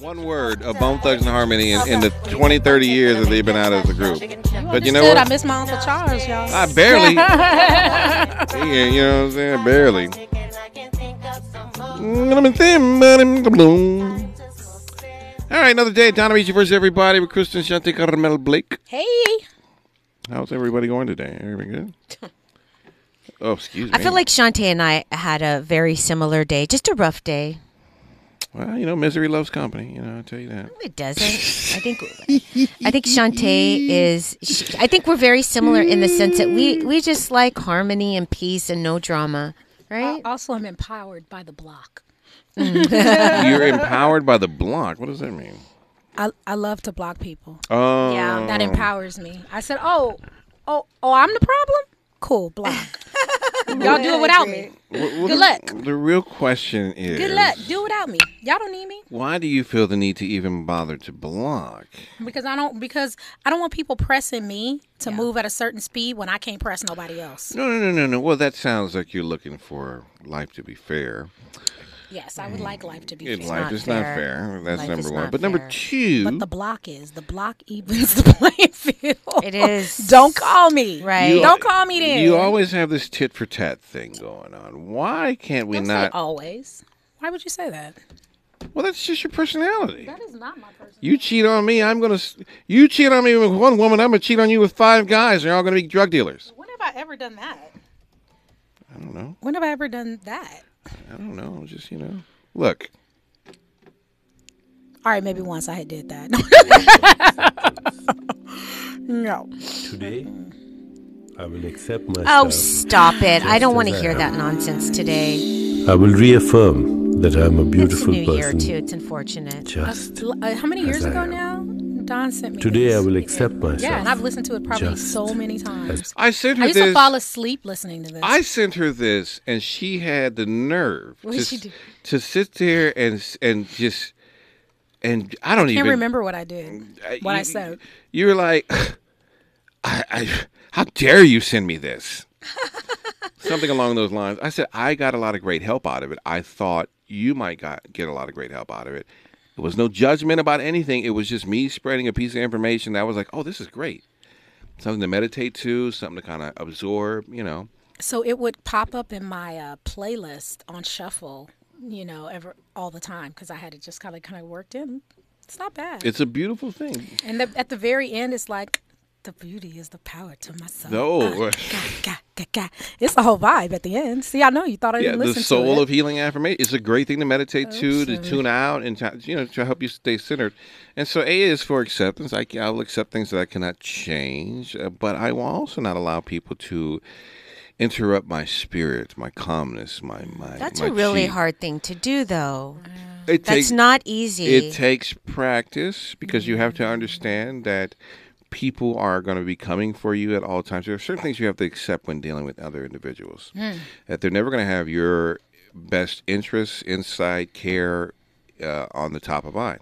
One word of Bone Thugs and Harmony in, in the 20, 30 years that they've been out as a group. But you know what? I miss my Uncle Charles, y'all. I barely. yeah, you know what I'm saying? Barely. Mm, All right, another day Donna Beach versus everybody with Kristen Shante Carmel Blake. hey. How's everybody going today? Everybody good? Oh, excuse me. I feel like Shantae and I had a very similar day, just a rough day. Well, you know, misery loves company. You know, I'll tell you that. It doesn't. I think I think Shantae is. She, I think we're very similar in the sense that we we just like harmony and peace and no drama, right? Also, I'm empowered by the block. You're empowered by the block. What does that mean? I, I love to block people. Oh, Yeah. That empowers me. I said, oh, oh, oh, I'm the problem? Cool, block. Y'all do it without me. Good luck. The real question is Good luck. Do it without me. Y'all don't need me Why do you feel the need to even bother to block? because I don't because I don't want people pressing me to move at a certain speed when I can't press nobody else. No, no, no, no, no. Well, that sounds like you're looking for life to be fair. Yes, I would mm. like life to be It, fair. life not is not fair. fair. That's Life number is one. not But number fair. two, But the block is the block evens the playing field. It is. Don't call me. Right. You- Don't call me then. you always have this tit for tat thing going on. Why can't we Don't say not? always. Why would you say that? Well, that's just your personality. That is not my person. You cheat on me, I'm gonna. s- You cheat on me with one woman, I'm gonna cheat on you with five guys. They're all gonna be drug dealers. When have I ever done that? I don't know. When have I ever done that? I don't know. Just you know. Look, All right, maybe once I did that. no. Today, I will accept myself. Oh, stop it! I don't want to hear that nonsense today. I will reaffirm that I am a beautiful It's a beautiful new year too. It's unfortunate. Just Uh, how many years ago now? Don sent me. today, this. I will accept myself. Yeah, and I've listened to it probably Just so many times. I sent her I used this. to fall asleep listening to this. I sent her this, and she had the nerve What to, did she do? to sit there and and just and I don't can't even remember what I did. I- What I you- said. You were like, I, I, how dare you send me this? Something along those lines. I said I got a lot of great help out of it. I thought you might got, get a lot of great help out of it. It was no judgment about anything. It was just me spreading a piece of information that was like, oh, this is great. Something to meditate to, something to kind of absorb. You know. So it would pop up in my uh, playlist on shuffle, you know, ever all the time because I had it just kind of kind of worked in. It's not bad. It's a beautiful thing. and the, at the very end, it's like the beauty is the power to my soul. No. Uh. It's the whole vibe at the end. See, I know you thought I Yeah, didn't the listen soul to it. of healing affirmation. It's a great thing to meditate to, to tune out, and to, you know to help you stay centered. And so A is for acceptance. I, I will accept things that I cannot change, uh, but I will also not allow people to interrupt my spirit, my calmness, my my. That's my a really chi. hard thing to do, though. It That's takes not easy. it takes practice because you have to understand that people are going to be coming for you at all times. There are certain things you have to accept when dealing with other individuals. That they're never going to have your best interests, insight, care uh, on the top of mind.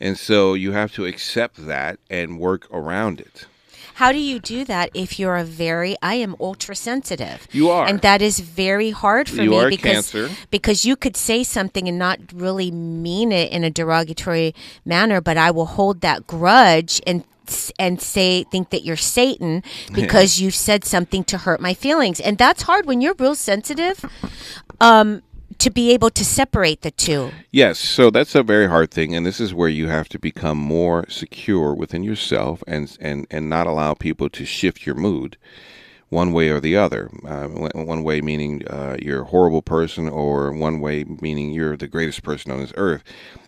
And so you have to accept that and work around it. How do you do that if you're a very I am ultra sensitive. You are. And that is very hard for You me because Cancer. because you could say something and not really mean it in a derogatory manner, but I will hold that grudge and and say think that you're Satan because you said something to hurt my feelings. And that's hard when you're real sensitive um to be able to separate the two. Yes, so that's a very hard thing, and this is where you have to become more secure within yourself and and and not allow people to shift your mood one way or the other. Uh, one one way meaning uh, you're a horrible person, or one way meaning you're the greatest person on this earth.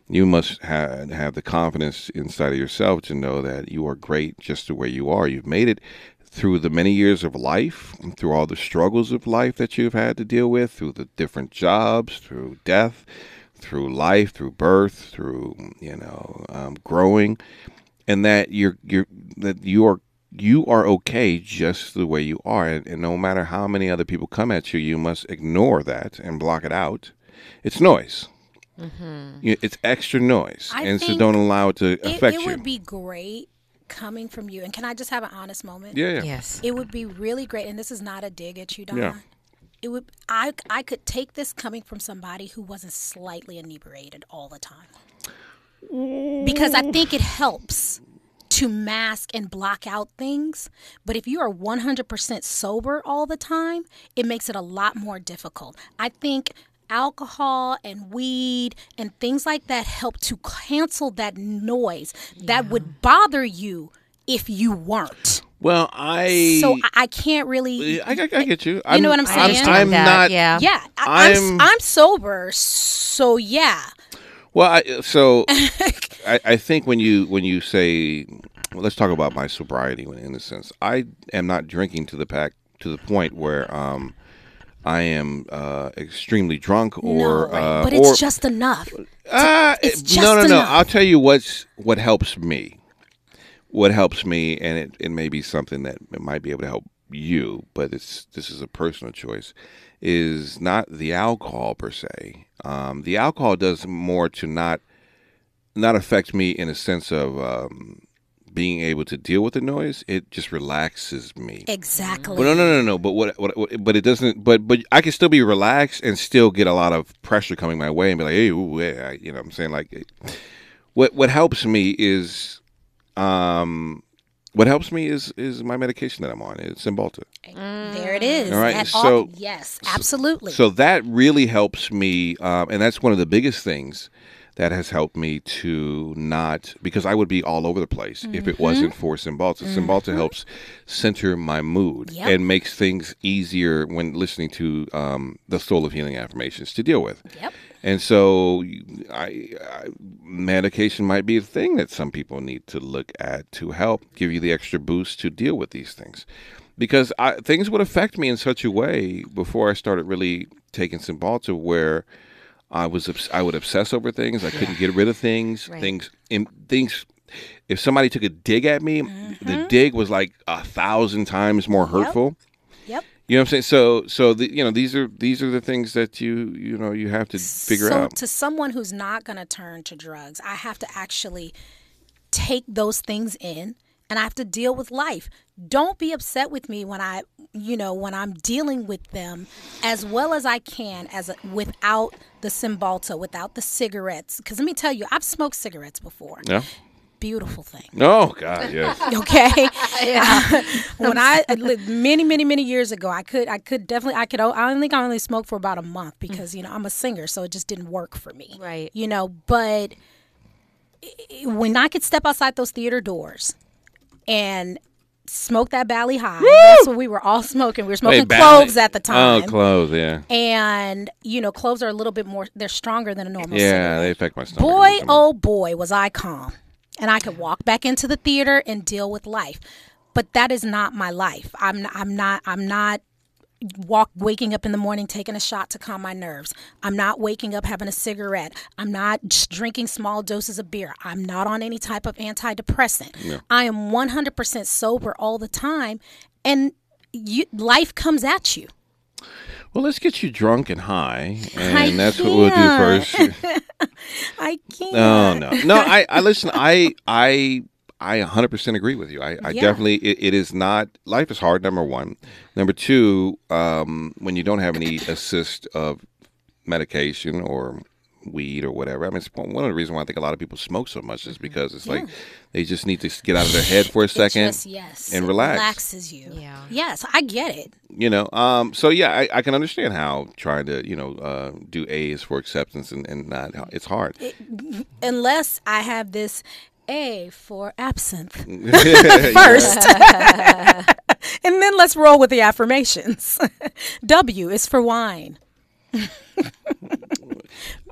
You must ha- have the confidence inside of yourself to know that you are great just the way you are. You've made it through the many years of life, through all the struggles of life that you've had to deal with, through the different jobs, through death, through life, through birth, through you know um, growing, and that you're you're that you are you are okay just the way you are, and, and no matter how many other people come at you, you must ignore that and block it out. It's noise. Mm-hmm. You- It's extra noise, I and so don't allow it to It, affect it you. It would be great coming from you. And can I just have an honest moment? yeah, yeah. Yes. It would be really great, and this is not a dig at you, Donna. Yeah. It would. I I could take this coming from somebody who wasn't slightly inebriated all the time. because I think it helps to mask and block out things. But if you are 100% sober all the time, it makes it a lot more difficult. I think alcohol and weed and things like that help to cancel that noise that would bother you if you weren't. Well, I So I- I can't really. I, I, I get you. You know what I'm I'm, saying? I'm That, not. yeah. Yeah, I, I'm, I'm- I'm sober, so yeah. Well, I, so I, I think when you when you say, well, let's talk about my sobriety in a sense. I am not drinking to the pack to the point where um, I am uh, extremely drunk or no, uh, but or it's just enough. Ah, it's just no, no, no. enough. I'll tell you what's what helps me. What helps me, and it, it may be something that it might be able to help you, but it's this is a personal choice. Is not the alcohol per se. Um, the alcohol does more to not not affect me in a sense of um, being able to deal with the noise. It just relaxes me. Exactly. But no, no, no, no. But what, what, what? But it doesn't. But but I can still be relaxed and still get a lot of pressure coming my way and be like, hey, ooh, yeah, you know, what I'm saying like, what what helps me is, um, what helps me is is my medication that I'm on. It's Cymbalta. There it is. All right, At so- yes, absolutely. So that really helps me, um, and that's one of the biggest things that has helped me to not because I would be all over the place if it wasn't for Cymbalta. Cymbalta helps center my mood Yep. and makes things easier when listening to um, the Soul of Healing affirmations to deal with. Yep. And so, I, I medication might be a thing that some people need to look at to help give you the extra boost to deal with these things, because I, things would affect me in such a way before I started really taking Cymbalta where I was I would obsess over things. I couldn't get rid of things. Right. Things in things. If somebody took a dig at me, the mm-hmm. dig was like a thousand times more hurtful. Yep. You know what I'm saying? So, so the, you know these are these are the things that you you know you have to figure so out. to someone who's not going to turn to drugs, I have to actually take those things in and I have to deal with life. Don't be upset with me when I, you know, when I'm dealing with them as well as I can as a, without the Cymbalta, without the cigarettes. Cuz let me tell you, I've smoked cigarettes before. Yeah. Beautiful thing. Oh God, yes. okay when i uh, li- many many many years ago i could i could definitely i could o- i don't think i only smoked for about a month because you know i'm a singer so it just didn't work for me Right. you know but when i could step outside those theater doors and smoke that Bali Hai. That's what we were all smoking. We were smoking Wait, Bally- cloves at the oh, time. Oh, cloves, yeah. and you know, cloves are a little bit more. They're stronger than a normal. Yeah, cigarette. they affect my stomach. Boy, oh boy, was I calm. And I could walk back into the theater and deal with life. But that is not my life. I'm I'm not I'm not walk waking up in the morning taking a shot to calm my nerves. I'm not waking up having a cigarette. I'm not drinking small doses of beer. I'm not on any type of antidepressant. I am 100% sober all the time and you, life comes at you. Well, let's get you drunk and high, and I that's what we'll do first. I can't. No, no, no. I, I listen. I, I, I 100% agree with you. I, I Yeah. definitely. It, it is not. Life is hard. Number one. Number two. Um, when you don't have any assist of medication or weed or whatever. I mean, it's one of the reasons why I think a lot of people smoke so much is because it's like they just need to get out of their head for a second. just, yes, and it relax. relaxes you. Yeah. Yes, I get it. you know um so yeah I, I can understand how trying to you know uh do a is for acceptance and, and not it's hard unless I have this A for absinthe first. and then let's roll with the affirmations. W is for wine.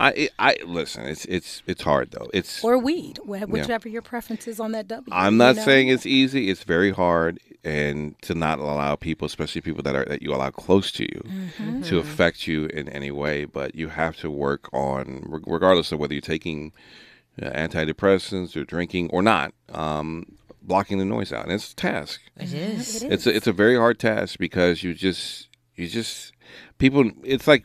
i i listen it's it's it's hard though it's Or weed, wh- whichever your preference is on that W. i'm you not know? saying it's easy it's very hard and to not allow people especially people that are that you allow close to you Mm-hmm. to affect you in any way but you have to work on regardless of whether you're taking antidepressants or drinking or not um blocking the noise out and it's a task It is. It's a, it's a very hard task because you just you just people. It's like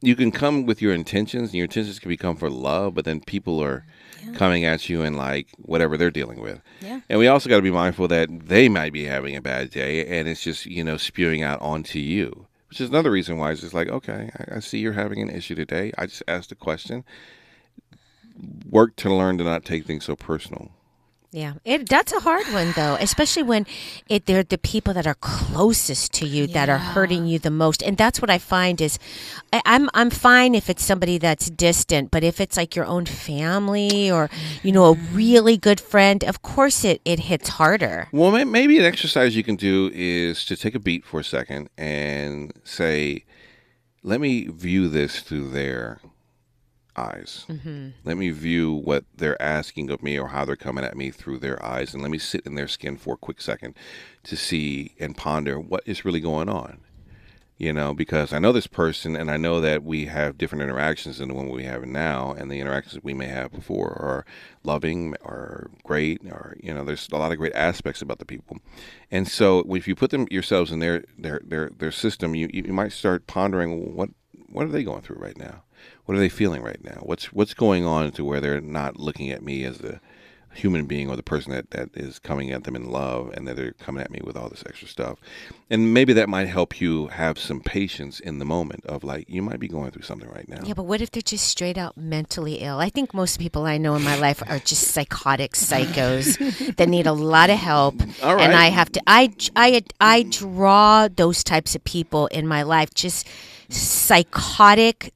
you can come with your intentions, and your intentions can become for love, but then people are coming at you and like whatever they're dealing with. Yeah. And we also got to be mindful that they might be having a bad day, and it's just you know spewing out onto you, which is another reason why it's just like okay, I, I see you're having an issue today. I just asked a question. Work to learn to not take things so personal. Yeah, it that's a hard one though, especially when it they're the people that are closest to you that are hurting you the most, and that's what I find is, I, I'm I'm fine if it's somebody that's distant, but if it's like your own family or you know a mm-hmm. really good friend, of course it it hits harder. Well, may- maybe an exercise you can do is to take a beat for a second and say, let me view this through their eyes. Mm-hmm. Let me view what they're asking of me or how they're coming at me through their eyes. And let me sit in their skin for a quick second to see and ponder what is really going on. You know, because I know this person and I know that we have different interactions than the one we have now, and the interactions we may have before are loving or great, or, you know, there's a lot of great aspects about the people. And so if you put them yourselves in their their their, their system, you, you might start pondering what what are they going through right now? What are they feeling right now? What's what's going on to where they're not looking at me as the human being or the person that, that is coming at them in love and that they're coming at me with all this extra stuff. And maybe that might help you have some patience in the moment of like you might be going through something right now. Yeah, but what if they're just straight out mentally ill? I think most people I know in my life are just psychotic psychos that need a lot of help. All right. And I have to I I I draw those types of people in my life just psychotic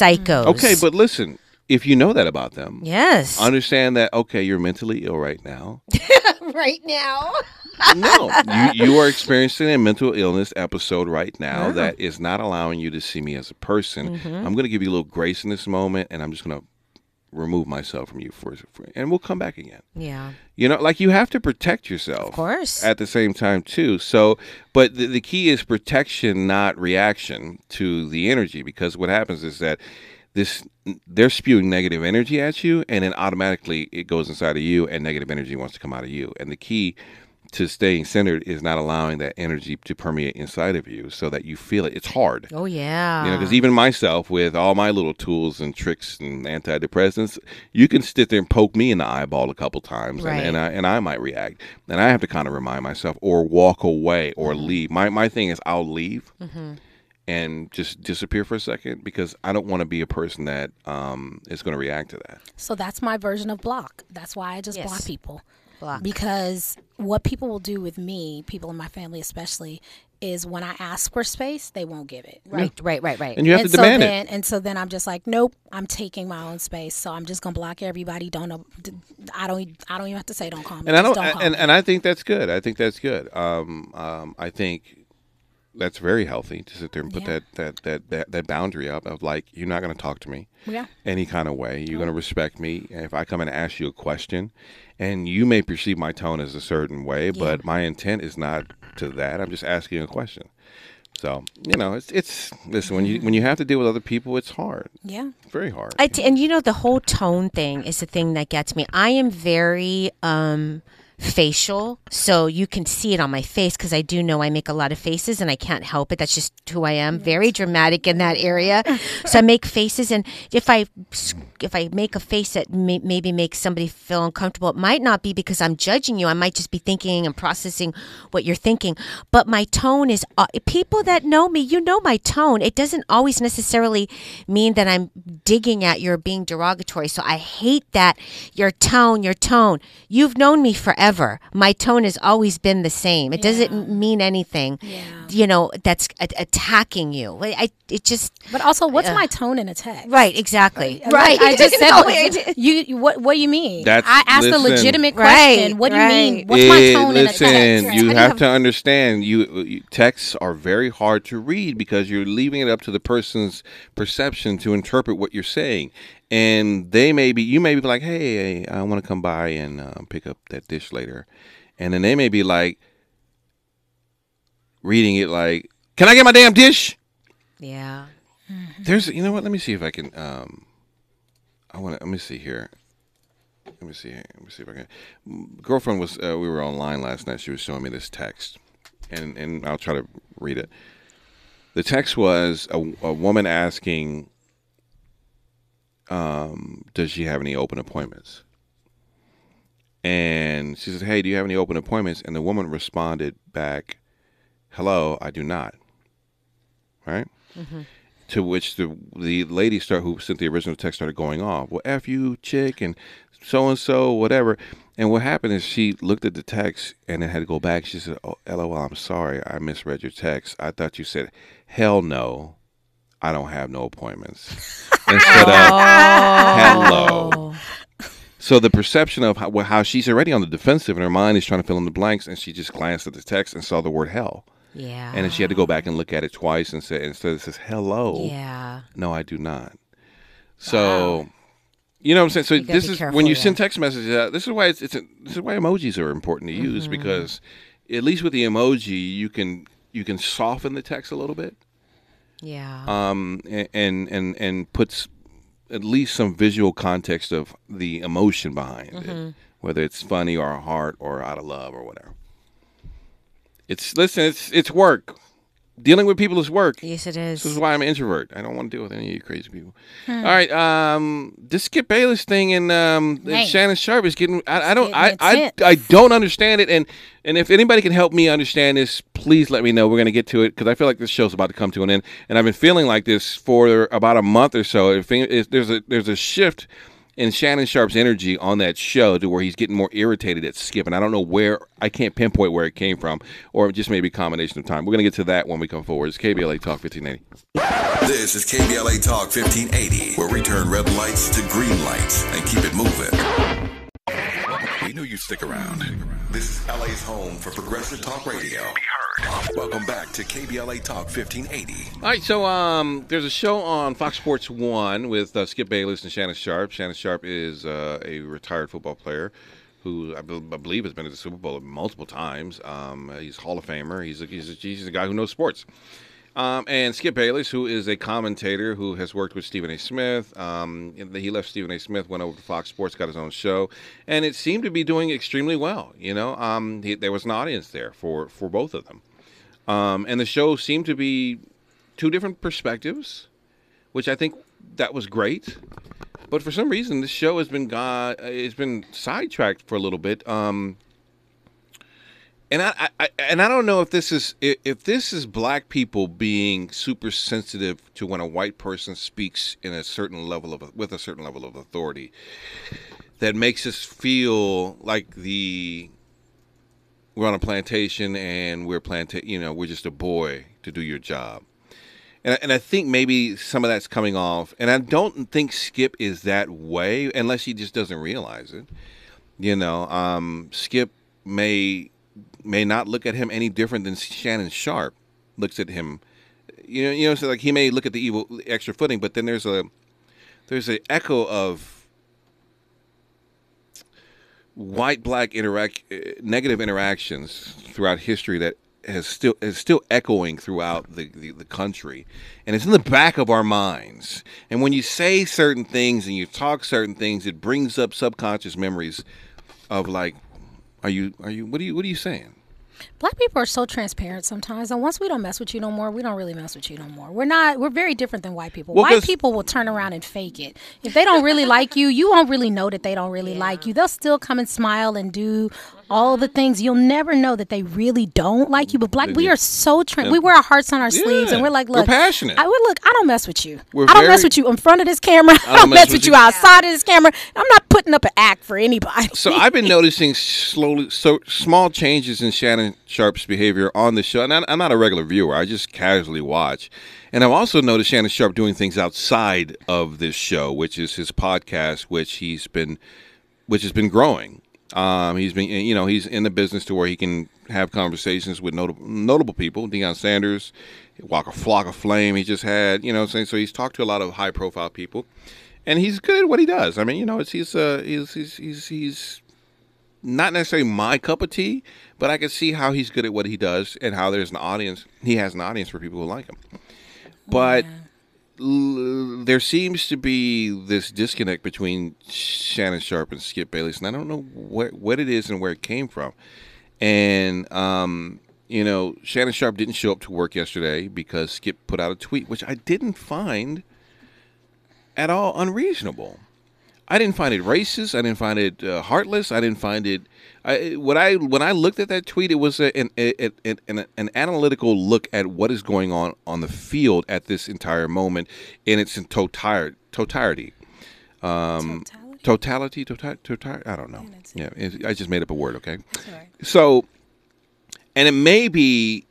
psychos. Okay, but listen, if you know that about them, yes. understand that okay, you're mentally ill right now. right now. no, you, you are experiencing a mental illness episode right now that is not allowing you to see me as a person. Mm-hmm. I'm going to give you a little grace in this moment, and I'm just going to remove myself from you for, for, and we'll come back again. Yeah. You know, like you have to protect yourself, Of course. at the same time too. So, but the, the key is protection, not reaction to the energy, because what happens is that this they're spewing negative energy at you, and then automatically it goes inside of you, and negative energy wants to come out of you. And the key to staying centered is not allowing that energy to permeate inside of you, so that you feel it. It's hard. Oh yeah. You know, because even myself, with all my little tools and tricks and antidepressants, you can sit there and poke me in the eyeball a couple times, Right. and, and I and I might react, and I have to kind of remind myself or walk away or Mm-hmm. leave. My my thing is I'll leave and just disappear for a second because I don't want to be a person that um, is going to react to that. So that's my version of block. That's why I just Yes. block people. Block. Because what people will do with me, people in my family especially, is when I ask for space, they won't give it. right, right, right, right. And you have and to so demand then, it. And so then I'm just like, nope, I'm taking my own space. So I'm just gonna block everybody. Don't know. I don't. I don't even have to say don't call me. And I Just don't, call and, me. and I think that's good. I think that's good. Um, um, I think that's very healthy to sit there and put Yeah. that, that, that, that, that boundary up of like, you're not going to talk to me Yeah. any kind of way. You're going to respect me. And if I come and ask you a question and you may perceive my tone as a certain way, but my intent is not to that. I'm just asking a question. So, you know, it's, it's, listen, when you, when you have to deal with other people, it's hard. yeah. It's very hard. I t- and you know the whole tone thing is the thing that gets me. I am very um facial, so you can see it on my face because I do know I make a lot of faces and I can't help it. That's just who I am. Very dramatic in that area. so I make faces, and if I if I make a face that may, maybe makes somebody feel uncomfortable, it might not be because I'm judging you. I might just be thinking and processing what you're thinking. But my tone is uh, people that know me, you know my tone. It doesn't always necessarily mean that I'm digging at you or being derogatory. So I hate that your tone, your tone. You've known me forever. My tone has always been the same. It doesn't mean anything. Yeah. You know that's a- attacking you. I, I it just But also, what's my tone in a text? right exactly Right. I just said, No, what- it- you, you- what? What do you mean? That's- I asked a listen. legitimate Right, question. what do you mean? right. What's my Eh, tone in a listen, text? you you have have- to understand. You, you texts are very hard to read because you're leaving it up to the person's perception to interpret what you're saying, and they may be. You may be like, "Hey, I want to come by and uh, pick up that dish later," and then they may be like, reading it like, "Can I get my damn dish?" yeah. There's, you know what? Let me see if I can. Um, I want to. Let me see here. Let me see. Let me see if I can. Girlfriend was. Uh, we were online last night. She was showing me this text, and and I'll try to read it. The text was a, a woman asking, um, "Does she have any open appointments?" And she said, "Hey, do you have any open appointments?" And the woman responded back, "Hello, I do not." Right to which the the lady start who sent the original text started going off. Well, f you, chick, and so and so, whatever. And what happened is she looked at the text and then had to go back. She said, "Oh, lol, I'm sorry, I misread your text. I thought you said hell no, I don't have no appointments instead of hello." So the perception of how, how she's already on the defensive in her mind is trying to fill in the blanks, and she just glanced at the text and saw the word hell. Yeah. And then she had to go back and look at it twice and say instead it says hello. Yeah. No, I do not. So, you know what I'm saying. So this is careful, when you yeah. send text messages out. This is why it's, it's a, this is why emojis are important to use Mm-hmm. because at least with the emoji you can you can soften the text a little bit Yeah. um, and and and puts at least some visual context of the emotion behind Mm-hmm. it, whether it's funny or a heart or out of love or whatever. It's listen, it's it's work. Dealing with people is work. yes, it is. This is why I'm an introvert. I don't want to deal with any of you crazy people. All right, um, this Skip Bayless thing and um, and Shannon Sharpe is getting. I, I don't. I, getting I. I don't understand it. And and if anybody can help me understand this, please let me know. We're gonna get to it because I feel like this show's about to come to an end, and I've been feeling like this for about a month or so. If, if there's a there's a shift in Shannon Sharpe's energy on that show to where he's getting more irritated at Skip, and I don't know where. I can't pinpoint where it came from, or just maybe a combination of time. We're gonna get to that when we come forward. It's KBLA Talk 1580. This is KBLA Talk 1580, where we turn red lights to green lights and keep it moving. We knew you'd stick around. This is LA's home for progressive talk radio. Be heard. Welcome back to KBLA Talk 1580. All right, so um, there's a show on Fox Sports One with uh, Skip Bayless and Shannon Sharpe. Shannon Sharpe is uh, a retired football player who I, be- I believe has been to the Super Bowl multiple times. Um, he's Hall of Famer. He's a, he's a, he's a guy who knows sports. Um, and Skip Bayless, who is a commentator who has worked with Stephen A. Smith. Um, he left Stephen A. Smith, went over to Fox Sports, got his own show, and it seemed to be doing extremely well. You know, um, he, there was an audience there for for both of them. Um, and the show seemed to be two different perspectives, which I think that was great. But for some reason, this show has been got it's been sidetracked for a little bit. And I, I and I don't know if this is if this is black people being super sensitive to when a white person speaks in a certain level of with a certain level of authority that makes us feel like the we're on a plantation and we're planta- you know we're just a boy to do your job. And, and I think maybe some of that's coming off. And I don't think Skip is that way unless he just doesn't realize it. You know um, Skip may may not look at him any different than Shannon Sharpe looks at him. You know you know so like he may look at the evil extra footing but then there's a there's an echo of white black interact uh, negative interactions throughout history that has still is still echoing throughout the, the, the country. And it's in the back of our minds. And when you say certain things and you talk certain things it brings up subconscious memories of like are you are you what are you what are you saying Black people are so transparent sometimes, and once we don't mess with you no more, we don't really mess with you no more. We're not. We're very different than white people. Well, white 'cause- people will turn around and fake it. If they don't really like you, you won't really know that they don't really like you. They'll still come and smile and do all the things. You'll never know that they really don't like you. But black, we are so tra- we wear our hearts on our sleeves, and we're like, We're look, passionate. I would look. I don't mess with you. We're I don't mess with you in front of this camera. I don't, mess with you outside of this camera. I'm not putting up an act for anybody. So I've been noticing slowly, so small changes in Shannon Sharpe's behavior on the show. And I'm not a regular viewer; I just casually watch. And I've also noticed Shannon Sharpe doing things outside of this show, which is his podcast, which he's been, which has been growing. Um, he's been, you know, he's in the business to where he can have conversations with notable notable people. Deion Sanders, Waka Flocka Flame. He just had, you know, saying so. He's talked to a lot of high profile people, and he's good at what he does. I mean, you know, it's he's uh, he's he's he's, he's not necessarily my cup of tea, but I can see how he's good at what he does and how there's an audience. He has an audience for people who like him. But l- there seems to be this disconnect between Shannon Sharpe and Skip Bayless, and I don't know where, what it is and where it came from. And um, you know, Shannon Sharpe didn't show up to work yesterday because Skip put out a tweet, which I didn't find at all unreasonable. I didn't find it racist. I didn't find it uh, heartless. I didn't find it. I, what I when I looked at that tweet, it was a, an, a, an, an an analytical look at what is going on on the field at this entire moment in its totality. Totality. Um, Totality? totality. Totality. Totality. I don't know. Yeah, it- I just made up a word. Okay. Sorry. So, and it may be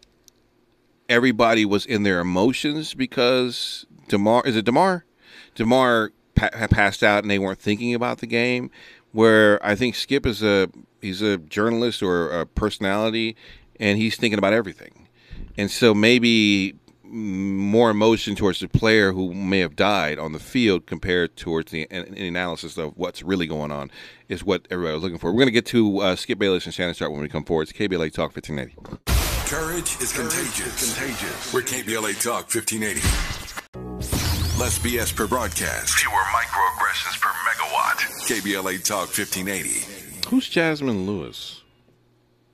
everybody was in their emotions because Damar is it Damar? Damar pa- passed out and they weren't thinking about the game. Where I think Skip is a he's a journalist or a personality, and he's thinking about everything, and so maybe more emotion towards the player who may have died on the field compared towards the, an, an analysis of what's really going on is what everybody was looking for. We're going to get to uh, Skip Bayless and Shannon Sharpe when we come forward. It's KBLA Talk 1580. Courage is contagious. contagious. We're KBLA Talk 1580. Less BS per broadcast. Fewer microaggressions per megawatt. KBLA Talk 1580. Who's Jasmine Lewis?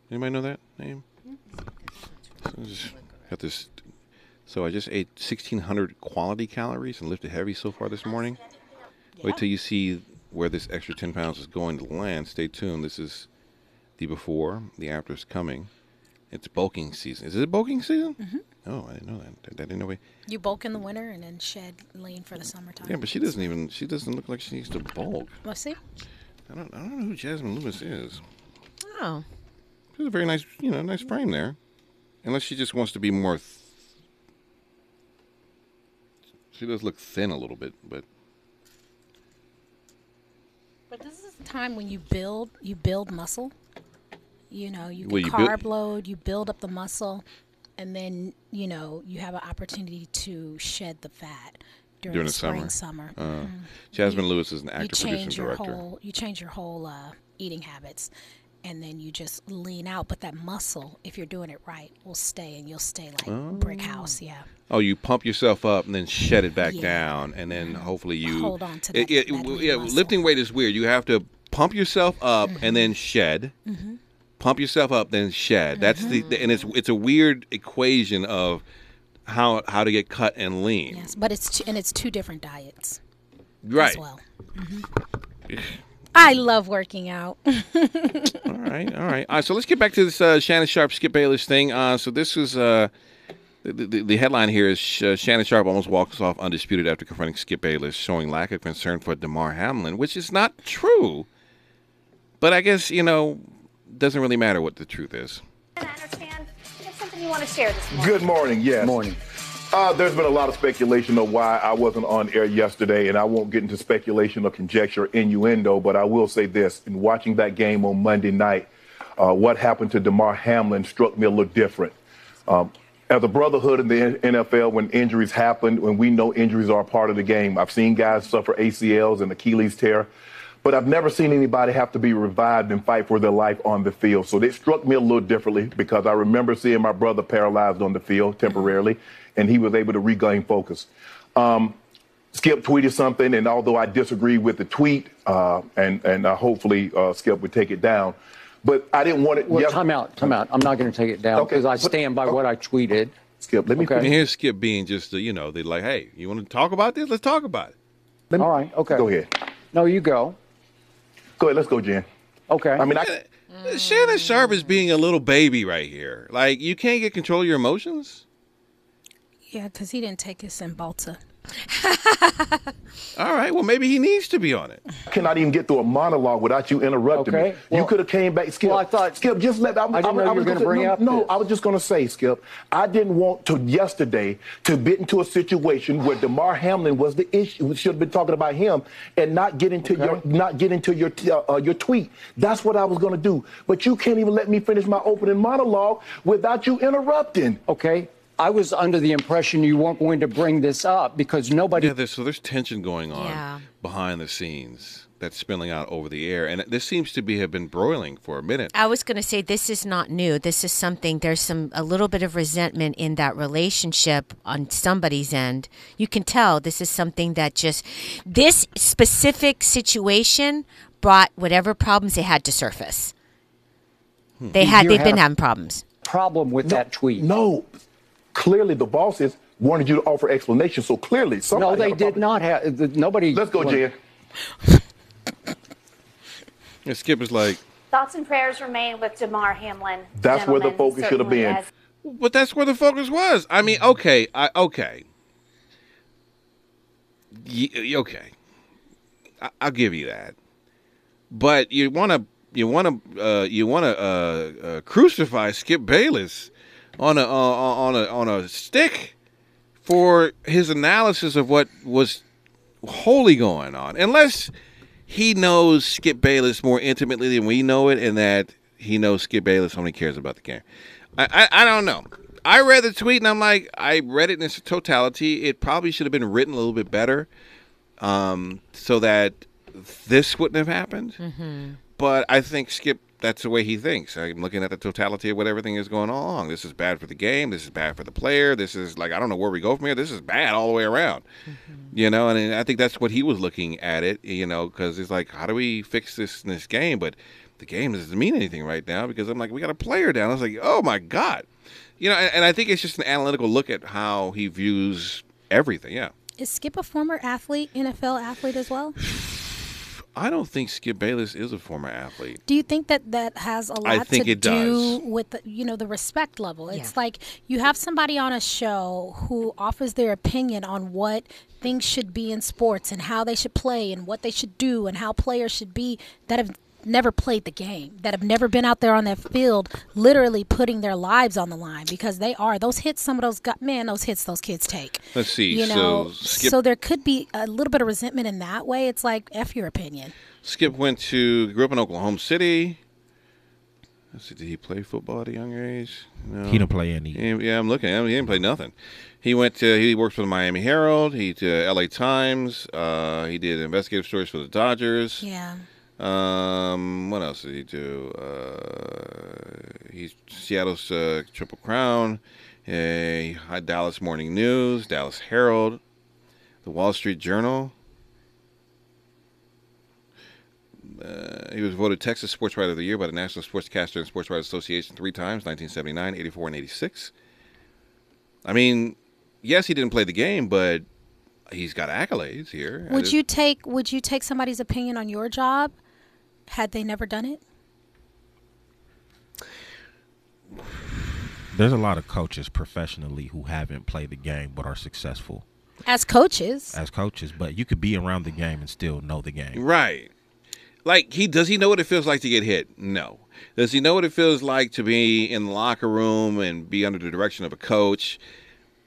Anybody know that name? So I just got this. So I just ate 1,600 quality calories and lifted heavy so far this morning. Wait till you see where this extra 10 pounds is going to land. Stay tuned. This is the before, the after is coming. It's bulking season. Is it bulking season? Mm-hmm. Oh, I didn't know that. I didn't know. we- You bulk in the winter and then shed lean for the summertime. Yeah, but she doesn't even. She doesn't look like she needs to bulk. Let's see. I don't. I don't know who Jasmine Lewis is. Oh. She has a very nice, you know, nice frame there. Unless she just wants to be more. Th- she does look thin a little bit, but But this is the time when you build you build muscle. You know, you Well, you carb load, you build up the muscle, and then you know you have an opportunity to shed the fat during, During the the spring, summer. summer. uh, Jasmine Lewis is an you actor, producer, change your director. whole you change your whole uh, eating habits, and then you just lean out. But that muscle, if you're doing it right, will stay, and you'll stay like brick house. Yeah. Oh, you pump yourself up and then shed it back Yeah. down, and then hopefully you Hold on to It- that- it- that yeah, muscle. lifting weight is weird. You have to pump yourself up and then shed. Mm-hmm. Pump yourself up, then shed. That's the and it's it's a weird equation of how how to get cut and lean. Yes, but it's two, and it's two different diets right. as well. Mhm. I love working out. All right, all right. Uh, so let's get back to this uh, Shannon Sharpe, Skip Bayless thing. Uh, so this was uh, the, the, the headline here is uh, Shannon Sharpe almost walks off undisputed after confronting Skip Bayless, showing lack of concern for Damar Hamlin, which is not true. But I guess you know doesn't really matter what the truth is. I understand you have something you want to share this morning. Good morning. Yes. Morning. Uh, there's been a lot of speculation of why I wasn't on air yesterday, and I won't get into speculation or conjecture, innuendo, but I will say this: in watching that game on Monday night, uh, what happened to Damar Hamlin struck me a little different. Um, as a brotherhood in the NFL, when injuries happen, when we know injuries are a part of the game, I've seen guys suffer ACLs and Achilles tear, but I've never seen anybody have to be revived and fight for their life on the field. So it struck me a little differently because I remember seeing my brother paralyzed on the field temporarily, and he was able to regain focus. Um, Skip tweeted something, and although I disagree with the tweet, uh, and and uh, hopefully uh, Skip would take it down, but I didn't want it. Well, yes- time out, time out. I'm not going to take it down Okay, because I stand by what I tweeted. Skip, let me Okay. Here's Skip being just uh, you know they're like, hey, you want to talk about this? Let's talk about it. let me- All right, okay. Go ahead. No, you go. Go ahead. Let's go, Jen. Okay. I mean, I, Shannon Sharpe is being a little baby right here. Like you can't get control of your emotions. yeah, because he didn't take his Cymbalta. All right, well maybe he needs to be on it. cannot even get through a monologue without you interrupting Okay, me. well- you could have came back, Skip. Well, I thought- Skip, just let. I, I didn't know you were was gonna bring no, up No, this. I was just going to say, Skip. I didn't want to yesterday to get into a situation where Damar Hamlin was the issue. We should have been talking about him and not get into your not get into your uh, uh, your tweet. That's what I was going to do. But you can't even let me finish my opening monologue without you interrupting. okay. I was under the impression you weren't going to bring this up because nobody. Yeah, there's, so there's tension going on Yeah. behind the scenes that's spilling out over the air, and this seems to be have been broiling for a minute. I was going to say this is not new. This is something. There's some a little bit of resentment in that relationship on somebody's end. You can tell this is something that just this specific situation brought whatever problems they had to surface. Hmm. They had. You They've been a- having problems. problem with that tweet. No. Clearly, the bosses wanted you to offer explanation. So clearly, somebody No, they did problem. not have. the- Nobody. Let's go, well, Jen. And Skip is like, Thoughts and prayers remain with Damar Hamlin. That's where the focus should have been. has- but that's where the focus was. I mean, okay, I okay, Ye- okay, I, I'll give you that. But you want to, you want to, uh, you want to uh, uh, crucify Skip Bayless on a uh, on a on a stick for his analysis of what was wholly going on, unless he knows Skip Bayless more intimately than we know it, and that he knows Skip Bayless only cares about the game. I, I, I don't know. I read the tweet and I'm like, I read it in its totality. It probably should have been written a little bit better, um, so that this wouldn't have happened. But I think Skip, that's the way he thinks. I'm looking at the totality of what everything is going on. This is bad for the game. This is bad for the player. This is like I don't know where we go from here. This is bad all the way around. Mm-hmm. You know, and I think that's what he was looking at it. You know, because it's like, how do we fix this in this game? But the game doesn't mean anything right now because I'm like, we got a player down. I was like, oh my god. You know, and, and I think it's just an analytical look at how he views everything. Yeah. Is Skip a former athlete, NFL athlete as well? I don't think Skip Bayless is a former athlete. Do you think that that has a lot I think to it do does. with the, you know the respect level? It's like you have somebody on a show who offers their opinion on what things should be in sports and how they should play and what they should do and how players should be that have never played the game, that have never been out there on that field literally putting their lives on the line because they are those hits some of those got man those hits those kids take. Let's see. You know, so Skip so there could be a little bit of resentment in that way. It's like F your opinion. Skip went to grew up in Oklahoma City. Let's see, did he play football at a young age? No. He didn't play any. He- yeah, I'm looking at him. He didn't play nothing. He went to he worked for the Miami Herald. He to L.A. Times. Uh, he did investigative stories for the Dodgers. Yeah. Um, what else did he do? Uh, he's Seattle's uh, Triple Crown, a Dallas Morning News, Dallas Herald, the Wall Street Journal. Uh, he was voted Texas Sports Writer of the Year by the National Sportscaster and Sports Writers Association three times 1979, 84, and 86. I mean, yes, he didn't play the game, but he's got accolades here. Would just- you take Would you take somebody's opinion on your job had they never done it? There's a lot of coaches professionally who haven't played the game but are successful As coaches, as coaches. But you could be around the game and still know the game. Right. Like he does he know what it feels like to get hit? No. Does he know what it feels like to be in the locker room and be under the direction of a coach?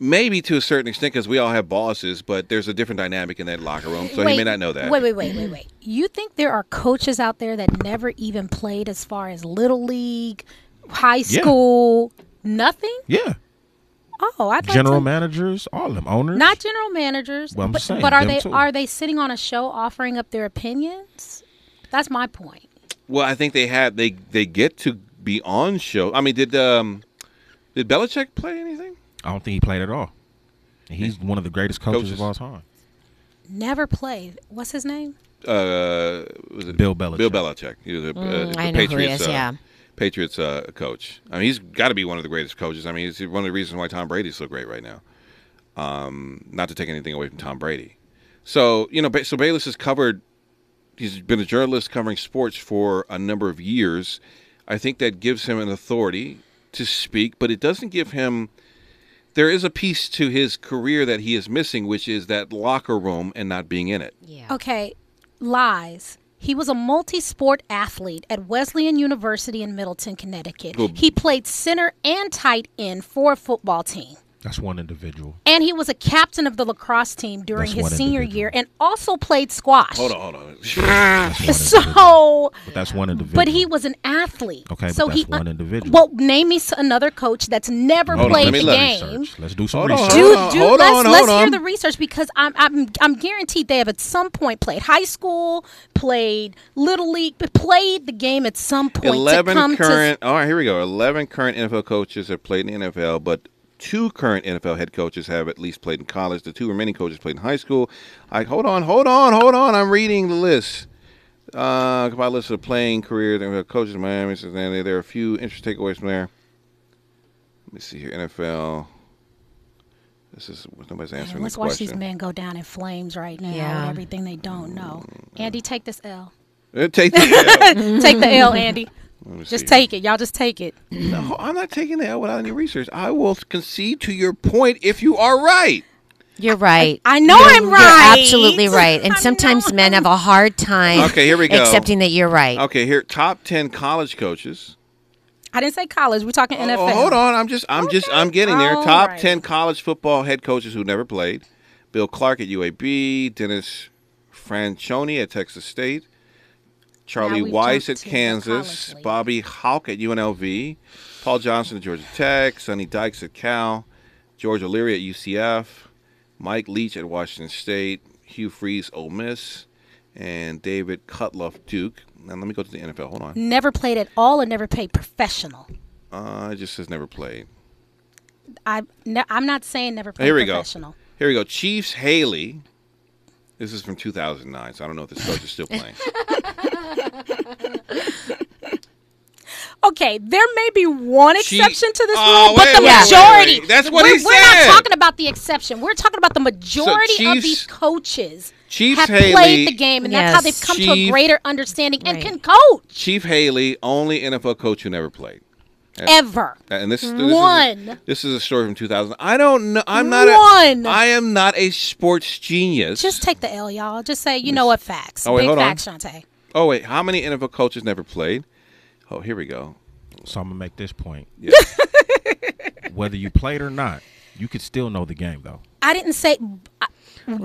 Maybe to a certain extent because we all have bosses, but there's a different dynamic in that locker room, so he may not know that. Wait, wait, wait, wait, wait. You think there are coaches out there that never even played as far as little league, high school, nothing? Yeah. Oh, I thought General to- managers, all of them owners. not general managers. Well, I'm but, saying, but are they too. are they sitting on a show offering up their opinions? That's my point. Well, I think they had they they get to be on show. I mean, did um did Belichick play anything? I don't think he played at all. And He's one of the greatest coaches, Coaches. of all time. Never played. What's his name? Uh, was it Bill Belichick. Bill Belichick. He was a, uh, Mm, the I know who he Patriots. is, uh, yeah. Patriots uh, coach. I mean, he's got to be one of the greatest coaches. I mean, he's one of the reasons why Tom Brady's so great right now. Um, not to take anything away from Tom Brady. So you know, so Bayless has covered. He's been a journalist covering sports for a number of years. I think that gives him an authority to speak, but it doesn't give him. There is a piece to his career that he is missing, which is that locker room and not being in it. Yeah. Okay, lies. He was a multi sport athlete at Wesleyan University in Middletown, Connecticut. Well- he played center and tight end for a football team. That's one individual. And he was a captain of the lacrosse team during That's his senior individual. year and also played squash. Hold on, hold on. That's. So, But that's one individual. but he was an athlete. Okay, but so that's he, one individual. Well, name me another coach that's never Hold on, played let me the let- game. Research. Let's do some Hold research. Do, Hold on, do hold let's, on, let's hold hear the research because I'm, I'm I'm guaranteed they have at some point played high school, played little league, but played the game at some point to Eleven come current. all right, here we go. Eleven current NFL coaches have played in the NFL, but two current NFL head coaches have at least played in college. The two remaining coaches played in high school. I hold on, hold on, hold on. I'm reading the list. Uh, compiled list of playing career NFL coaches in Miami. So then there are a few interesting takeaways from there. Let me see here. NFL. This is nobody's to. answering Let's watch question. these men go down in flames right now Yeah. everything they don't know. Andy, take this L. Uh, Take the L. take the L, Andy. Let me Just see. take it. Y'all just take it. No, I'm not taking the L without any research. I will concede to your point if you are right. You're right. I know You're- I'm right. You're absolutely right. And sometimes men have a hard time Okay, here we go. accepting that you're right. Okay, here top ten college coaches. I didn't say college. We're talking oh, NFL. Oh, hold on. I'm just I'm just I'm getting there. All Top right. ten college football head coaches who never played. Bill Clark at UAB, Dennis Franchione at Texas State, Charlie Weis at Kansas. Bobby Hauck at UNLV, Paul Johnson at Georgia Tech, Sonny Dykes at Cal, George O'Leary at UCF, Mike Leach at Washington State, Hugh Freeze Ole Miss, and David Cutcliffe Duke. Now let me go to the NFL. Hold on. Never played at all or never played professional. Uh, it just says never played. I, ne- I'm not saying never played Here we go. professional. Here we go. Chiefs Haley. This is from 2009, so I don't know if this coach is still playing. Okay, there may be one She- exception to this Oh, rule, but wait, the wait, wait, majority. wait. That's what we're, he We're said. not talking about the exception. We're talking about the majority of Chiefs- these coaches Chiefs have Haley- played the game, and that's how Yes. they've come to a Chief- greater understanding and Right. can coach Chief Haley, only NFL coach who never played. Ever. And this, this One. Is a, this is a story from 2000. I don't know. I'm not. One. A, I am not a sports genius. Just take the L, y'all. Just say, you know what, facts. Oh, wait, Big hold on. facts, Shantae. oh wait, how many NFL coaches never played? Oh, here we go. So I'm gonna make this point. Yeah. Whether you played or not, you could still know the game though. I didn't say. I,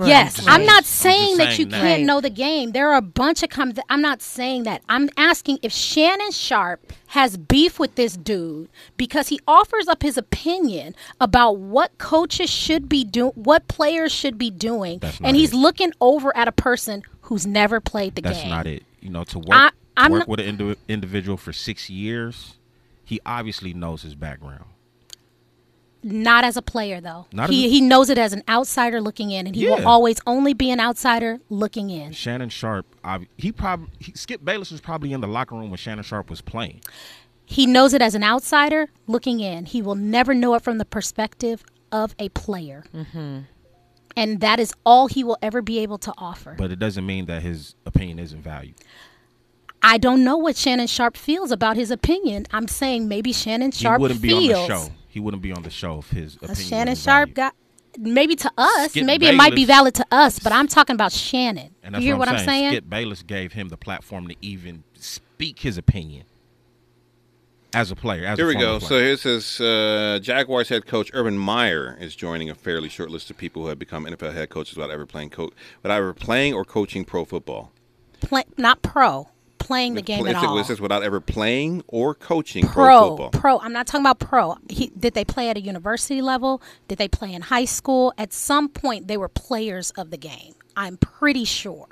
Yes, just I'm saying- not I'm saying that you that. can't know the game. There are a bunch of com- I'm not saying that. I'm asking if Shannon Sharpe has beef with this dude because he offers up his opinion about what coaches should be doing, what players should be doing, and he's it. looking over at a person who's never played the That's game. That's not it. You know, to work I- to I'm work not- with an indi- individual for six years, he obviously knows his background. Not as a player though. Not he a- he knows it as an outsider looking in, and he will always only be an outsider looking in. Shannon Sharpe, ob- he probably Skip Bayless was probably in the locker room when Shannon Sharpe was playing. He knows it as an outsider looking in. He will never know it from the perspective of a player. Mm-hmm. And that is all he will ever be able to offer. But it doesn't mean that his opinion isn't valued. I don't know what Shannon Sharpe feels about his opinion. I'm saying maybe Shannon Sharpe he wouldn't be on the show. He wouldn't be on the show if his opinion Shannon wasn't Sharp valued. got maybe to us, Skip maybe it might be valid to us, but I'm talking about Shannon. And you hear what, what I'm I'm saying. saying? Skip Bayless gave him the platform to even speak his opinion as a player. As Here a we go. So player. here it says uh, Jaguars head coach Urban Meyer is joining a fairly short list of people who have become NFL head coaches without ever playing co- without ever playing or coaching pro football. Play, not pro, playing the game at all. It says without ever playing or coaching pro, pro, football. pro. I'm not talking about pro. He, did they play at a university level? Did they play in high school? At some point, they were players of the game. I'm pretty sure.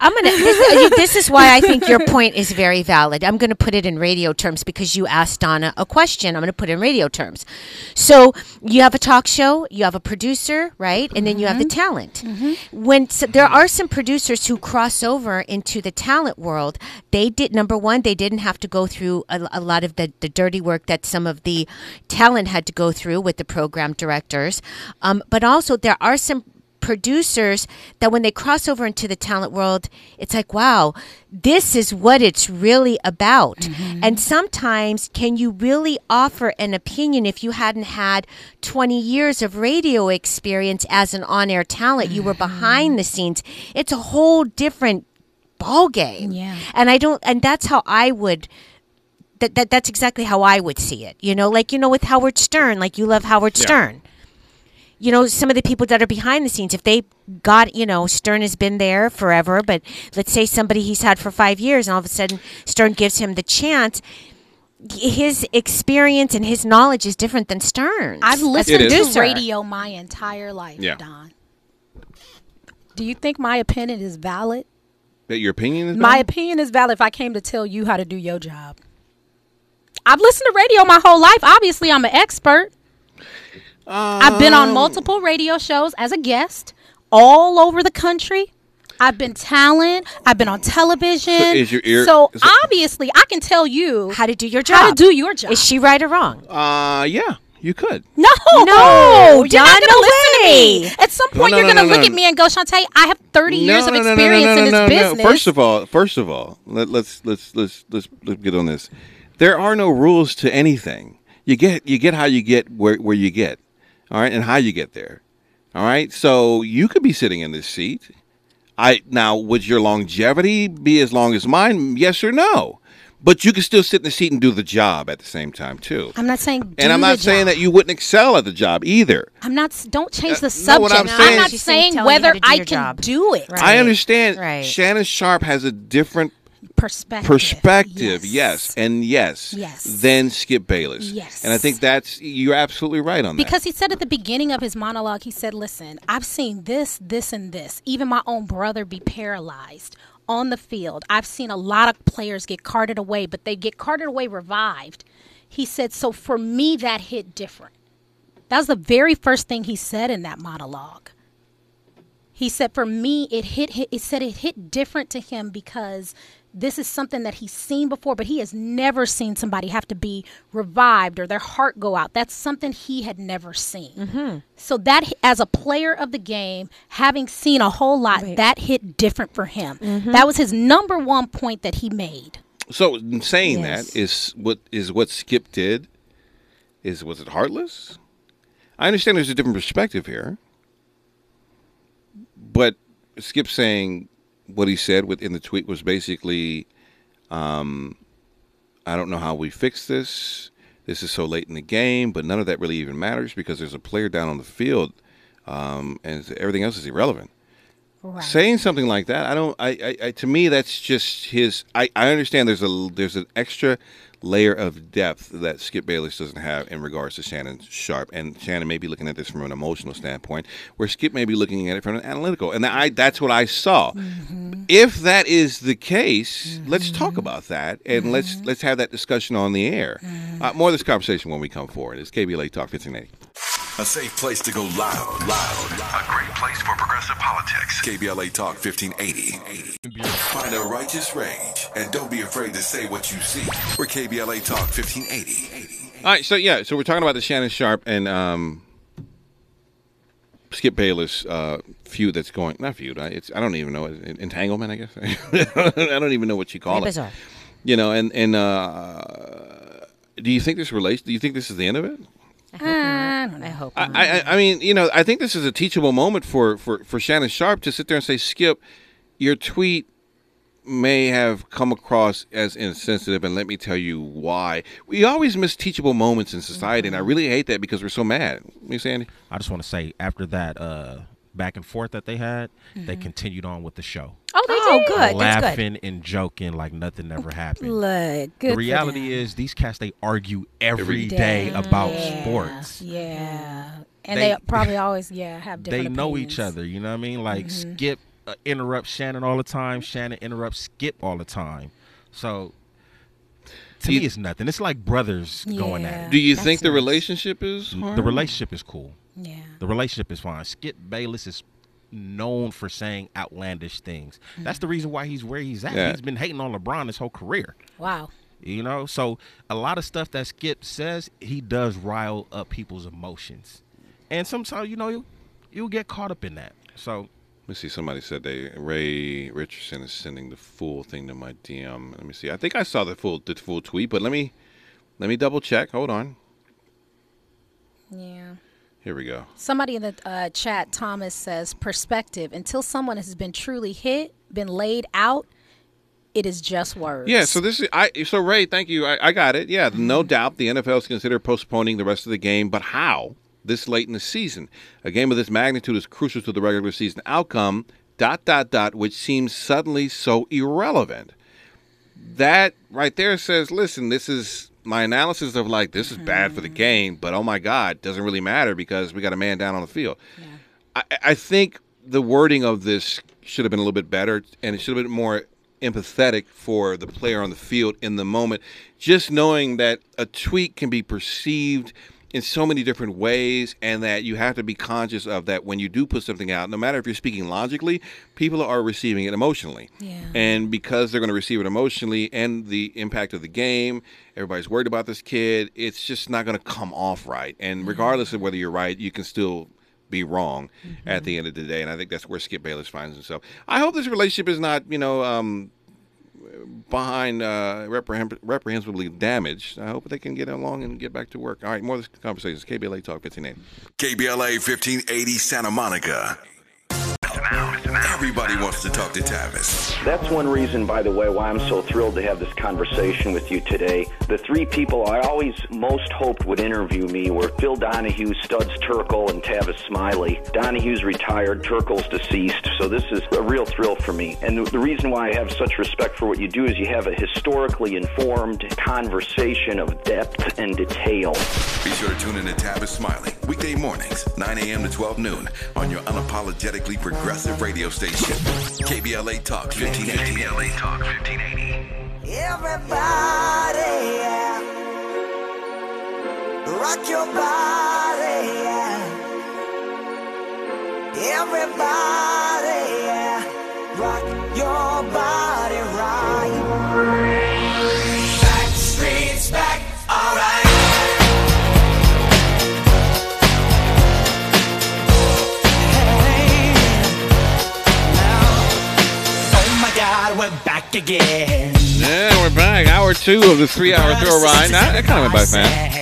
I'm gonna. This, uh, this is why I think your point is very valid. I'm gonna put it in radio terms because you asked Donna a question. I'm gonna put it in radio terms. So you have a talk show, you have a producer, right, and then you have the mm-hmm. talent. Mm-hmm. When so there are some producers who cross over into the talent world, they did number one, they didn't have to go through a, a lot of the, the dirty work that some of the talent had to go through with the program directors. Um, but also there are some producers that when they cross over into the talent world, it's like, wow, this is what it's really about. Mm-hmm. And sometimes, can you really offer an opinion if you hadn't had 20 years of radio experience as an on air talent? You were behind the mm-hmm. scenes. It's a whole different ball game. Yeah. And I don't, and that's how I would that, that that's exactly how I would see it. You know, like you know with Howard Stern, like you love Howard Yeah. Stern. You know, some of the people that are behind the scenes, if they got, you know, Stern has been there forever, but let's say somebody he's had for five years, and all of a sudden Stern gives him the chance. His experience and his knowledge is different than Stern's. I've listened to radio my entire life, Yeah. Don. Do you think my opinion is valid? That your opinion is My opinion is valid if I came to tell you how to do your job. I've listened to radio my whole life. Obviously, I'm an expert. I've been Um, on multiple radio shows as a guest all over the country. I've been talent. I've been on television. So is your ear- So so- obviously, I can tell you How to do your job. how to do your job. Is she right or wrong? Uh, yeah. You could. No, No, you're not going to listen to me. At some point, no, you're going to no, look no. at me and go, Shantae, I have 30 years of experience in this business. First of all, first of all, let, let's let's let's let's let's get on this. There are no rules to anything. You get you get how you get where where you get, all right, and how you get there, all right. So you could be sitting in this seat. I now would your longevity be as long as mine? Yes or no? But you can still sit in the seat and do the job at the same time too. I'm not saying. and I'm not the saying job. that you wouldn't excel at the job either. I'm not. Don't change the uh, no, what subject. I'm saying- not She's saying saying telling you how whether I can job. do it. Right. I understand. Right. Shannon Sharpe has a different Perspective. perspective, yes. and yes, Yes. than Skip Bayless. Yes. and I think that's you're absolutely right on that. Because he said at the beginning of his monologue, he said, Listen, I've seen this, this, and this. Even my own brother be paralyzed on the field. I've seen a lot of players get carted away, but they get carted away revived. He said, So for me, that hit different. That was the very first thing he said in that monologue. He said, For me, it hit, hit it said it hit different to him because this is something that he's seen before, but he has never seen somebody have to be revived or their heart go out. That's something he had never seen. Mm-hmm. So that, as a player of the game, having seen a whole lot, that hit different for him. Mm-hmm. That was his number one point that he made. So in saying Yes. that is what is what Skip did. Is was it heartless? I understand there's a different perspective here, but Skip saying what he said within the tweet was basically, um, "I don't know how we fix this. This is so late in the game, but none of that really even matters because there's a player down on the field, um, and everything else is irrelevant." saying something like that i don't I, I, I to me that's just his I, I understand there's a there's an extra layer of depth that skip bayless doesn't have in regards to shannon sharpe. And shannon may be looking at this from an emotional standpoint where skip may be looking at it from an analytical. And I, that's what i saw. Mm-hmm. If that is the case let's talk mm-hmm. about that and let's mm-hmm. let's have that discussion on the air. Uh, more of this conversation when we come forward. It's kbla talk 1580 A safe place to go loud, loud. A great place for progressive politics. KBLA Talk 1580. Find a righteous rage and don't be afraid to say what you see. We're KBLA Talk 1580. All right, so yeah, so we're talking about the Shannon Sharpe and um, Skip Bayless uh, feud that's going. Not feud. I, it's I don't even know en- entanglement. I guess I don't even know what you call Very it. bizarre. You know, and and uh, do you think this relates? Do you think this is the end of it? I don't know. I hope. I, not. I, I mean, you know, I think this is a teachable moment for, for, for Shannon Sharpe to sit there and say, Skip, your tweet may have come across as insensitive, and let me tell you why. We always miss teachable moments in society, and I really hate that because we're so mad. You Sandy? I just want to say after that uh, back and forth that they had, they continued on with the show, Oh, they Oh, did. good. That's good. laughing and joking like nothing ever happened. Look, good the for reality them. is these cats they argue every Every day about Yeah, sports. Yeah. And They- they, probably always, yeah, have They different know opinions. each other. You know what I mean? Like Skip uh, interrupts Shannon all the time. Shannon interrupts Skip all the time. So to you- me, it's nothing. It's like brothers going at it. Do you That's think the nice. relationship is The relationship is cool. Yeah. The relationship is fine. Skip Bayless is known for saying outlandish things. That's the mm-hmm. reason why he's where he's at. Yeah. He's been hating on LeBron his whole career. Wow. You know, so a lot of stuff that Skip says, he does rile up people's emotions, and sometimes you know you you'll get caught up in that. So Let me see. Somebody said they Ray Richardson is sending the full thing to my DM. Let me see. I think I saw the full the full tweet, but let me let me double check. Hold on. Yeah. Here we go. Somebody in the uh, chat, Thomas says, perspective. Until someone has been truly hit, been laid out, it is just words. Yeah, so this is I. So Ray, thank you. I, I got it. Yeah, no doubt the NFL is considered postponing the rest of the game, but how this late in the season? A game of this magnitude is crucial to the regular season outcome. Dot dot dot, which seems suddenly so irrelevant. That right there says, listen, this is my analysis of like this is bad for the mm-hmm. game, but oh my god, doesn't really matter because we got a man down on the field. I, I think the wording of this should have been a little bit better, and it should have been more empathetic for the player on the field in the moment. Just knowing that a tweet can be perceived in so many different ways, and that you have to be conscious of that when you do put something out, no matter if you're speaking logically, people are receiving it emotionally. Yeah. And because they're going to receive it emotionally and the impact of the game, everybody's worried about this kid, it's just not going to come off right. And regardless of whether you're right, you can still be wrong at the end of the day. And I think that's where Skip Bayless finds himself. I hope this relationship is not, you know, um, behind uh, reprehen- reprehensibly damaged. I hope they can get along and get back to work. All right, more of this conversation. KBLA Talk 1580. KBLA 1580 Santa Monica. Everybody wants to talk to Tavis. That's one reason, by the way, why I'm so thrilled to have this conversation with you today. The three people I always most hoped would interview me were Phil Donahue, Studs Terkel, and Tavis Smiley. Donahue's retired, Terkel's deceased, so this is a real thrill for me. And the, the reason why I have such respect for what you do is you have a historically informed conversation of depth and detail. Be sure to tune in to Tavis Smiley, weekday mornings, 9 a.m. to 12 noon, on your unapologetically progressive radio station. KBLA Talk 1580. KBLA Talk 1580. Everybody, yeah. rock your body, yeah. Everybody, yeah. rock your body again. Yeah, we're back. Hour two of the three hour thrill ride. That, that kind of went by fast.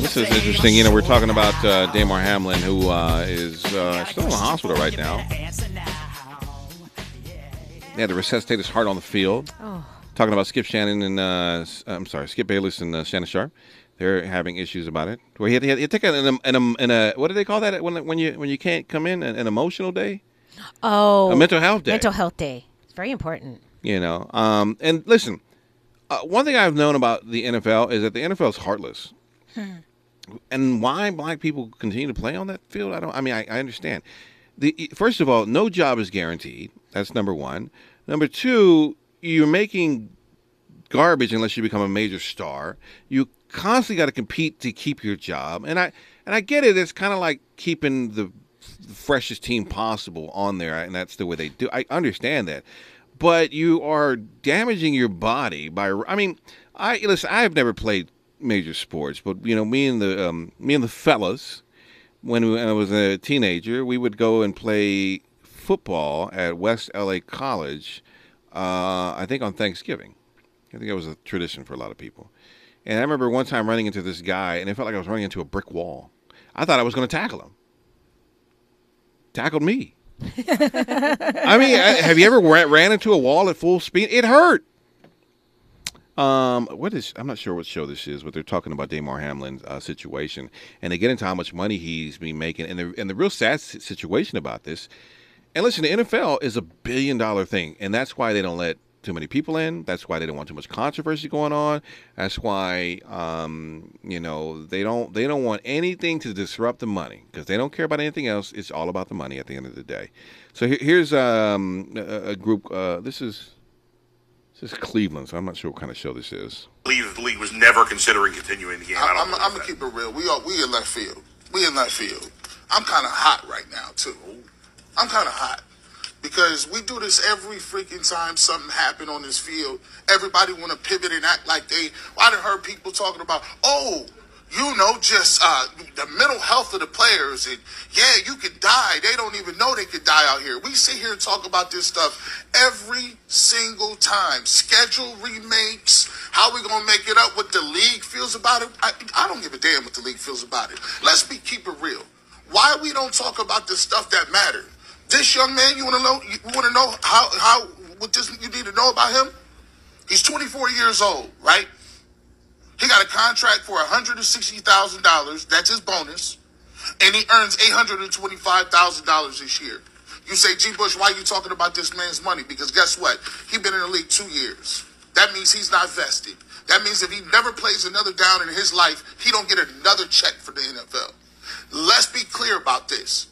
This is interesting. You know, we're talking about uh, Damar Hamlin, who uh, is uh, still in the hospital right now. He had to resuscitate his heart on the field. Oh. Talking about Skip Shannon and, uh, s- I'm sorry, Skip Bayless and uh, Shannon Sharpe. They're having issues about it. Well, he had, he had, he had to take an, an, an, an, a, what do they call that when, when you when you can't come in? An, an emotional day? Oh, A mental health day. Mental health day. It's very important. You know, um, and listen, uh, one thing I've known about the NFL is that the NFL is heartless. And why black people continue to play on that field, I don't. I mean, I, I understand. The first of all, no job is guaranteed. That's number one. Number two, you're making garbage unless you become a major star. You constantly got to compete to keep your job, and I and I get it. It's kind of like keeping the freshest team possible on there, and that's the way they do. I understand that, but you are damaging your body by. I mean, I listen. I have never played major sports, but you know, me and the um, me and the fellas, when, when I was a teenager, we would go and play football at West LA College. Uh, I think on Thanksgiving. I think that was a tradition for a lot of people. And I remember one time running into this guy, and it felt like I was running into a brick wall. I thought I was going to tackle him. Tackled me. I mean, have you ever ra- ran into a wall at full speed? It hurt. Um, what is? I'm not sure what show this is, but they're talking about Damar Hamlin's uh, situation, and they get into how much money he's been making, and the and the real sad situation about this. And listen, the NFL is a billion dollar thing, and that's why they don't let too many people in. That's why they don't want too much controversy going on. That's why, um, you know, they don't they don't want anything to disrupt the money because they don't care about anything else. It's all about the money at the end of the day. So here, here's um, a, a group. Uh, this is this is Cleveland, so I'm not sure what kind of show this is. believe the league was never considering continuing the game. I, I I'm, I'm gonna keep it real. We are we in left field. We in left field. I'm kind of hot right now too. I'm kind of hot because we do this every freaking time something happened on this field. Everybody want to pivot and act like they. I done heard people talking about, oh, you know, just uh, the mental health of the players, and yeah, you could die. They don't even know they could die out here. We sit here and talk about this stuff every single time. Schedule remakes. How we gonna make it up? What the league feels about it? I, I don't give a damn what the league feels about it. Let's be keep it real. Why we don't talk about the stuff that matter? This young man, you want to know? You want to know how how what this you need to know about him? He's 24 years old, right? He got a contract for $160,000. That's his bonus. And he earns $825,000 this year. You say, G. Bush, why are you talking about this man's money? Because guess what? He been in the league two years. That means he's not vested. That means if he never plays another down in his life, he don't get another check for the NFL. Let's be clear about this.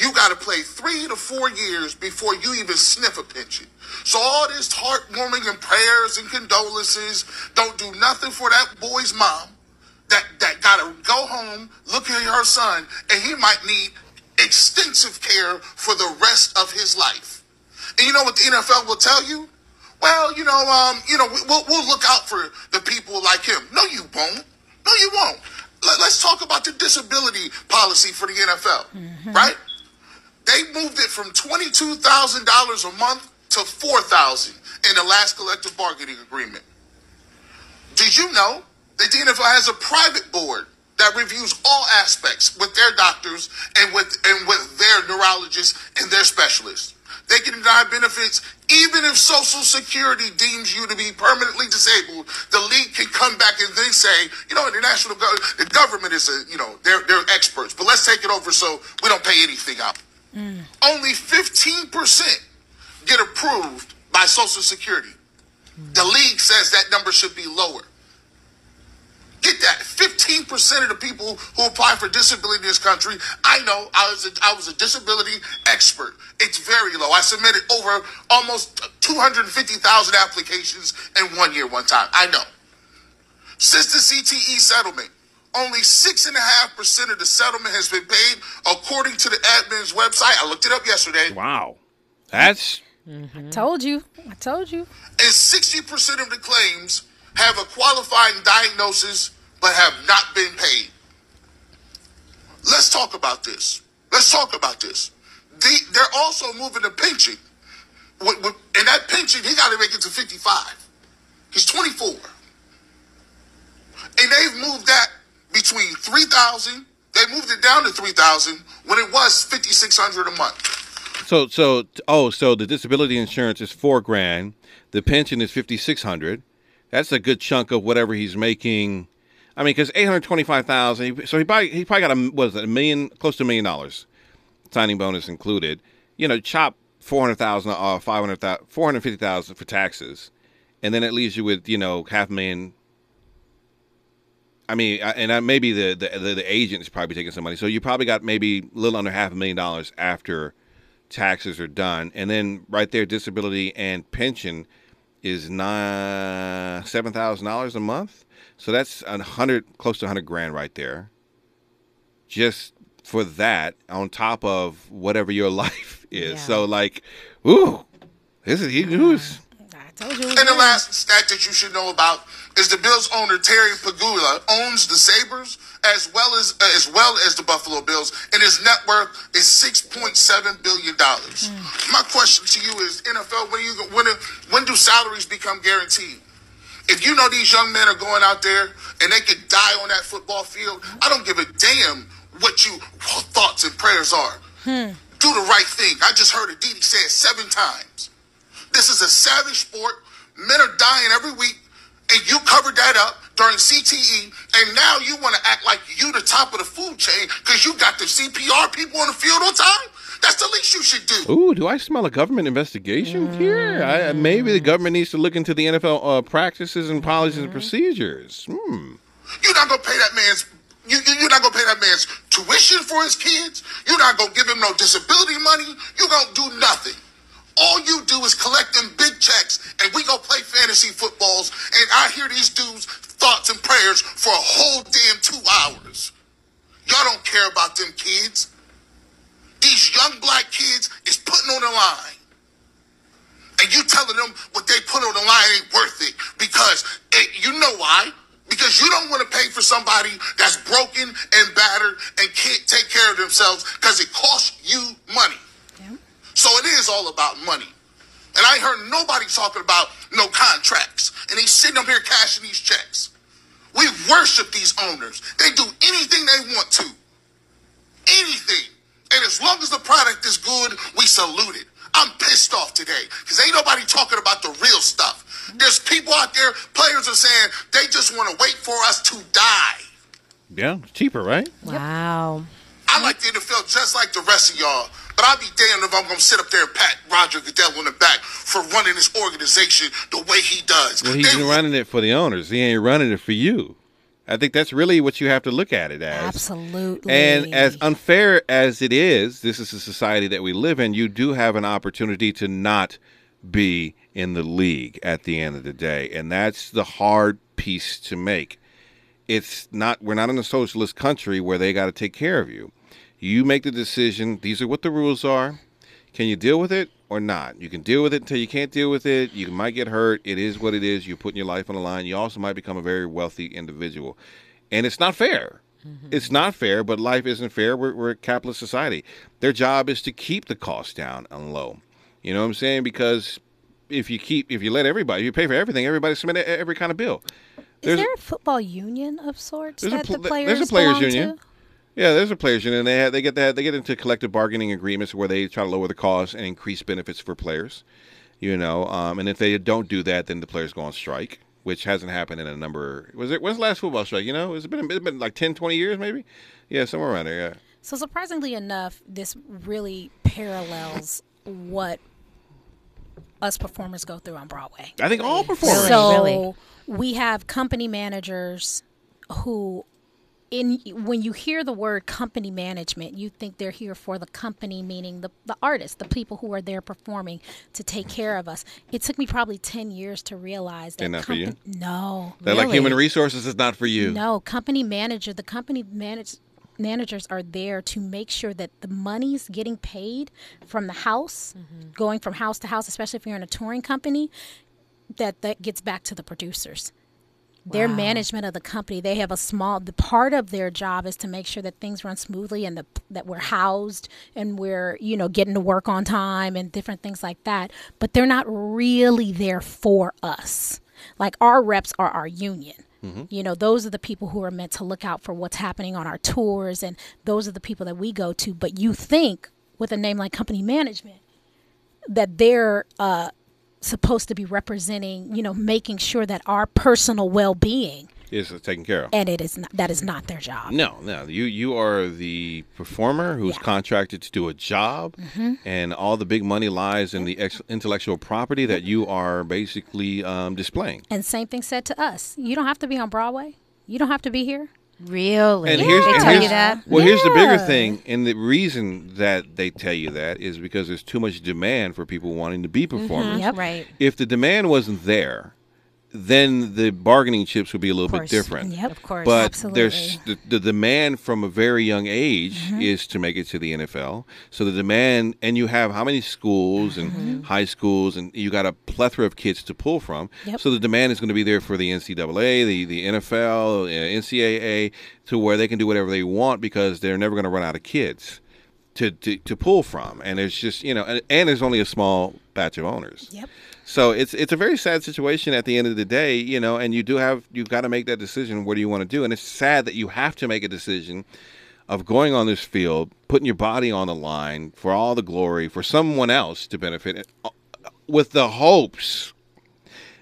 You got to play three to four years before you even sniff a pension. So all this heartwarming and prayers and condolences don't do nothing for that boy's mom. that that got to go home, look at her son, and he might need extensive care for the rest of his life. And you know what the NFL will tell you? Well, you know, um, you know, we- we'll, we'll look out for the people like him. No, you won't. No, you won't. Let, us talk about the disability policy for the NFL, right? They moved it from twenty-two thousand dollars a month to four thousand in the last collective bargaining agreement. Did you know the NFL has a private board that reviews all aspects with their doctors and with and with their neurologists and their specialists? They can deny benefits even if Social Security deems you to be permanently disabled. The league can come back and then say, you know, the national gov- the government is a, you know, they're they're experts, but let's take it over so we don't pay anything out. Only 15% get approved by Social Security. The league says that number should be lower. Get that. 15% of the people who apply for disability in this country, I know I was a, I was a disability expert. It's very low. I submitted over almost 250,000 applications in one year, one time. I know. Since the CTE settlement, only 6.5% of the settlement has been paid according to the admin's website. I looked it up yesterday. Wow. That's mm-hmm. I told you. I told you. and 60% of the claims have a qualifying diagnosis but have not been paid. Let's talk about this. Let's talk about this. The, they're also moving the pension. With, with, and that pension, he got to make it to 55. He's 24. And they've moved that between 3,000, they moved it down to 3,000 when it was 5,600 a month. so so oh so the disability insurance is four grand, the pension is fifty six hundred. That's a good chunk of whatever he's making. I mean, because eight hundred twenty five thousand. So he probably he probably got a it, a million, close to a million dollars, signing bonus included. You know, chop four hundred thousand off, five hundred thousand, four hundred fifty thousand for taxes, and then it leaves you with you know half a million. I mean, and I, maybe the, the the the agent is probably taking some money, so you probably got maybe a little under half a million dollars after taxes are done, and then right there, disability and pension is nine seven thousand dollars a month. So that's a hundred, close to a hundred grand right there. Just for that, on top of whatever your life is. So like, ooh, this is he news. told you. And the last stat that you should know about is the Bills owner Terry Pegula owns the Sabres as well as uh, as well as the Buffalo Bills, and his net worth is six point seven billion dollars. Hmm. My question to you is, NFL, when you when when do salaries become guaranteed? If you know these young men are going out there and they could die on that football field, I don't give a damn what you thoughts and prayers are. Hmm. Do the right thing. I just heard Aditi say it seven times. This is a savage sport. Men are dying every week, and you covered that up during CTE, and now you want to act like you the top of the food chain because you got the CPR people on the field on time? That's the least you should do. Ooh, do I smell a government investigation here? I, maybe the government needs to look into the NFL uh, practices and policies and procedures. Hmm. You're not gonna pay that man's. You, you, you're not gonna pay that man's tuition for his kids. You're not gonna give him no disability money. You're gonna do nothing. All you do is collect them big checks, and we go play fantasy footballs. And I hear these dudes' thoughts and prayers for a whole damn two hours. Y'all don't care about them kids. These young black kids is putting on the line. And you telling them what they put on the line ain't worth it because it, you know why? Because you don't want to pay for somebody that's broken and battered and can't take care of themselves because it costs you money. So it is all about money. And I heard nobody talking about no contracts. And he's sitting up here cashing these checks. We worship these owners. They do anything they want to. Anything. And as long as the product is good, we salute it. I'm pissed off today because ain't nobody talking about the real stuff. There's people out there, players are saying they just want to wait for us to die. Yeah, cheaper, right? Wow. I like the NFL just like the rest of y'all, but I'll be damned if I'm going to sit up there and pat Roger Goodell on the back for running this organization the way he does. Well, he's They- running it for the owners. He ain't running it for you. I think that's really what you have to look at it as. Absolutely. And as unfair as it is, this is a society that we live in. You do have an opportunity to not be in the league at the end of the day, and that's the hard piece to make. it's not. We're not in a socialist country where they got to take care of you. You make the decision. These are what the rules are. Can you deal with it or not? You can deal with it until you can't deal with it. You might get hurt. It is what it is. You're putting your life on the line. You also might become a very wealthy individual, and it's not fair. Mm-hmm. It's not fair, but life isn't fair. We're, we're a capitalist society. Their job is to keep the cost down and low. You know what I'm saying? Because if you keep, if you let everybody, if you pay for everything, everybody submit every kind of bill. Is there a football union of sorts There's that pl- the players there's a players union. to? Yeah, there's a players union. They have, they get that they get into collective bargaining agreements where they try to lower the costs and increase benefits for players. You know, um, and if they don't do that, then the players go on strike, which hasn't happened in a number. Was it? When's the last football strike? You know, it's been it's been like 10, 20 years, maybe. Yeah, somewhere around there. Yeah. So surprisingly enough, this really parallels what us performers go through on Broadway. I think all performers. So we have company managers who in when you hear the word company management, you think they're here for the company, meaning the, the artists, the people who are there performing to take care of us. It took me probably ten years to realize that They're not for you? No. That like human resources is not for you. No, company manager, the company manage, managers are there to make sure that the money's getting paid from the house, mm-hmm. going from house to house, especially if you're in a touring company, that that gets back to the producers. Their Wow. management of the company, they have a small. The part of their job is to make sure that things run smoothly and the, that we're housed and we're you know getting to work on time and different things like that. But they're not really there for us. Like our reps are our union. You know, those are the people who are meant to look out for what's happening on our tours, and those are the people that we go to. But you think with a name like company management that they're uh, supposed to be representing, you know, making sure that our personal well being, Is taken care of. and it is not, that is not their job. No, no. You you are the performer who's contracted to do a job, Mhm. and all the big money lies in the ex- intellectual property that you are basically um, displaying. And same thing said to us. You don't have to be on Broadway. You don't have to be here. Really? And here's, and here's- Well, here's the bigger thing, and the reason that they tell you that is because there's too much demand for people wanting to be performers. Yep. Right. If the demand wasn't there, then the bargaining chips would be a little bit different. Yep. Of course. But Absolutely. there's the, the demand from a very young age Mm-hmm. is to make it to the NFL. So the demand, and you have how many schools and Mm-hmm. high schools, and you got a plethora of kids to pull from. Yep. So the demand is going to be there for the NCAA, the the NFL, uh, NCAA, to where they can do whatever they want because they're never going to run out of kids. To, to, to pull from and it's just you know and, and there's only a small batch of owners Yep. So it's it's a very sad situation at the end of the day, you know, and you do have you've got to make that decision. What do you want to do? And it's sad that you have to make a decision of going on this field, putting your body on the line for all the glory, for someone else to benefit, uh, with the hopes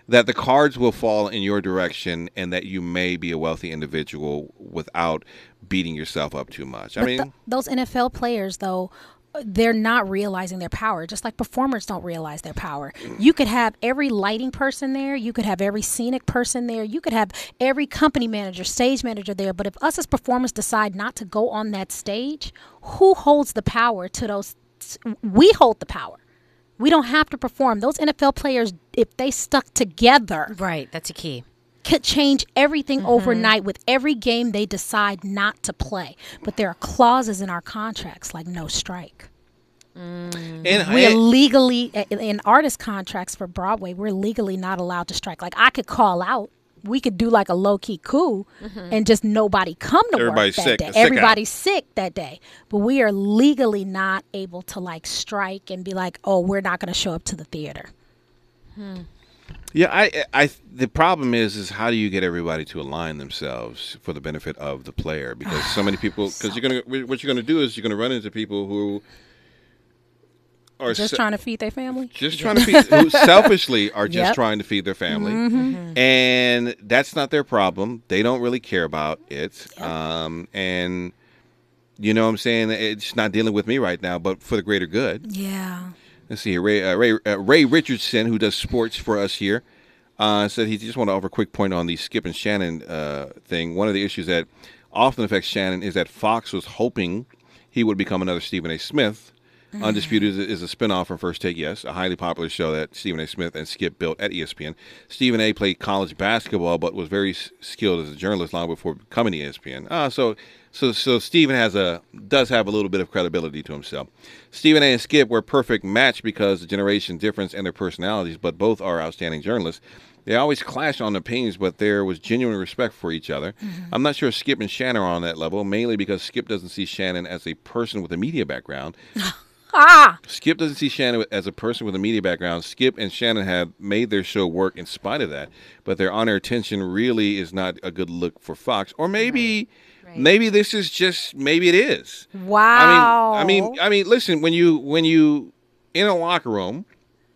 that the cards will fall in your direction and that you may be a wealthy individual without beating yourself up too much. I mean, th- those NFL players, though, they're not realizing their power, just like performers don't realize their power. You could have every lighting person there, you could have every scenic person there, you could have every company manager, stage manager there, but if us as performers decide not to go on that stage, who holds the power to those? We hold the power. We don't have to perform. Those NFL players, if they stuck together, right, that's a key. Could change everything mm-hmm. overnight with every game they decide not to play. But there are clauses in our contracts like no strike. Mm. And- we are and- legally in- in artist contracts for Broadway. We're legally not allowed to strike. Like I could call out. We could do like a low key coup, mm-hmm. and just nobody come to Everybody's work that sick, day. sick out. Everybody's sick that day. But we are legally not able to like strike and be like, oh, we're not going to show up to the theater. Hmm. Yeah, I, I, the problem is, is how do you get everybody to align themselves for the benefit of the player? Because so many people, because you're gonna, what you're gonna do is you're gonna run into people who are just se- trying to feed their family. just trying to feed, who selfishly are just Yep. trying to feed their family, Mhm. and that's not their problem. They don't really care about it, um, and you know what I'm saying. It's not dealing with me right now, but for the greater good. Yeah. Let's see here. Ray uh, Ray, uh, Ray Richardson, who does sports for us here, uh, said he just want to offer a quick point on the Skip and Shannon uh, thing. One of the issues that often affects Shannon is that Fox was hoping he would become another Stephen A. Smith, Undisputed is, a spinoff from First Take, yes, a highly popular show that Stephen A. Smith and Skip built at ESPN. Stephen A. played college basketball, but was very skilled as a journalist long before becoming ESPN. Uh, so, so, so Stephen has a does have a little bit of credibility to himself. Stephen A. and Skip were a perfect match because the generation difference and their personalities, but both are outstanding journalists. They always clash on opinions, but there was genuine respect for each other. I'm not sure Skip and Shannon are on that level, mainly because Skip doesn't see Shannon as a person with a media background. Ah, Skip doesn't see Shannon as a person with a media background. Skip and Shannon have made their show work in spite of that, but their on-air attention really is not a good look for Fox. Or maybe, maybe this is just maybe it is. wow. I mean, I mean, I mean. Listen, when you when you in a locker room,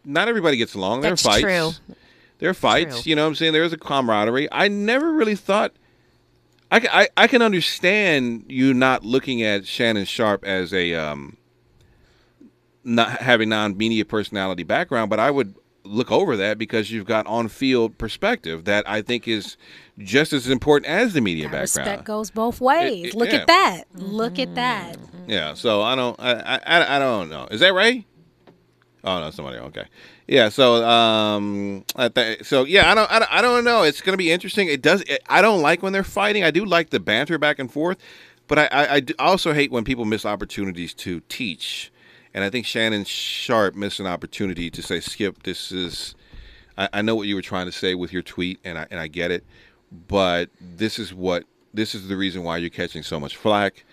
not everybody gets along. There are fights. true. There are fights. True. You know what I'm saying? There's a camaraderie. I never really thought. I, I, I can understand you not looking at Shannon Sharpe as a um, not having non-media personality background, but I would look over that because you've got on-field perspective that I think is just as important as the media background. Respect goes both ways. it- Look yeah. at that. Look at that. Yeah, so I don't, I, I, I- I don't know. Is that right? Oh no, somebody. Okay, yeah. So, um, I th- so yeah, I don't, I don't, I don't know. It's going to be interesting. It does. It, I don't like when they're fighting. I do like the banter back and forth, but I, I, I also hate when people miss opportunities to teach. And I think Shannon Sharpe missed an opportunity to say, "Skip, this is." I, I know what you were trying to say with your tweet, and I and I get it, but this is what this is the reason why you're catching so much flack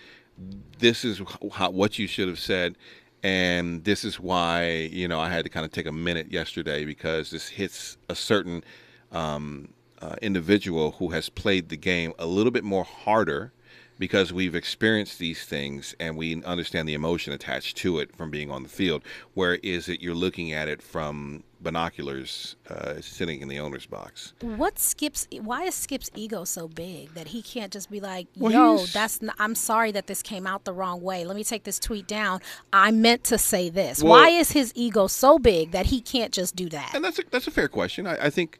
this is how, what you should have said and this is why you know i had to kind of take a minute yesterday because this hits a certain um, uh, individual who has played the game a little bit more harder because we've experienced these things and we understand the emotion attached to it from being on the field where is it you're looking at it from binoculars uh, sitting in the owner's box What Skip's? Why is Skip's ego so big that he can't just be like, Well, "Yo, he's- that's. N- I'm sorry that this came out the wrong way. Let me take this tweet down. I meant to say this." Well- Why is his ego so big that he can't just do that? And that's a, that's a fair question. I, I think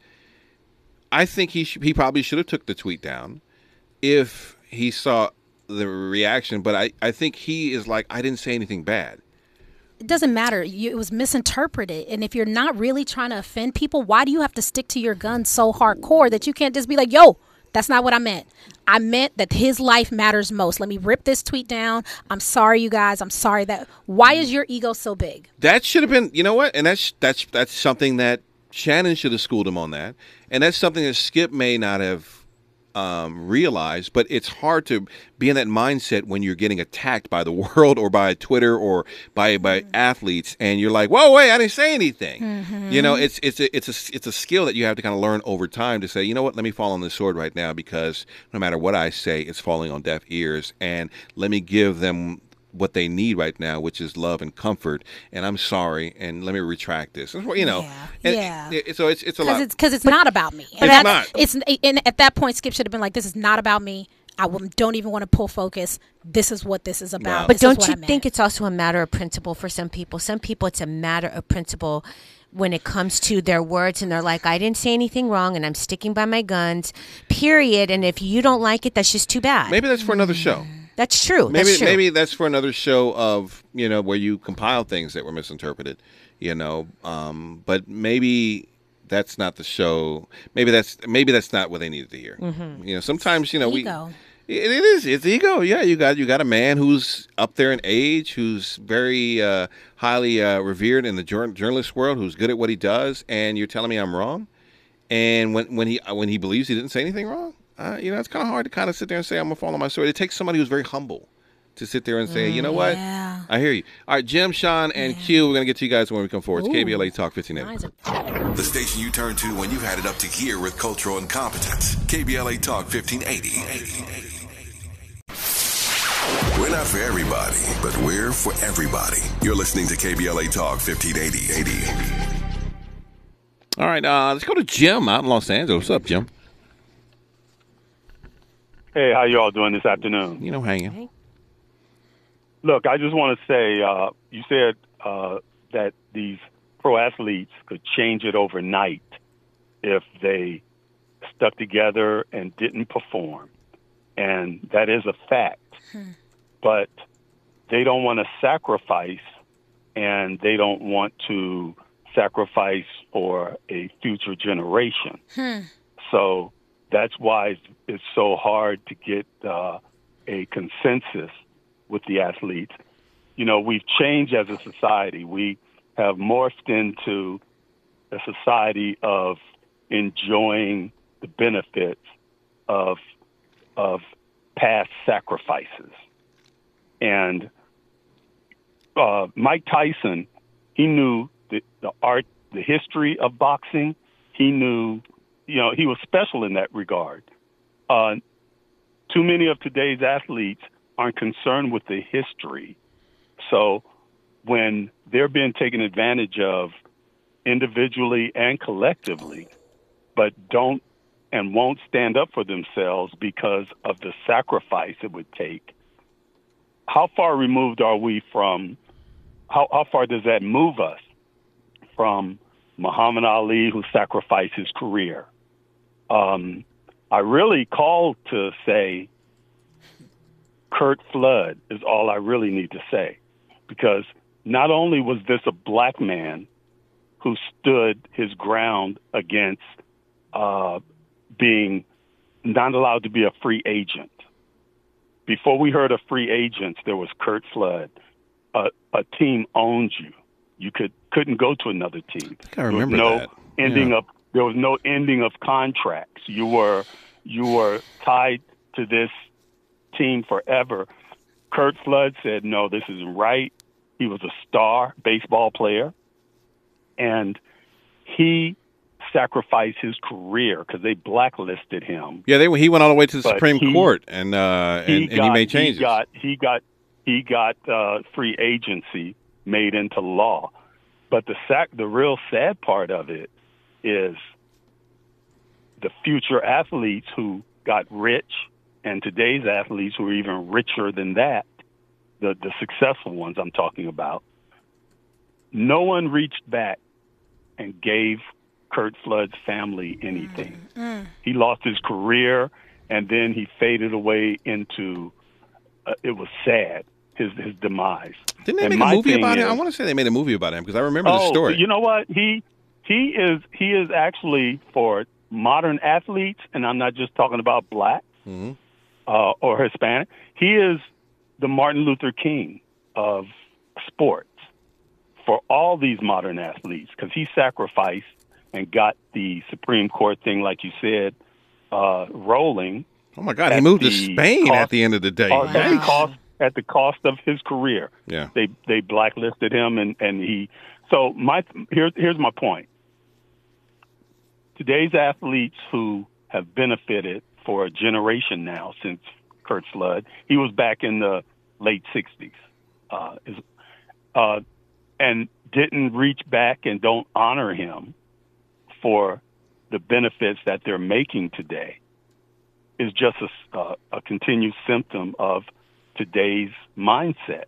I think he sh- he probably should have took the tweet down if he saw the reaction. But I, I think he is like I didn't say anything bad. It doesn't matter. You, it was misinterpreted. And if you're not really trying to offend people, why do you have to stick to your guns so hardcore that you can't just be like, "Yo, that's not what I meant. I meant that his life matters most. Let me rip this tweet down. I'm sorry, you guys. I'm sorry that. Why is your ego so big? That should have been you know what, and that's that's that's something that Shannon should have schooled him on that, and that's something that Skip may not have um, realized. But it's hard to be in that mindset when you're getting attacked by the world or by Twitter or by by athletes, and you're like, "Whoa, wait, I didn't say anything." You know, it's it's a, it's a it's a skill that you have to kind of learn over time to say, you know what, let me fall on the sword right now because no matter what I say, it's falling on deaf ears, and let me give them what they need right now, which is love and comfort. And I'm sorry, and let me retract this. You know. and- yeah. it- so it's it's a Because lot. it's because it's not about me. It's And that's- not. It's and at that point, Skip should have been like, "This is not about me. I don't even want to pull focus. This is what this is about." But This don't you think it's also a matter of principle for some people? Some people, it's a matter of principle when it comes to their words, and they're like, "I didn't say anything wrong, and I'm sticking by my guns." Period. And if you don't like it, that's just too bad. Maybe that's for another show. Mm. That's true. Maybe that's true. maybe that's for another show of you know where you compile things that were misinterpreted, you know. Um, but maybe that's not the show. Maybe that's maybe that's not what they needed to hear. Mhm. You know, sometimes you know Ego. we. It, it is. It's ego. Yeah, you got you got a man who's up there in age, who's very uh, highly uh, revered in the jour- journalist world, who's good at what he does, and you're telling me I'm wrong. And when when he when he believes he didn't say anything wrong, uh, you know, it's kind of hard to kind of sit there and say I'm gonna follow my sword. It takes somebody who's very humble to sit there and say, you know what, I hear you. All right, Jim, Sean, and Q, we're gonna get to you guys when we come forward. It's KBLA Talk 1580. The station you turn to when you've had it up to gear with cultural incompetence. KBLA Talk 1580. We're not for everybody, but we're for everybody. You're listening to KBLA Talk 1580. All right, uh, let's go to Jim out in Los Angeles. What's up, Jim? Hey, how you all doing this afternoon? You know, hanging. Look, I just want to say, uh, you said uh, that these pro athletes could change it overnight if they stuck together and didn't perform, and that is a fact. But they don't want to sacrifice and they don't want to sacrifice for a future generation. Hmm. So that's why it's, so hard to get uh, a consensus with the athletes. You know, we've changed as a society. We have morphed into a society of enjoying the benefits of of past sacrifices. And uh, Mike Tyson, he knew the, the art, the history of boxing. He knew, you know, he was special in that regard. Uh, too many of today's athletes aren't concerned with the history. So when they're being taken advantage of individually and collectively, but don't and won't stand up for themselves because of the sacrifice it would take. How far removed are we from? How, how far does that move us from Muhammad Ali, who sacrificed his career? Um, I really called to say Curt Flood is all I really need to say, because not only was this a black man who stood his ground against uh, being not allowed to be a free agent. Before we heard of free agents, there was Curt Flood. A, a team owned you. You could couldn't go to another team. I remember there was no that. ending Yeah. of there was no ending of contracts. You were you were tied to this team forever. Curt Flood said, "No, this isn't right." He was a star baseball player, and he sacrificed his career because they blacklisted him. Yeah, they he went all the way to the But Supreme he- Court and uh, and, and he made changes. He got he got he got uh, free agency made into law. But the sac the real sad part of it is the future athletes who got rich and today's athletes who are even richer than that, the the successful ones I'm talking about. No one reached back and gave Curt Flood's family anything. He lost his career, and then he faded away into. Uh, it was sad his his demise. Didn't they And make a movie thing about him? I want to say they made a movie about him because I remember the oh, story. You know what? He he is he is actually for modern athletes, and I'm not just talking about black Mhm. uh, or Hispanic. He is the Martin Luther King of sports for all these modern athletes because he sacrificed and got the Supreme Court thing, like you said, uh, rolling. Oh my God, he moved to Spain cost- at the end of the day. uh, at the cost at the cost of his career. Yeah. They they blacklisted him and and he. So my here's here's my point. Today's athletes who have benefited for a generation now since Curt Flood, he was back in the late '60s, uh, is, uh, and didn't reach back and don't honor him for the benefits that they're making today is just a, uh, a continued symptom of today's mindset.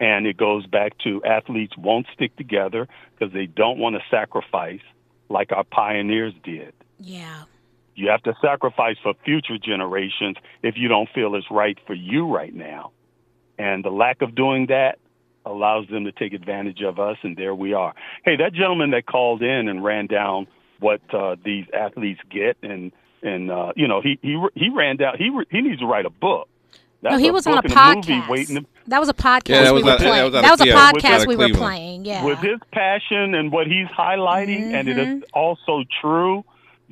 And it goes back to athletes won't stick together because they don't want to sacrifice like our pioneers did. Yeah. You have to sacrifice for future generations if you don't feel it's right for you right now. And the lack of doing that allows them to take advantage of us, and there we are. Hey, that gentleman that called in and ran down what uh, these athletes get, and and uh, you know he he he ran down. He he needs to write a book. no, he was on a a movie podcast. waiting to that was a podcast Yeah, that we was were out- that playing. was That was a yeah, podcast we were playing. Yeah. with his passion and what he's highlighting, and it is also true.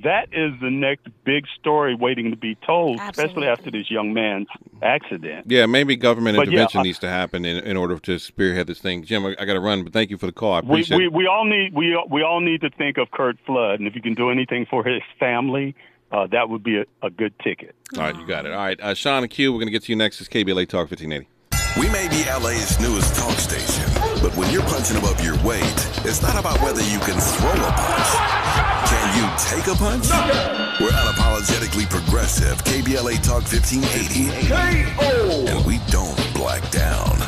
That is the next big story waiting to be told, especially after this young man's accident. Yeah, maybe government But yeah, intervention I- needs to happen in, in order to spearhead this thing. Jim, I, I got to run, but thank you for the call. I We, appreciate we it. we all need we we all need to think of Curt Flood, and if you can do anything for his family, uh, that would be a, a good ticket. All right, you got it. All right, uh, Sean and Q, we're going to get to you next. It's KBLA Talk 1580. We may be LA's newest talk station, but when you're punching above your weight, it's not about whether you can throw a punch. Can you take a punch? We're unapologetically progressive. KBLA Talk 1580. And we don't black down.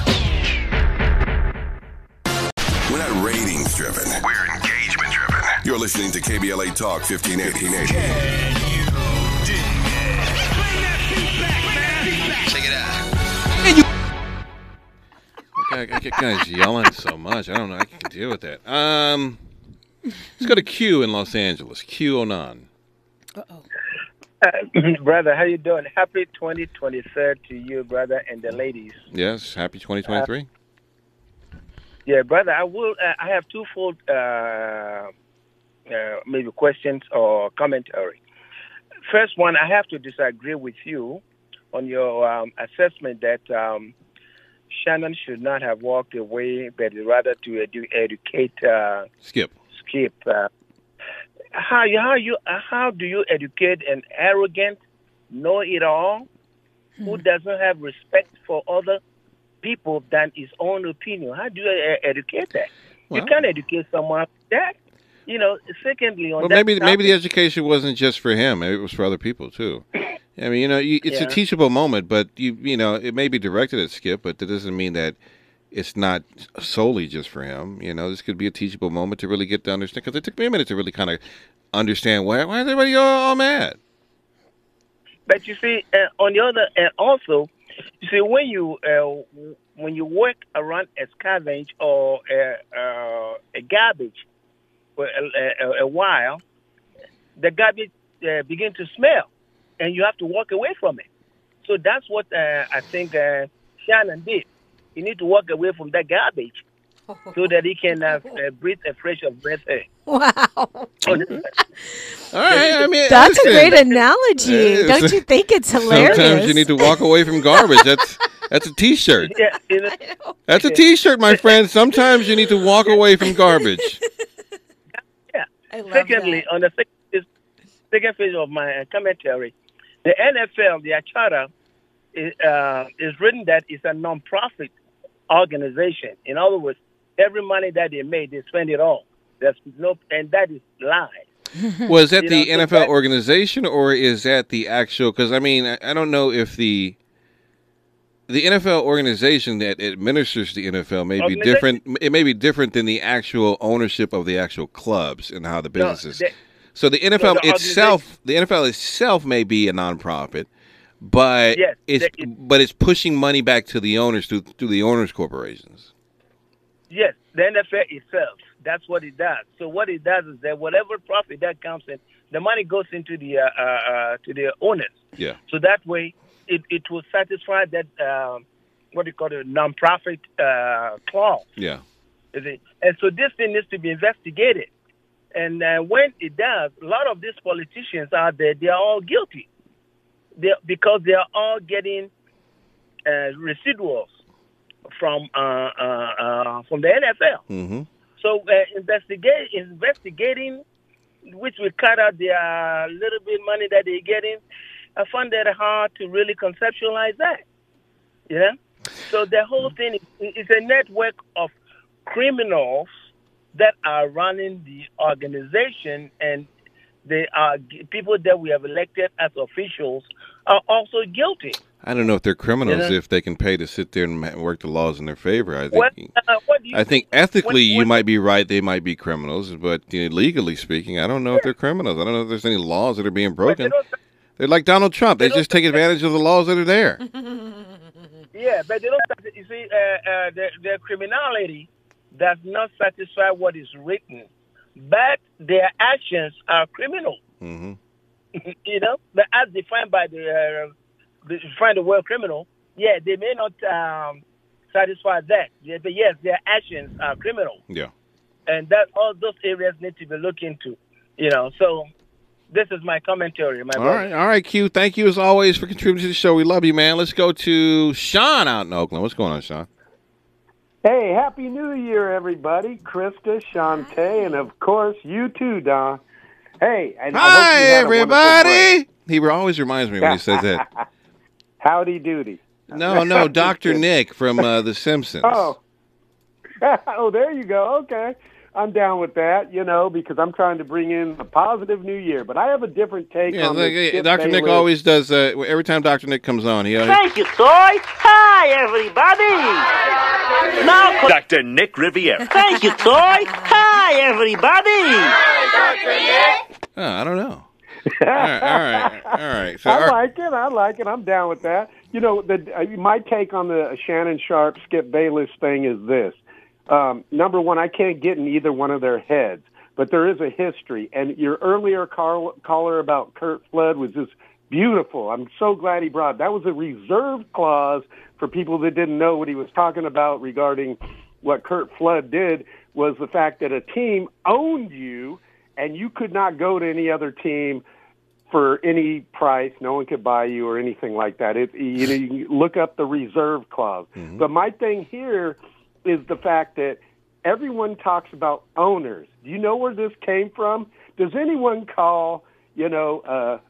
We're not ratings driven. We're engagement driven. You're listening to KBLA Talk 1580. I, I get guys yelling so much. I don't know. I can deal with that. Um, let's go to Q in Los Angeles. Q Onan. Uh oh, brother, how you doing? Happy 2023 to you, brother, and the ladies. Yes. Happy 2023. Yeah, brother, I will. Uh, I have twofold, uh, uh, maybe questions or commentary. First one, I have to disagree with you on your um, assessment that um, Shannon should not have walked away, but rather to edu- educate uh, Skip. Skip. Uh, how how you uh, how do you educate an arrogant, know-it-all, who doesn't have respect for other people than his own opinion? How do you uh, educate that? you can't educate someone like that. You know. Secondly, on Well, that maybe maybe the education wasn't just for him. Maybe it was for other people too. I mean, you know, you, it's Yeah. a teachable moment, but you you know, it may be directed at Skip, but that doesn't mean that it's not solely just for him. You know, this could be a teachable moment to really get to understand. Because it took me a minute to really kind of understand why why is everybody all, all mad. But you see, uh, on the other, and also, you see, when you uh, when you work around a scavenge or a, uh, a garbage for a, a, a while, the garbage uh, begin to smell, and you have to walk away from it. So that's what uh, I think uh, Shannon did. You need to walk away from that garbage so that he can uh, uh, breathe a fresh of breath air. Wow. All right, I mean, That's a great analogy. Don't you think it's hilarious? Sometimes you need to walk away from garbage. That's that's a T-shirt. Yeah, you know, That's a T-shirt, my friend. Sometimes you need to walk away from garbage. Yeah. Secondly, on the second phase, second phase of my uh, commentary, the NFL, their charter, is, uh, is written that it's a non-profit organization. In other words, every money that they made, they spend it all. There's no, and that is lies. Was that You the know, so NFL that- organization or is that the actual? Because I mean, I, I don't know if the the NFL organization that administers the NFL may be different. It may be different than the actual ownership of the actual clubs and how the No, businesses. they- so the NFL the itself, the NFL itself, may be a nonprofit, but Yes, it's they- but it's pushing money back to the owners through through the owners corporations. Yes, the NFL itself. That's what it does. So what it does is that whatever profit that comes in, the money goes into the uh, uh, uh, to the owners. Yeah. So that way, it, it will satisfy that um, what do you call it, non-profit uh, clause. Yeah. And so this thing needs to be investigated. And uh, when it does, a lot of these politicians out there, they are all guilty. They because they are all getting uh, residuals from uh, uh, uh, from the NFL. Mm-hmm. So uh, investigate investigating, which will cut out their little bit money that they're getting. I find that hard to really conceptualize that. You know, so the whole thing is it's a network of criminals that are running the organization, and they are people that we have elected as officials are also guilty. I don't know if they're criminals Yeah. if they can pay to sit there and work the laws in their favor. I think. What, uh, what do you I think ethically what- you might be right. They might be criminals, but you know, legally speaking, I don't know if they're criminals. I don't know if there's any laws that are being broken. They're like Donald Trump. They just take advantage of the laws that are there. Yeah, but they don't. You see, uh, uh, the, the criminality does not satisfy what is written, but their actions are criminal. hmm you know, but as defined by the, uh, the defined the word criminal, yeah, they may not um, satisfy that. Yeah, but yes, their actions are criminal, Yeah. and that all those areas need to be looked into. You know, so this is my commentary, my All brother. right, all right, Q. Thank you as always for contributing to the show. We love you, man. Let's go to Sean out in Oakland. What's going on, Sean? Hey, Happy New Year, everybody. Krista, Shantae, and of course, you too, Don. Hey, and I Hi, you had a wonderful everybody. He always reminds me when he says that. Howdy doody. No, no, Doctor Nick from uh, The Simpsons. Oh. oh, there you go. Okay. I'm down with that, you know, because I'm trying to bring in a positive new year. But I have a different take Yeah, on look, the yeah, Skip Dr. Nick always does. Uh, every time Dr. Nick comes on, he always, Thank you, Soy. Hi, everybody. Now, Dr. Nick Riviera. thank you, Soy. Hi, everybody. Hi, Dr. Nick. Oh, I don't know. all right, all right, all right. So, I our- like it. I like it. I'm down with that. You know, the uh, my take on the Shannon Sharpe Skip Bayless thing is this: um, number one, I can't get in either one of their heads, but there is a history. And your earlier call, caller about Curt Flood was just beautiful. I'm so glad he brought that was a reserve clause for people that didn't know what he was talking about regarding what Curt Flood did was the fact that a team owned you and you could not go to any other team for any price. No one could buy you or anything like that. It, you know, you look up the reserve clause. But my thing here is the fact that everyone talks about owners. Do you know where this came from? Does anyone call, you know,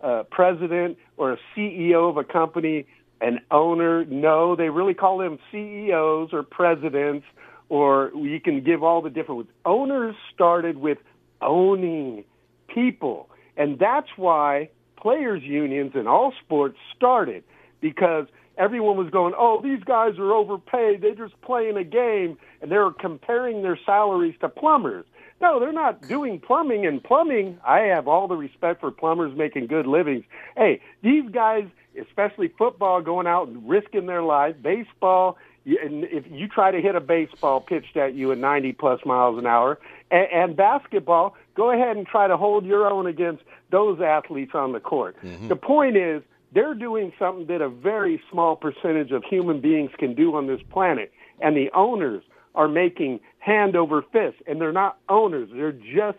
a, a president or a CEO of a company an owner? No, they really call them CEOs or presidents, or you can give all the different ones. Owners started with owning people. And that's why players' unions in all sports started because everyone was going, oh, these guys are overpaid. They're just playing a game. And they're comparing their salaries to plumbers. No, they're not doing plumbing. And plumbing, I have all the respect for plumbers making good livings. Hey, these guys, especially football, going out and risking their lives, baseball, and if you try to hit a baseball pitched at you at 90 plus miles an hour, and, and basketball, go ahead and try to hold your own against those athletes on the court. Mm-hmm. The point is, they're doing something that a very small percentage of human beings can do on this planet, and the owners are making hand over fist, and they're not owners. They're just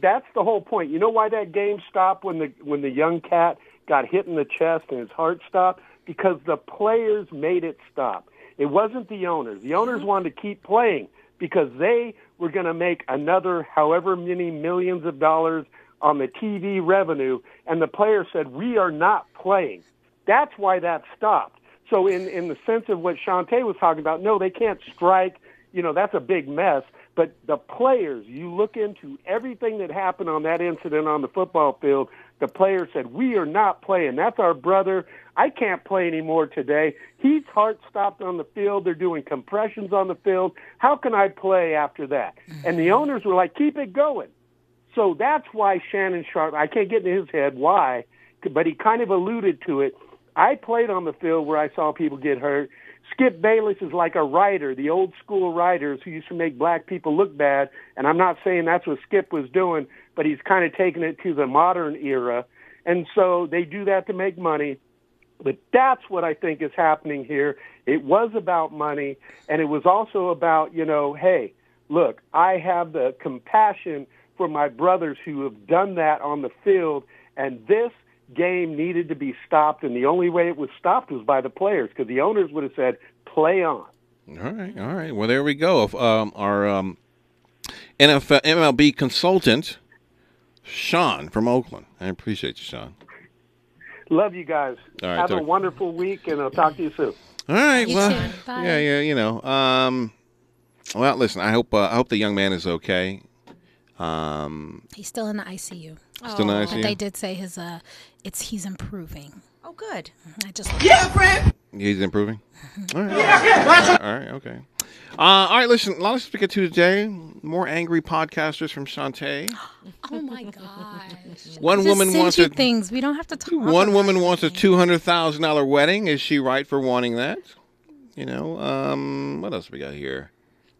that's the whole point. You know why that game stopped when the when the young cat got hit in the chest and his heart stopped? Because the players made it stop. It wasn't the owners. The owners mm-hmm. wanted to keep playing because they were going to make another however many millions of dollars on the TV revenue, and the players said, "We are not playing." That's why that stopped. So, in in the sense of what Shantae was talking about, no, they can't strike. You know, that's a big mess. But the players, you look into everything that happened on that incident on the football field. The players said, "We are not playing. That's our brother. I can't play anymore today. He's heart stopped on the field. They're doing compressions on the field. How can I play after that?" And the mm-hmm. owners were like, "Keep it going." So that's why Shannon Sharpe, I can't get into his head why, but he kind of alluded to it. I played on the field where I saw people get hurt. Skip Bayless is like a writer, the old school writers who used to make black people look bad. And I'm not saying that's what Skip was doing, but he's kind of taking it to the modern era. And so they do that to make money. But that's what I think is happening here. It was about money, and it was also about, you know, hey, look, I have the compassion for my brothers who have done that on the field, and this game needed to be stopped, and the only way it was stopped was by the players, because the owners would have said, play on. All right, all right. Well, there we go. If, Um, our um, NFL MLB consultant, Sean from Oakland. I appreciate you, Sean. Love you guys. All right, have a wonderful week, and I'll talk to you soon. All right. You well, too. Bye. yeah, yeah. You know. Um, well, listen. I hope. Uh, I hope the young man is okay. Um, He's still in the ICU. Still in the But ICU? they did say his uh, it's he's improving. Oh, good. I just Yeah, friend. he's improving. All right. Yeah. All right. Okay. Uh, all right. Listen. A lot to get to today. More angry podcasters from Shantae. Oh my gosh. One Just woman send wants you a things. We don't have to talk. One about woman wants a two hundred thousand dollar wedding. Is she right for wanting that? You know. Um. What else we got here?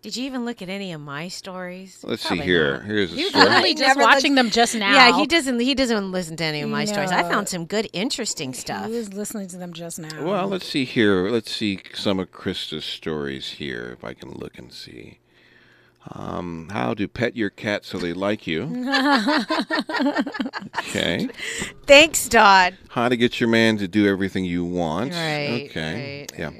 Did you even look at any of my stories? Let's see here. not. Here's a You story. probably just watching looked- them just now. Yeah, he doesn't. He doesn't listen to any of my stories. I found some good, interesting stuff. He was listening to them just now. Well, let's see here. Let's see some of Krista's stories here, if I can look and see. Um, how to pet your cat so they like you. Okay. Thanks, Dodd. How to get your man to do everything you want. Right, Okay. yeah.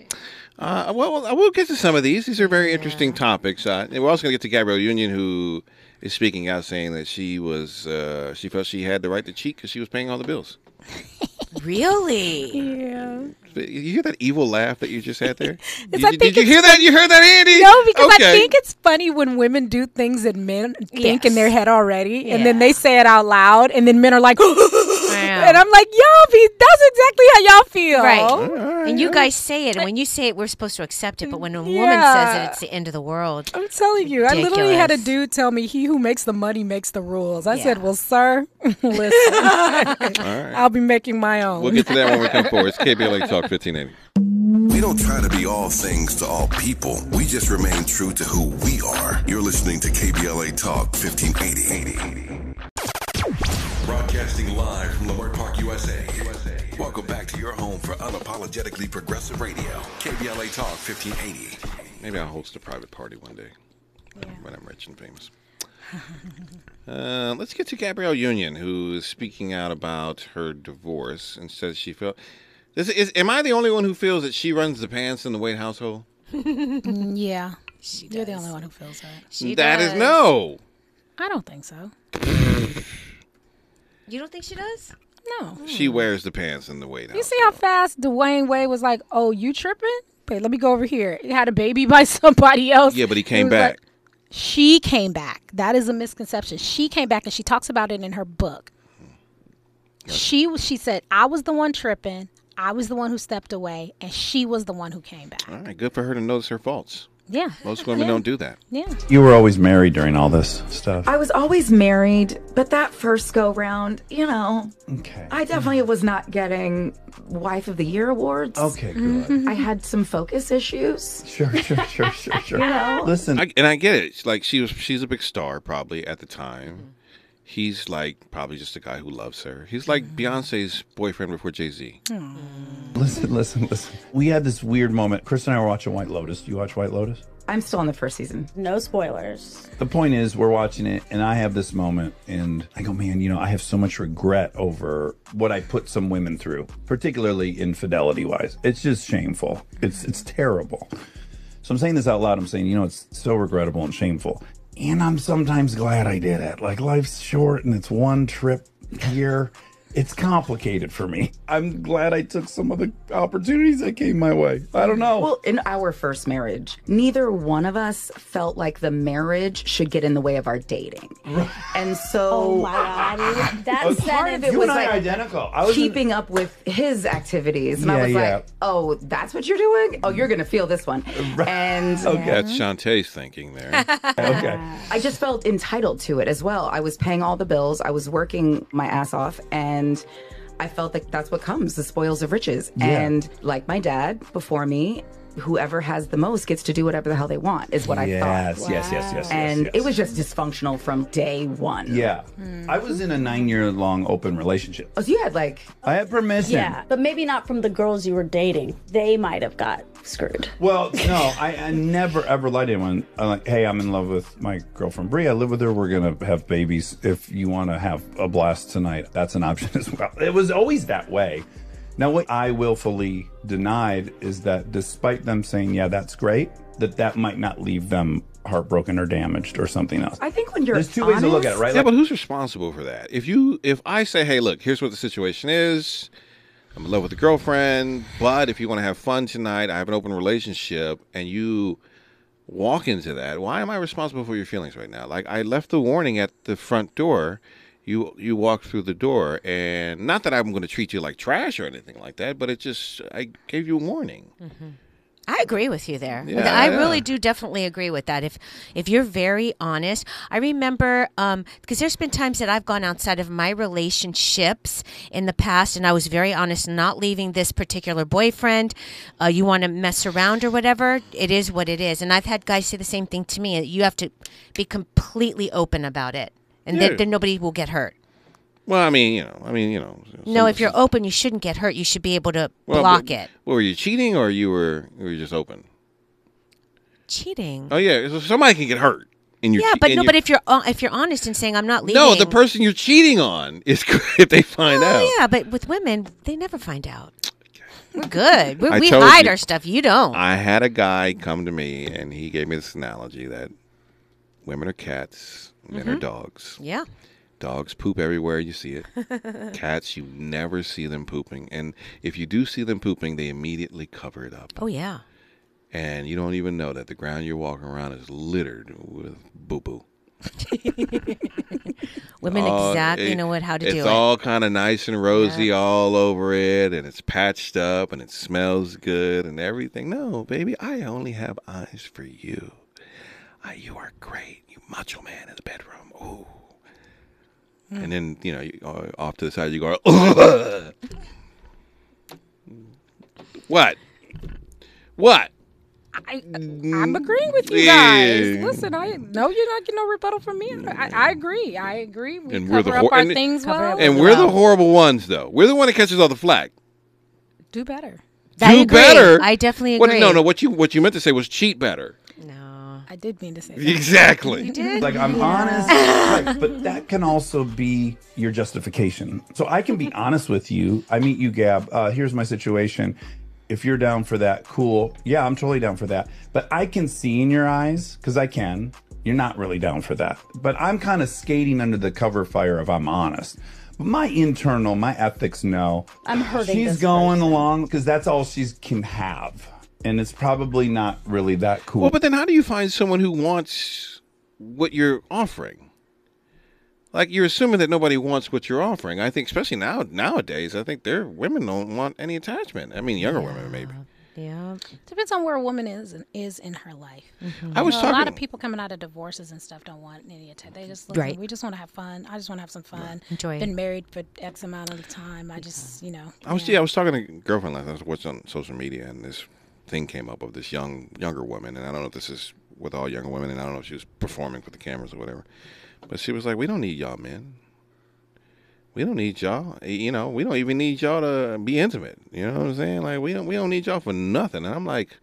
Uh, well, well, we'll get to some of these. These are very interesting topics. Uh, and we're also going to get to Gabrielle Union, who is speaking out, saying that she was uh, she felt she had the right to cheat because she was paying all the bills. Really? Yeah. You hear that evil laugh that you just had there? Did, I did you hear that? You heard that, Andy? No, because Okay. I think it's funny when women do things that men think in their head already, and then they say it out loud, and then men are like, I And I'm like, y'all be that's exactly how y'all feel. Right. And you guys say it, and when you say it, we're supposed to accept it. But when a woman says it, it's the end of the world. I'm telling you, I literally had a dude tell me, "He who makes the money makes the rules." I Yeah. said, "Well, sir, listen, right. I'll be making my own." We'll get to that when we come forward. It's KBLA Talk 1580. We don't try to be all things to all people. We just remain true to who we are. You're listening to KBLA Talk 1580. Broadcasting live from Leimert Park, USA. USA. Welcome back to your home for unapologetically progressive radio. KBLA Talk 1580. Maybe I'll host a private party one day when I'm rich and famous. Uh, let's get to Gabrielle Union, who is speaking out about her divorce and says she felt. This is, am I the only one who feels that she runs the pants in the Wade household? Mm, yeah, you're the only one who feels that. She does. That is no. I don't think so. You don't think she does? No. She wears the pants in the Wade You see how fast Dwyane Wade was like, "Oh, you tripping? Wait, let me go over here." He had a baby by somebody else. Yeah, but he came was back. like- she came back. That is a misconception. She came back, and she talks about it in her book. She. She said, "I was the one tripping. I was the one who stepped away, and she was the one who came back." All right, good for her to notice her faults. Yeah. Most women Yeah. don't do that. Yeah. You were always married during all this stuff. I was always married, but that first go round, you know, Okay. I definitely was not getting Wife of the Year awards. Okay, good. I had some focus issues. Sure, sure, sure, sure, sure. You know? Listen, I, and I get it. Like she was. She's a big star, probably at the time. He's like probably just a guy who loves her. He's like mm-hmm. Beyonce's boyfriend before Jay Z. Mm. listen, listen, listen. We had this weird moment. Chris and I were watching White Lotus. Do you watch White Lotus? I'm still on the first season. No spoilers. The point is, we're watching it, and I have this moment, and I go, man, you know, I have so much regret over what I put some women through, particularly infidelity wise. It's just shameful. It's it's terrible. So I'm saying this out loud. I'm saying, you know, it's so regrettable and shameful. And I'm sometimes glad I did it. Like life's short, and it's one trip here. It's complicated for me. I'm glad I took some of the opportunities that came my way. I don't know. Well, in our first marriage, neither one of us felt like the marriage should get in the way of our dating. And so Oh my God. That's part of it You was like identical. I was in- keeping up with his activities. And Yeah, I was yeah. like, oh, that's what you're doing? Oh, you're going to feel this one. And That's Shantae's thinking there. okay. I just felt entitled to it as well. I was paying all the bills, I was working my ass off, and I felt like that's what comes the spoils of riches. Yeah. And like my dad before me, whoever has the most gets to do whatever the hell they want, is what I Yes, thought. yes, yes, yes, yes, And yes. it was just dysfunctional from day one. Yeah. I was in a nine year long open relationship. Oh, so you had like. I had permission. Yeah, but maybe not from the girls you were dating. They might have got screwed. Well, no, I, I never ever lied to anyone. I'm like, hey, I'm in love with my girlfriend Brie. I live with her. We're gonna have babies. If you want to have a blast tonight, that's an option as well. It was always that way. Now, what I willfully denied is that, despite them saying, "Yeah, that's great," that that might not leave them heartbroken or damaged or something else. I think when you're There's two ways to look at it, right? Yeah, Like- but who's responsible for that? If you, if I say, hey, look, here's what the situation is. I'm in love with a girlfriend, but if you want to have fun tonight, I have an open relationship, and you walk into that. Why am I responsible for your feelings right now? Like I left the warning at the front door. You you walked through the door, and not that I'm going to treat you like trash or anything like that, but it just I gave you a warning. I agree with you there. Yeah, I yeah. really do definitely agree with that. If if you're very honest, I remember because there's been times that I've gone outside of my relationships in the past, and I was very honest, not leaving this particular boyfriend. Uh, you want to mess around or whatever, it is what it is. And I've had guys say the same thing to me. You have to be completely open about it, and Yeah. then, then nobody will get hurt. Well, I mean, you know, I mean, you know. No, if you're open, you shouldn't get hurt. You should be able to well, block but- it. Well, were you cheating or you were you were just open? Cheating. Oh yeah, so somebody can get hurt. In your yeah, but no, but if you're uh, if you're honest and saying I'm not leaving, no, the person you're cheating on is good if they find out. Oh yeah, but with women, they never find out. We're good. We're, we hide you. our stuff. You don't. I had a guy come to me and he gave me this analogy that women are cats, men are Mhm. dogs. Yeah. Dogs poop everywhere you see it. Cats, you never see them pooping. And if you do see them pooping, they immediately cover it up. Oh yeah. And you don't even know that the ground you're walking around is littered with boo boo. Women all- exactly it- know what how to do it. It's all kind of nice and rosy all over it, and it's patched up, and it smells good, and everything. No, baby, I only have eyes for you. Ah, you are great, you macho man in the bedroom. Ooh. And then you know, you, uh, off to the side, you go. what? What? I, I'm agreeing with you Yeah. guys. Listen, I know you're not getting no rebuttal from me. I, I agree. I agree. We And cover we're the up hor- our and, things well. and we're the horrible ones, though. We're the one that catches all the flack. do better. I Do agree. better. I definitely What- agree. no, no. What you what you meant to say was cheat better. I did mean to say that. Exactly. You did. Like I'm Yeah. honest, right, but that can also be your justification. So I can be honest with you. I meet you, Gab. Uh, here's my situation. If you're down for that, cool. Yeah, I'm totally down for that. But I can see in your eyes because I can. You're not really down for that. But I'm kind of skating under the cover fire of I'm honest. But my internal, my ethics know. I'm hurting She's this going along because that's all she can have. And it's probably not really that cool. Well, but then how do you find someone who wants what you're offering? Like you're assuming that nobody wants what you're offering. I think, especially now nowadays, I think their women don't want any attachment. I mean, younger women maybe. Yeah. Depends on where a woman is in, is in her life. Mm-hmm. I was You know, a lot of people coming out of divorces and stuff don't want any attention. They just listen, Right. we just want to have fun. I just want to have some fun. Enjoy. Been married for X amount of time. I just you know. I was yeah, I was talking to a girlfriend last night. I was watching on social media, and this thing came up of this young younger woman, and I don't know if this is with all younger women, and I don't know if she was performing for the cameras or whatever, but she was like, "We don't need y'all, men. We don't need y'all. Eh, you know, we don't even need y'all to be intimate. You know what I'm saying? Like we don't we don't need y'all for nothing." And I'm like.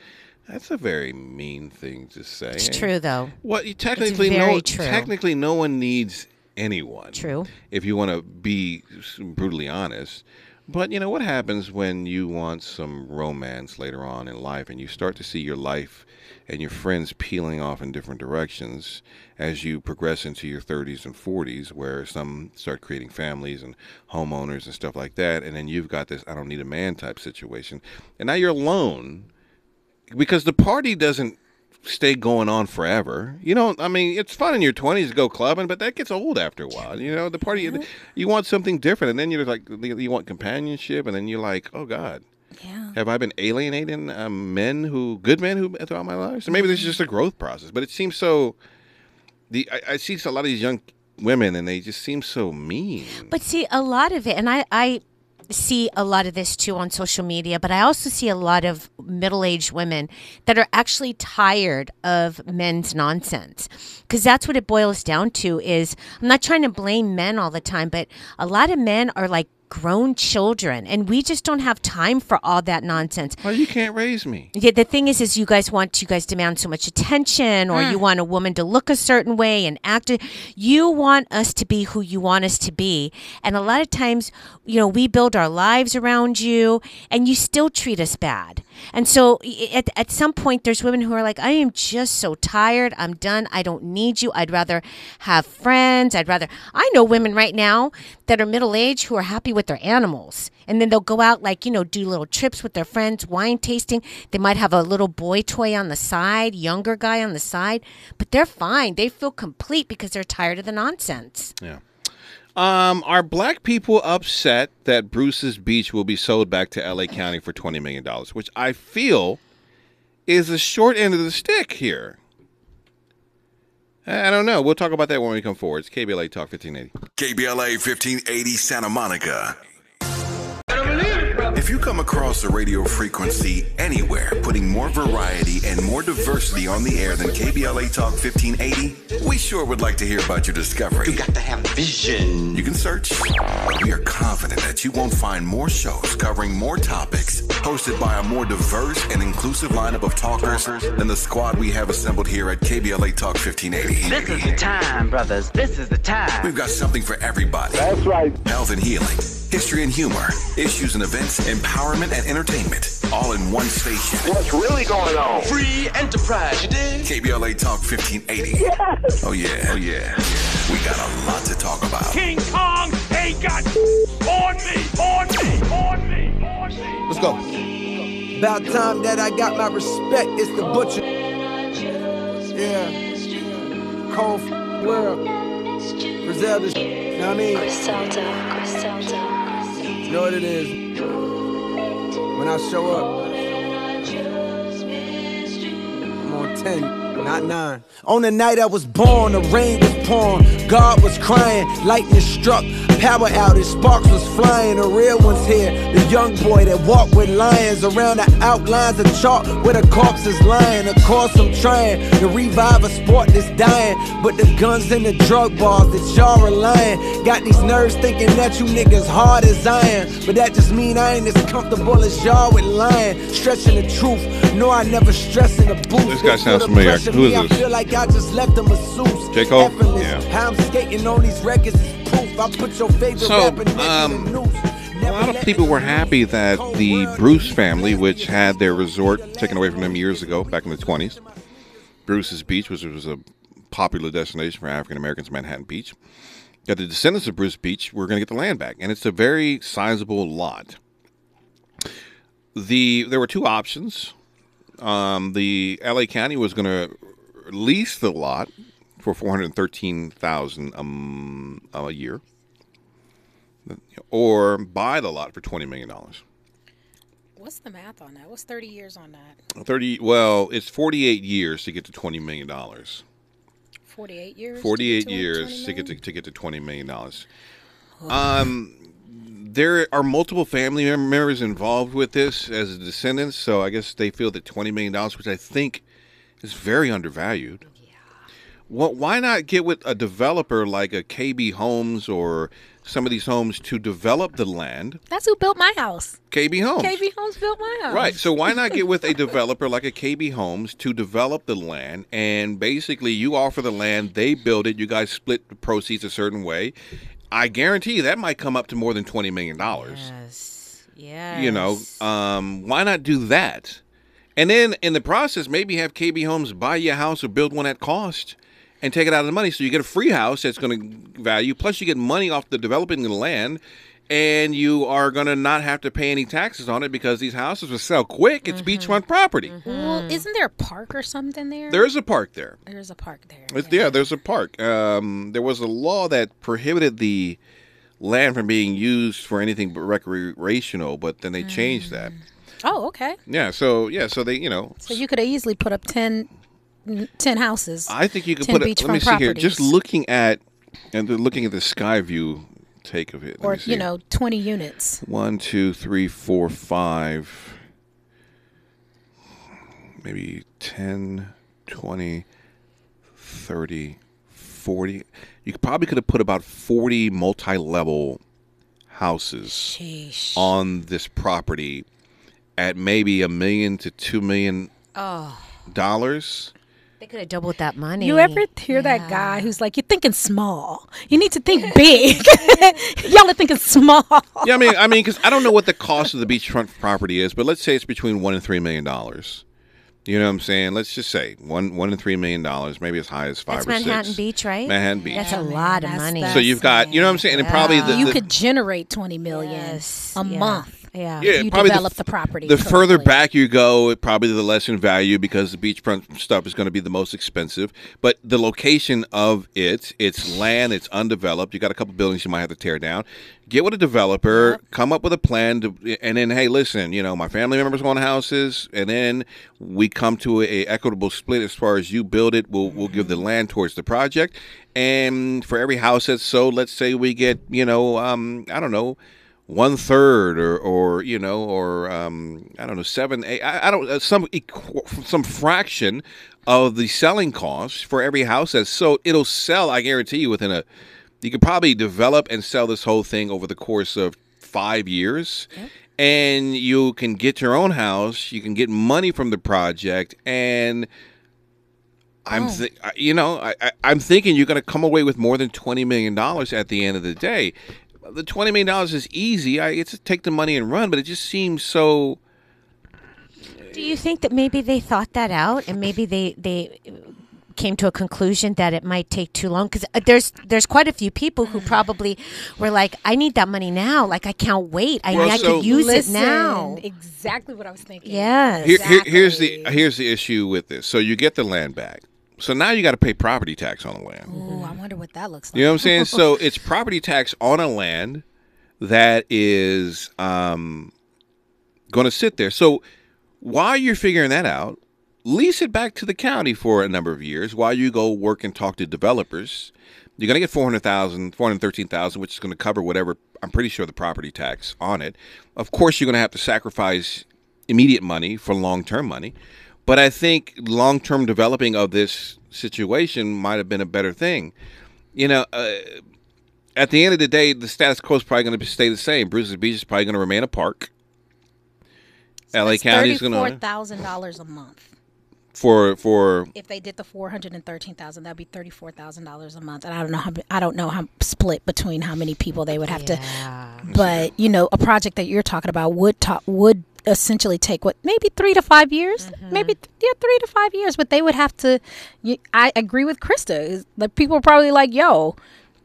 That's a very mean thing to say. It's true, though. What you technically no true. technically no one needs anyone. True. If you want to be brutally honest. But you know what happens when you want some romance later on in life and you start to see your life and your friends peeling off in different directions as you progress into your 30s and 40s where some start creating families and homeowners and stuff like that and then you've got this I don't need a man type situation. And now you're alone because the party doesn't stay going on forever. You know, I mean, it's fun in your 20s to go clubbing, but that gets old after a while. You know, the party, you want something different, and then you're like, you want companionship, and then you're like, oh God. Yeah. Have I been alienating um, men who, good men who throughout my life? So maybe this is just a growth process, but it seems so. The I, I see a lot of these young women, and they just seem so mean. But see, a lot of it, and I, I see a lot of this too on social media, but I also see a lot of middle aged women that are actually tired of men's nonsense. Because that's what it boils down to is I'm not trying to blame men all the time, but a lot of men are like grown children and we just don't have time for all that nonsense. Well, you can't raise me. Yeah, the thing is, is you guys want you guys demand so much attention, or you mm. want a woman to look a certain way and act. You want us to be who you want us to be, and a lot of times, you know, we build our lives around you, and you still treat us bad. And so, at at some point, there's women who are like, I am just so tired. I'm done. I don't need you. I'd rather have friends. I'd rather. I know women right now that are middle aged who are happy with their animals. And then they'll go out, like, you know, do little trips with their friends, wine tasting. They might have a little boy toy on the side, younger guy on the side, but they're fine. They feel complete because they're tired of the nonsense. Yeah. Um, are black people upset that Bruce's Beach will be sold back to LA County for $20 million, which I feel is the short end of the stick here? I don't know. We'll talk about that when we come forward. It's KBLA Talk 1580. KBLA 1580 Santa Monica. If you come across a radio frequency anywhere putting more variety and more diversity on the air than KBLA Talk 1580, we sure would like to hear about your discovery. You got to have vision. You can search. We are confident that you won't find more shows covering more topics, hosted by a more diverse and inclusive lineup of talkers than the squad we have assembled here at KBLA Talk 1580. This is the time, brothers. This is the time. We've got something for everybody. That's right. Health and healing, history and humor, issues and events, empowerment and entertainment, all in one station. What's really going on? Free enterprise, you dig? KBLA Talk 1580. Yes. Oh yeah, oh yeah. We got a lot to talk about. King Kong ain't got on me, on me, on me, on me. Let's go. About time that I got my respect. It's the butcher. Yeah. Cold world. Griselda, you know what I mean? Griselda, Griselda. Know what it is? When I show up, I'm on 10, not 9. On the night I was born, the rain was pouring, God was crying, lightning struck, power outage, sparks was flying. The real ones here, the young boy that walked with lions around the outlines of chalk where the corpse is lying. Of course, I'm trying to revive a sport that's dying, but the guns and the drug bars that y'all relying got these nerves thinking that you niggas hard as iron. But that just mean I ain't as comfortable as y'all with lying, stretching the truth. No, I never stress in the booth. This guy sounds familiar. Who is me, I this? feel like I just left a masseuse. J. Cole? Effortless. Yeah. How I'm skating on these records proof. I put your favorite So, um, to the news. A lot of people were happy that the Bruce family, which had their resort taken away from them years ago, back in the 20s, Bruce's Beach, which was a popular destination for African Americans, Manhattan Beach, that the descendants of Bruce Beach were going to get the land back, and it's a very sizable lot. The there were two options. Um, the LA County was going to lease the lot for four hundred thirteen thousand um, a year or buy the lot for twenty million dollars. What's the math on that? What's 30 years on that? Thirty. Well, it's forty-eight years to get to twenty million dollars. 48 years? Forty-eight to years to get to, to get to twenty million dollars. Um, there are multiple family members involved with this as descendants, so I guess they feel that twenty million dollars, which I think is very undervalued. Well, why not get with a developer like a KB Homes or some of these homes to develop the land? That's who built my house. KB Homes. KB Homes built my house. Right. So why not get with a developer like a KB Homes to develop the land and basically you offer the land, they build it, you guys split the proceeds a certain way. I guarantee you that might come up to more than twenty million dollars. Yes. Yeah. You know, um, why not do that? And then in the process, maybe have KB Homes buy you a house or build one at cost and take it out of the money. So you get a free house that's going to value, plus you get money off the developing the land, and you are going to not have to pay any taxes on it because these houses will sell quick. It's mm-hmm. beachfront property. Mm-hmm. Well, isn't there a park or something there? There is a park there. There's a park there. It's, yeah. there's a park. Um, there was a law that prohibited the land from being used for anything but recreational, but then they changed that. Mm. Oh, okay. Yeah, so yeah, so they, you know, So you could have easily put up 10, 10 houses. I think you could put it. Let me see here. Just looking at and looking at the sky view take of it. Let Or, you know, 20 units. one, two, three, four, five, maybe 10, 20, 30, 40. You probably could have put about 40 multi level houses on this property at maybe a million to two million Oh. dollars. They could have doubled that money. You ever hear that guy who's like, "You're thinking small. You need to think big. Y'all are thinking small." yeah, I mean, I mean, because I don't know what the cost of the beachfront property is, but let's say it's between one and three million dollars. You know what I'm saying? Let's just say one one and three million dollars, maybe as high as five That's or Manhattan six. Beach, right? Manhattan Beach. That's a lot of money. so you've got, you know what I'm saying, and probably the, you the- could generate 20 million a month. Yeah. yeah, you probably develop the, the, property. The further back you go, it probably the less in value because the beachfront stuff is going to be the most expensive. But the location of it, it's land, it's undeveloped. You got a couple buildings you might have to tear down. Get with a developer, come up with a plan, to, and then hey, listen, you know, my family members own houses, and then we come to a, equitable split as far as you build it. We'll we'll give the land towards the project, and for every house that's sold, let's say we get, you know, um, I don't know one third or or you know or um, I don't know seven eight I, I don't uh, some some fraction of the selling cost for every house that's sold it'll sell I guarantee you within a you could probably develop and sell this whole thing over the course of five years. And you can get your own house you can get money from the project and I'm, thi- I- you know, I, I'm thinking you're going to come away with more than twenty million dollars at the end of the day. The twenty million dollars is easy. I it's take the money and run, but it just seems so. Do you think that maybe they thought that out and maybe they they came to a conclusion that it might take too long because uh, there's there's quite a few people who probably were like, I need that money now. Like I can't wait. I, Well, I so- could use Listen, it now. Exactly what I was thinking. Yes. Here, here, here's the here's the issue with this. So you get the land back. So now you got to pay property tax on the land. Ooh, I wonder what that looks like. You know what I'm saying? so it's property tax on a land that is um, going to sit there. So while you're figuring that out, lease it back to the county for a number of years while you go work and talk to developers. You're going to get 400,000, 413,000, which is going to cover whatever, I'm pretty sure, the property tax on it. Of course, you're going to have to sacrifice immediate money for long term money. But I think long term developing of this situation might have been a better thing. You know, uh, at the end of the day, the status quo is probably going to stay the same. Bruce's Beach is probably going to remain a park. LA County is going thirty-four to thousand dollars a month. for for If they did the four hundred and thirteen thousand, that'd be thirty-four thousand dollars a month. And I don't know how I don't know how split between how many people they would have to. But you know, a project that you're talking about would talk would essentially take what maybe three to five years, mm-hmm. maybe yeah, three to five years. But they would have to. You, I agree with Krista. Like people are probably like, "Yo,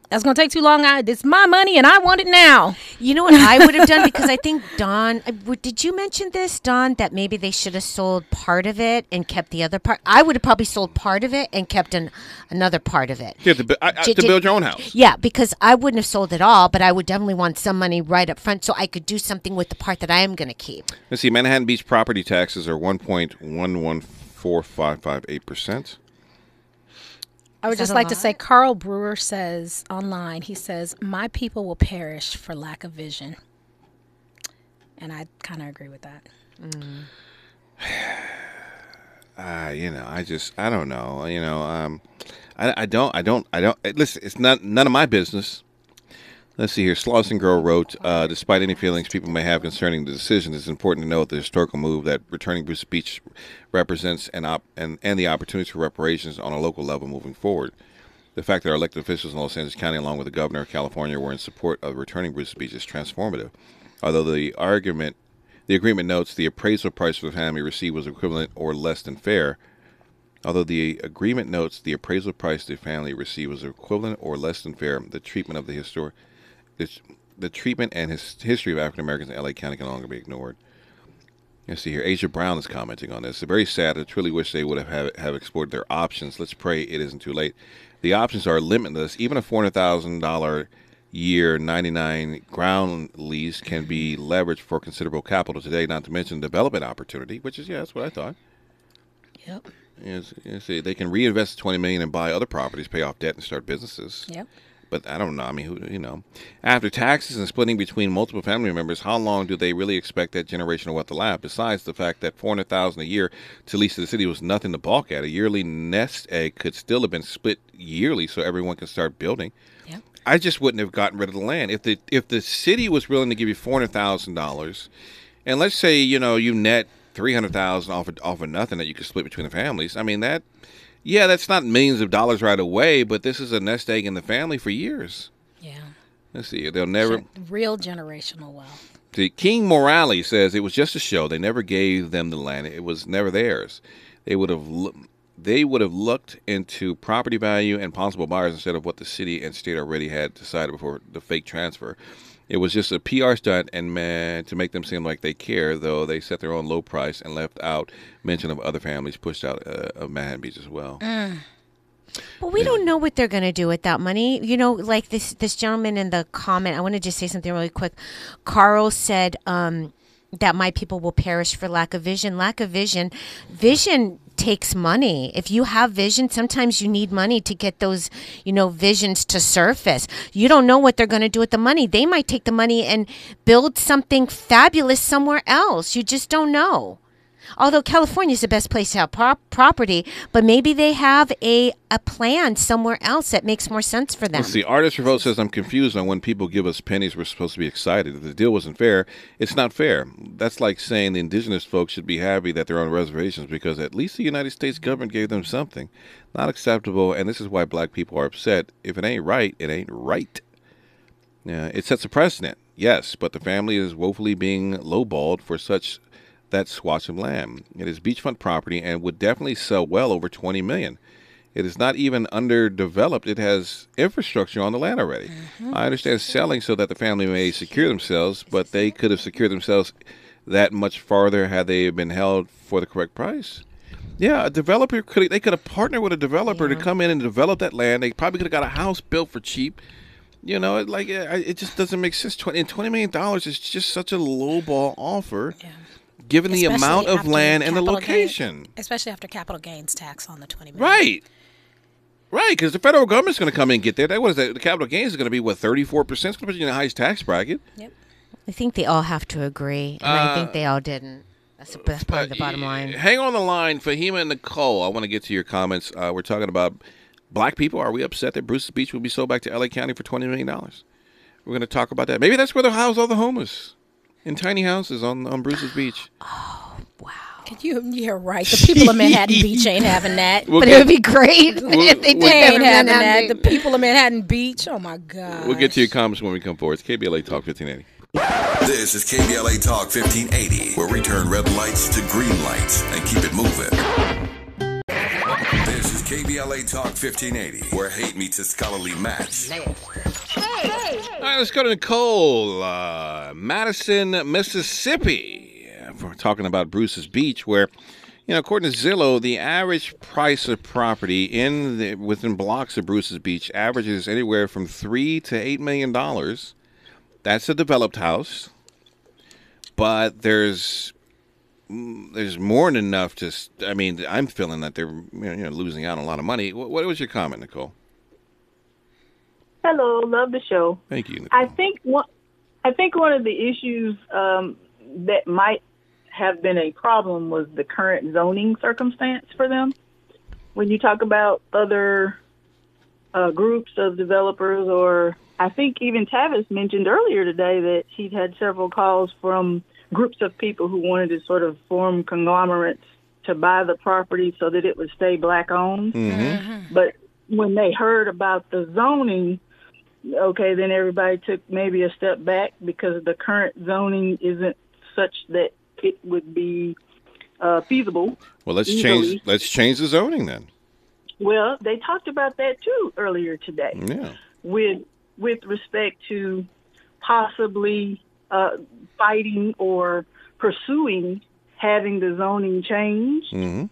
that's gonna take too long. I, it's my money, and I want it now." You know what I would have done because I think Don. Did you mention this, Don? That maybe they should have sold part of it and kept the other part. I would have probably sold part of it and kept an, another part of it. yeah, to, bu- I- I- J- to j- build your own house. Yeah, because I wouldn't have sold it all, but I would definitely want some money right up front so I could do something with the part that I am going to keep. Let's see. Manhattan Beach property taxes are one point one one four five five eight percent. I would just a like to say Carl Brewer says online, he says, My people will perish for lack of vision. And I kind of agree with that. Uh, you know, I just, I don't know. You know, um, I, I don't, I don't, I don't. eh, Listen, it's not none of my business. Let's see here. Slauson Girl wrote, uh, despite any feelings people may have concerning the decision, it's important to note the historical move that returning Bruce Beach represents an op- and, and the opportunity for reparations on a local level moving forward. The fact that our elected officials in Los Angeles County, along with the governor of California, were in support of returning Bruce Beach is transformative. Although the argument, the agreement notes the appraisal price for the family received was equivalent or less than fair. Although the agreement notes the appraisal price the family received was equivalent or less than fair, the treatment of the histor- this, the treatment and his history of African Americans in LA County can no longer be ignored. Let's see here. Asia Brown is commenting on this. It's very sad. I truly wish they would have, have have explored their options. Let's pray it isn't too late. The options are limitless. Even a four hundred thousand dollar year ninety nine ground lease can be leveraged for considerable capital today. Not to mention development opportunity, which is yeah, that's what I thought. Yep. Yes, yes, they can reinvest twenty million and buy other properties, pay off debt, and start businesses. Yep. But I don't know. I mean, who you know, after taxes and splitting between multiple family members, how long do they really expect that generational wealth to last? Besides the fact that four hundred thousand a year to lease to the city was nothing to balk at. A yearly nest egg could still have been split yearly, so everyone can start building. Yep. I just wouldn't have gotten rid of the land if the if the city was willing to give you four hundred thousand dollars, and let's say you know you net three hundred thousand off of, off of nothing that you could split between the families. I mean that, yeah, that's not millions of dollars right away, but this is a nest egg in the family for years. Yeah. Let's see, they'll never. Real generational wealth. See, King Morale says it was just a show. They never gave them the land. It was never theirs. They would have they would have looked into property value and possible buyers instead of what the city and state already had decided before the fake transfer. It was just a PR stunt and man to make them seem like they care, though they set their own low price and left out mention of other families pushed out uh, of Manhattan Beach as well. But we don't know what they're going to do with that money. You know, like this this gentleman in the comment. I want to just say something really quick. Carl said um, that my people will perish for lack of vision. Lack of vision, vision takes money. If you have vision, sometimes you need money to get those, you know, visions to surface. You don't know what they're going to do with the money. They might take the money and build something fabulous somewhere else. You just don't know. Although California is the best place to have prop- property, but maybe they have a a plan somewhere else that makes more sense for them. Let's see. Artist Revolt says, I'm confused on when people give us pennies, we're supposed to be excited. If the deal wasn't fair, it's not fair. That's like saying the indigenous folks should be happy that they're on reservations because at least the United States government gave them something. Not acceptable, and this is why black people are upset. If it ain't right, it ain't right. Yeah, it sets a precedent, yes, but the family is woefully being lowballed for such that swatch of land. It is beachfront property and would definitely sell well over 20 million. It is not even underdeveloped. It has infrastructure on the land already. Mm-hmm. I understand selling so that the family may secure themselves, but they could have secured themselves that much farther had they been held for the correct price. Yeah, a developer could they could have partnered with a developer to come in and develop that land. They probably could have got a house built for cheap. You know, it, like it, it just doesn't make sense. Twenty and twenty million dollars is just such a lowball offer, given the amount of land and the capital gain- location. especially after capital gains tax on the twenty million. Right. Right, because the federal government's going to come in and get there. That what is that? The capital gains is going to be what thirty four percent. It's going to put you in the highest tax bracket. Yep. I think they all have to agree, and I Uh, think they all didn't. That's, the that's part of the bottom line. Hang on the line, Fahima and Nicole. I want to get to your comments. Uh, we're talking about black people. Are we upset that Bruce's Beach will be sold back to LA County for twenty million dollars? We're going to talk about that. Maybe that's where they house all the homeless in tiny houses on on Bruce's Beach. Oh, Could you? You're right. The people of Manhattan Beach ain't having that. We'll But it would be great We'll- if they They did ain't have having Manhattan that. The people of Manhattan Beach. Oh my God. We'll get to your comments when we come forward. It's KBLA Talk fifteen eighty. This is KBLA Talk 1580, where we turn red lights to green lights and keep it moving. This is KBLA Talk 1580, where hate meets a scholarly match. Hey. All right, let's go to Nicole, uh, Madison, Mississippi. We're talking about Bruce's Beach, where, you know, according to Zillow, the average price of property in the, within blocks of Bruce's Beach averages anywhere from three to eight million dollars. That's a developed house, but there's there's more than enough to. I mean, I'm feeling that they're you know, losing out on a lot of money. What, what was your comment, Nicole? Hello, love the show. Thank you. I think one, I think one of the issues um, that might have been a problem was the current zoning circumstance for them. When you talk about other uh, groups of developers, or I think even Tavis mentioned earlier today that he'd had several calls from groups of people who wanted to sort of form conglomerates to buy the property so that it would stay black owned. But when they heard about the zoning, okay, then everybody took maybe a step back because the current zoning isn't such that it would be uh, feasible. Well, let's easily. change. Let's change the zoning then. Well, they talked about that too earlier today Yeah. with with respect to possibly uh, fighting or pursuing having the zoning changed. Mm-hmm.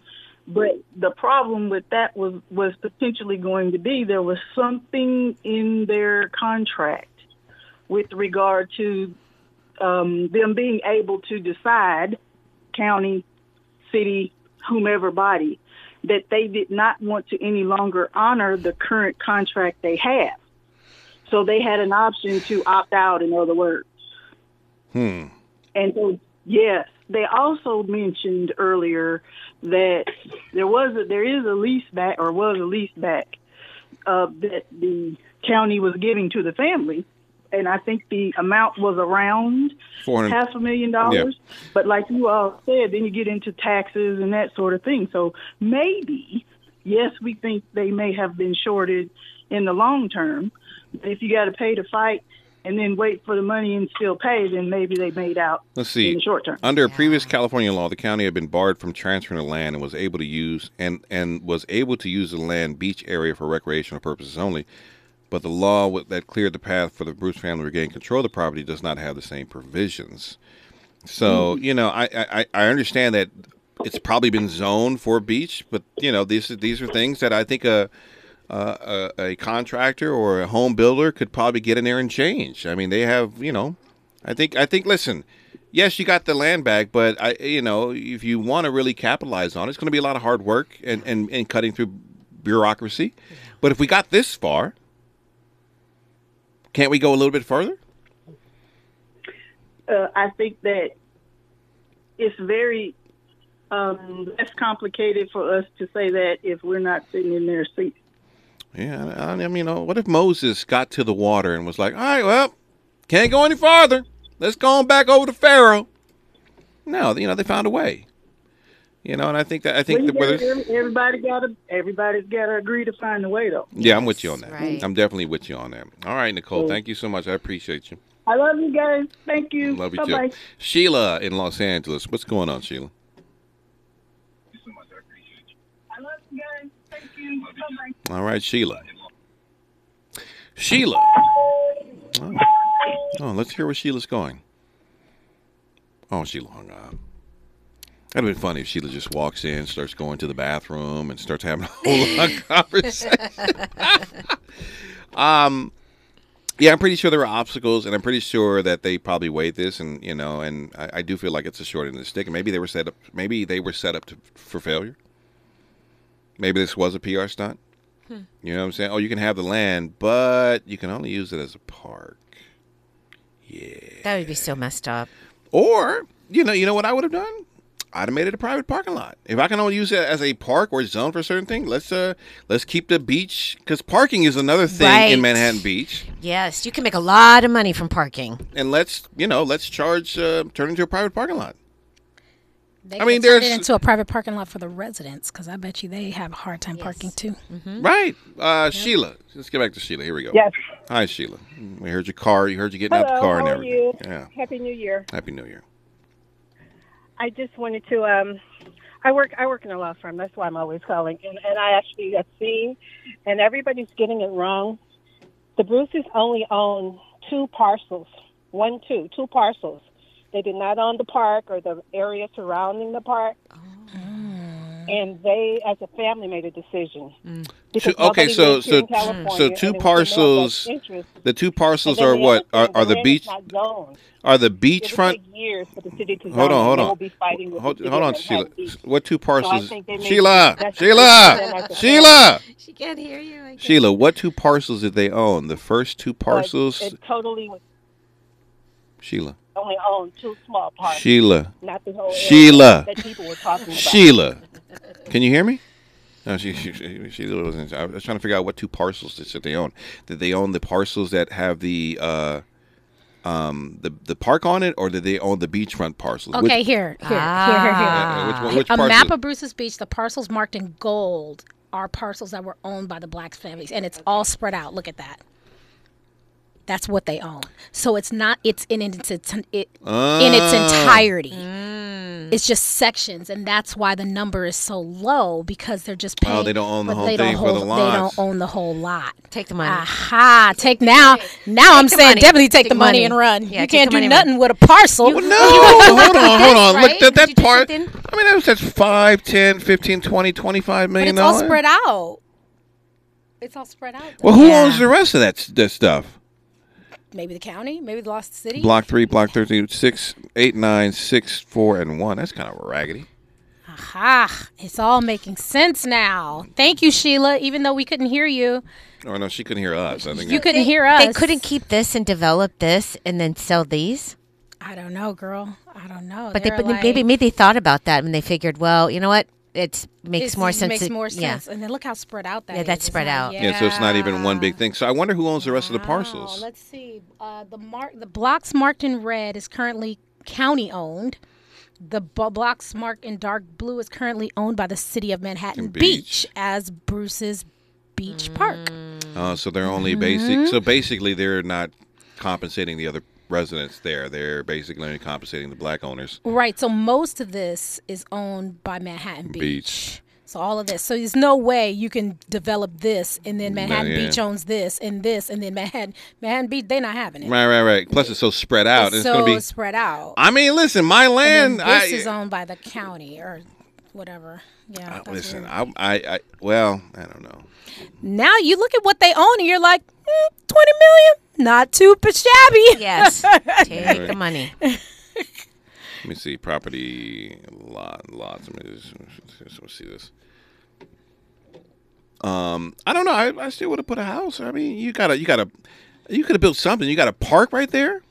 But the problem with that was was potentially going to be there was something in their contract with regard to um, them being able to decide, county, city, whomever body, that they did not want to any longer honor the current contract they have. So they had an option to opt out, in other words. Hmm. And so, yes, they also mentioned earlier that there was a, there is a lease back or was a lease back uh, that the county was giving to the family, and I think the amount was around 400 half a million dollars. But like you all said, then you get into taxes and that sort of thing. So maybe, yes, we think they may have been shorted in the long term. But if you got to pay to fight and then wait for the money and still pay, then maybe they made out Let's see. in the short term. Under a previous California law, the county had been barred from transferring the land and was able to use and and was able to use the land beach area for recreational purposes only. But the law that cleared the path for the Bruce family to regain control of the property does not have the same provisions. So mm-hmm. you know, I, I I understand that it's probably been zoned for a beach, but you know these these are things that I think a a, a, a contractor or a home builder could probably get in there and change. I mean, they have you know, I think I think listen, yes, you got the land back, but I you know if you want to really capitalize on it, it's going to be a lot of hard work and and, and cutting through bureaucracy. But if we got this far, can't we go a little bit further? uh, I think that it's very um, less complicated for us to say that if we're not sitting in their seat. Yeah, I, I mean, you know, what if Moses got to the water and was like, "All right, well, can't go any farther. Let's go on back over to Pharaoh." No, you know, they found a way. You know, and I think that I think Well, that whether gotta- everybody got to everybody's got to agree to find a way, though. yeah, I'm with you on that. right. I'm definitely with you on that. All right, Nicole, Cool. thank you so much. I appreciate you. I love you guys. Thank you. Love you Bye-bye. too. Sheila in Los Angeles. What's going on, Sheila? I love you guys. Thank you. Bye-bye. All right, Sheila. Sheila. Oh. oh, let's hear where Sheila's going. Oh, Sheila hung up. That'd have been funny if Sheila just walks in, starts going to the bathroom, and starts having a whole lot of conversation. um, yeah, I'm pretty sure there were obstacles, and I'm pretty sure that they probably weighed this, and you know, and I, I do feel like it's a short end of the stick. And maybe they were set up. Maybe they were set up to, for failure. Maybe this was a PR stunt. Hmm. You know what I'm saying? Oh, you can have the land, but you can only use it as a park. Yeah. That would be so messed up. Or, you know, you know what I would have done? I'd have made it a private parking lot. If I can only use it as a park or zone for a certain thing, let's uh let's keep the beach because parking is another thing in Manhattan Beach. Yes, you can make a lot of money from parking. And let's you know let's charge uh, turn into a private parking lot. They I mean, could turn it into a private parking lot for the residents because I bet you they have a hard time parking too. Mm-hmm. Right, uh, Sheila. Let's get back to Sheila. Here we go. Yes. Hi, Sheila. We heard your car. You heard you getting out of the Hello, car and how are everything. you? Yeah. Happy New Year. Happy New Year. I just wanted to. Um, I work. I work in a law firm. That's why I'm always calling. And, and I actually have seen, and everybody's getting it wrong. The Bruces only own two parcels. One, two, two parcels. They did not own the park or the area surrounding the park. Oh. And they, as a family, made a decision. Mm. Because Two, okay, so so so two there was no best parcels. The two parcels are what? Are, are the the beach? is not zoned. Are the beachfront? years for the city to Hold on, hold They on. will be fighting Hold, hold on, Sheila. Beach. What two parcels? think they made Sheila, Sheila, Sheila, She can't hear you. I Sheila. What two parcels did they own? The first two But parcels. It totally was Sheila. Only owned two small parts. Sheila. Not the whole area Sheila. that people were talking about. Sheila. Can you hear me? No, she, she, she, Sheila wasn't. I was trying to figure out what two parcels did they own. Did they own the parcels that have the uh, um, the the park on it, or did they own the beachfront parcels? Which- Okay, here, here, here, here, here. Yeah, which which a map of Bruce's Beach. The parcels marked in gold are parcels that were owned by the black families, and it's all spread out. Look at that. That's what they own. So it's not. It's in its it, in its Ah. entirety. Mm. It's just sections, and that's why the number is so low because they're just Oh, paying. they don't own the whole they thing don't for the hold- They don't own the whole lot. Take the money. Aha! Take now. Now I'm saying money. definitely take, Take the the money, money. and run. Yeah, you can't do and run. nothing with a parcel. no, hold on, hold on. right? Look, that, that part. I mean, that was that's 5, 10, 15, 20, 25 But it's all spread out. It's all spread out. Well, who Yeah. owns the rest of that, that stuff? Maybe the county, maybe the lost city. Block three, block 13, 6, 8, 9, 6, 4, and 1. That's kind of raggedy. Aha! It's all making sense now. Thank you, Sheila. Even though we couldn't hear you, Oh, no, she couldn't hear us. I think you that- couldn't hear us. They couldn't keep this and develop this and then sell these. I don't know, girl. I don't know. But they, They're but like, maybe maybe they thought about that and they figured, well, you know what? It makes it's- more it sense. Makes to- more yeah. And then look how spread out that Yeah, is. that's It's spread not- out. Yeah, so it's not even one big thing. So I wonder who owns the rest of the parcels. Let's see. Uh, the mark, the blocks marked in red is currently county owned. The b- blocks marked in dark blue is currently owned by the city of Manhattan Beach. Beach. as Bruce's Beach Park. Oh, so they're only Mm-hmm. basic. So basically, they're not compensating the other residents there. They're basically only compensating the black owners. Right. So most of this is owned by Manhattan Beach. Beach. So all of this. So there's no way you can develop this and then Manhattan yeah. Beach owns this and this and then Manhattan Manhattan Beach they're not having it. Right, right, right. Plus, it's so spread out. It's It's, so going to be. spread out. I mean, listen, my And land. then I, this is owned by the county or whatever. Yeah. uh, listen. I, I, I, well, I don't know. now you look at what they own and you're like, mm, twenty million, not too shabby. Yes. Take the money. Let me see. Property lot, lots. Let me just, let me see this. Um, I don't know. I, I still would have put a house. I mean, you gotta, you gotta, you could have built something. You got a park right there.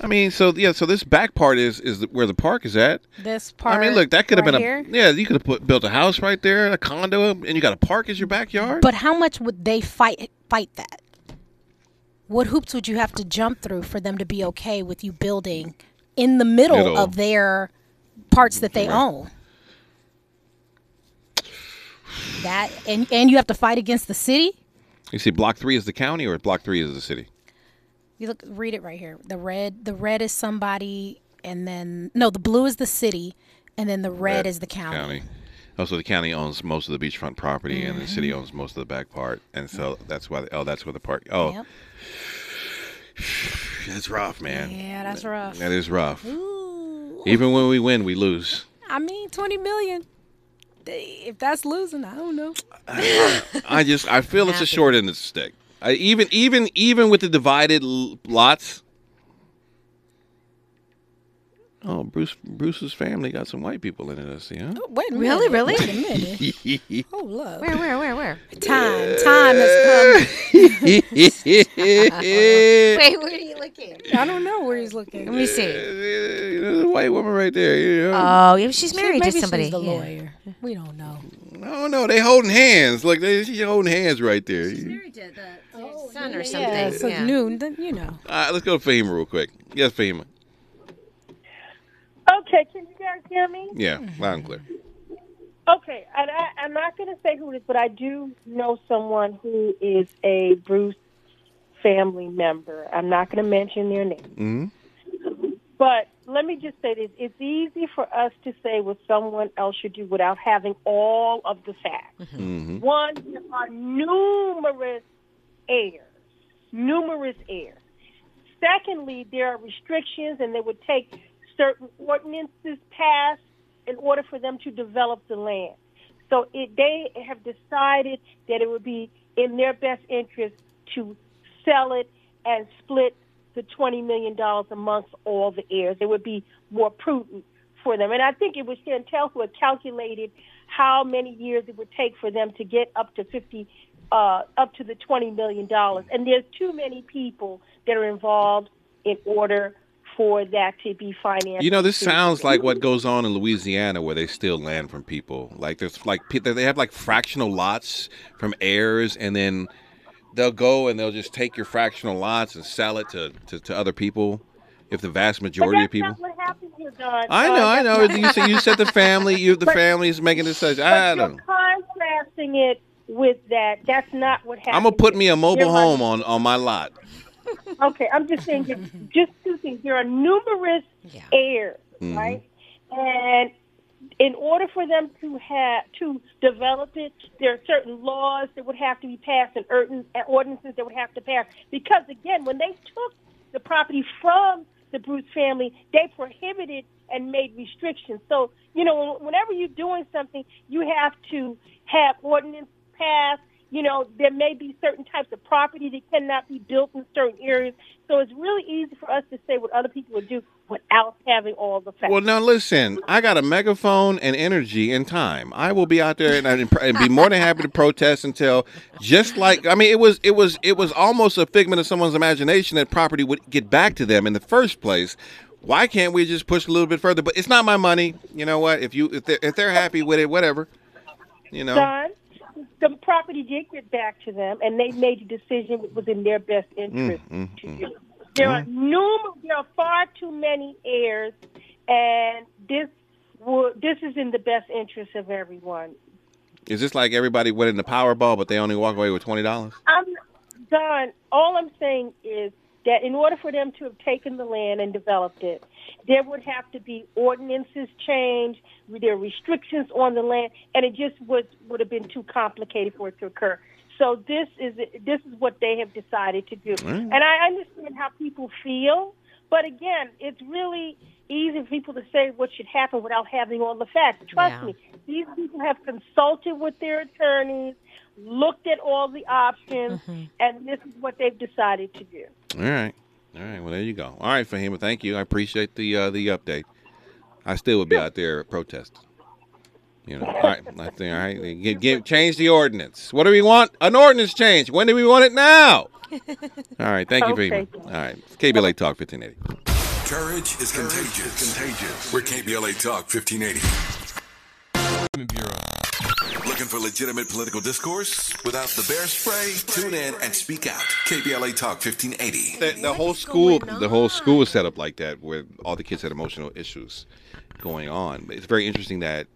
I mean, so yeah, so this back part is is where the park is at. This part. I mean, look, that could have right been a here. yeah. You could have put built a house right there, a condo, and you got a park as your backyard. But how much would they fight fight that? What hoops would you have to jump through for them to be okay with you building in the middle, Middle. of their parts that they Right. own? That and and you have to fight against the city. you see, block three is the county, or block three is the city. You look, read it right here. The red, the red is somebody, and then no, the blue is the city, and then the red, is the county. county. Also, the county owns most of the beachfront property, and the city Mhm. owns most of the back part, and so that's why. The, Oh, that's where the park. Oh, Yep. that's rough, man. Yeah, that's rough. That is rough. Ooh, Even when we win, we lose. I mean, twenty million. If that's losing, I don't know. I just I feel it's a short end of the stick. I, even even even with the divided l- lots. Oh, Bruce Bruce's family got some white people in it. I see, huh? Oh, wait a Really, minute. really? Wait a minute. Oh, Hold up. Where, where, where, where? Time, time has come. Wait, where are you looking? I don't know where he's looking. Let me see. There's a white woman right there. You know? Oh, yeah, she's She- married maybe to somebody. She's the yeah. lawyer. We don't know. no, no, they holding hands. Look, they she's holding hands right there. She's married to the, oh, son or Yeah, something. so yeah. noon. Then you know. All right, let's go to Fahima real quick. Yes, Fahima. Okay, can you guys hear me? Yeah, loud and clear. Okay, and I, I'm not going to say who it is, but I do know someone who is a Bruce family member. I'm not going to mention their name. hmm But let me just say this. It's easy for us to say what someone else should do without having all of the facts. hmm One, there are numerous heirs, numerous heirs. Secondly, there are restrictions, and they would take certain ordinances passed in order for them to develop the land. So it, they have decided that it would be in their best interest to sell it and split the $20 million amongst all the heirs. It would be more prudent for them. And I think it was Chantel who had calculated how many years it would take for them to get up to 50 uh, up to the $20 million. And there's too many people that are involved in order for that to be financed. You know, this sounds like what goes on in Louisiana, where they steal land from people. Like there's like they have like fractional lots from heirs, and then they'll go and they'll just take your fractional lots and sell it to to, to other people. If the vast majority of people, what happened here, Don. I Uh, know, I know. You said you said the family, you the But- family is making this decision. But I don't. contrasting it with that. That's not what happened. I'm gonna put me a mobile home on on my lot. Okay, I'm just saying that just two things. There are numerous heirs, Mhm. right? And in order for them to have to develop it, there are certain laws that would have to be passed and certain ordinances that would have to pass. Because again, when they took the property from the Bruce family, they prohibited and made restrictions. So you know, whenever you're doing something, you have to have ordinance passed. You know, there may be certain types of property that cannot be built in certain areas. So it's really easy for us to say what other people would do without having all the facts. Well, now listen, I got a megaphone and energy and time. I will be out there and, be more than happy to protest until, just like I mean, it was it was it was almost a figment of someone's imagination that property would get back to them in the first place. Why can't we just push a little bit further? But it's not my money. You know what? If you if they're, if they're happy with it, whatever. You know. Son, the property did get back to them, and they made the decision it was in their best interest Mm, mm, to mm. do. There are numerous, there are far too many heirs, and this would this is in the best interest of everyone. Is this like everybody winning the Powerball, but they only walk away with twenty dollars? I'm Don. All I'm saying is that in order for them to have taken the land and developed it, there would have to be ordinances changed. There are restrictions on the land, and it just would would have been too complicated for it to occur. So this is this is what they have decided to do, Mm. and I understand how people feel. But again, it's really easy for people to say what should happen without having all the facts. Trust Yeah. me, these people have consulted with their attorneys, looked at all the options, and this is what they've decided to do. All right. All right. Well, there you go. All right, Fahima. Thank you. I appreciate the uh, the update. I still would be out there protesting. You know. All right. I think. All right. Give, give, change the ordinance. What do we want? An ordinance change. When do we want it now? All right. Thank you, Okay. Fahima. All right. It's KBLA Talk 1580. Courage is contagious. contagious. We're KBLA Talk 1580. Looking for legitimate political discourse without the bear spray? Tune in and speak out. KBLA Talk 1580. The, the whole school, the whole school was set up like that, where all the kids had emotional issues going on. It's very interesting that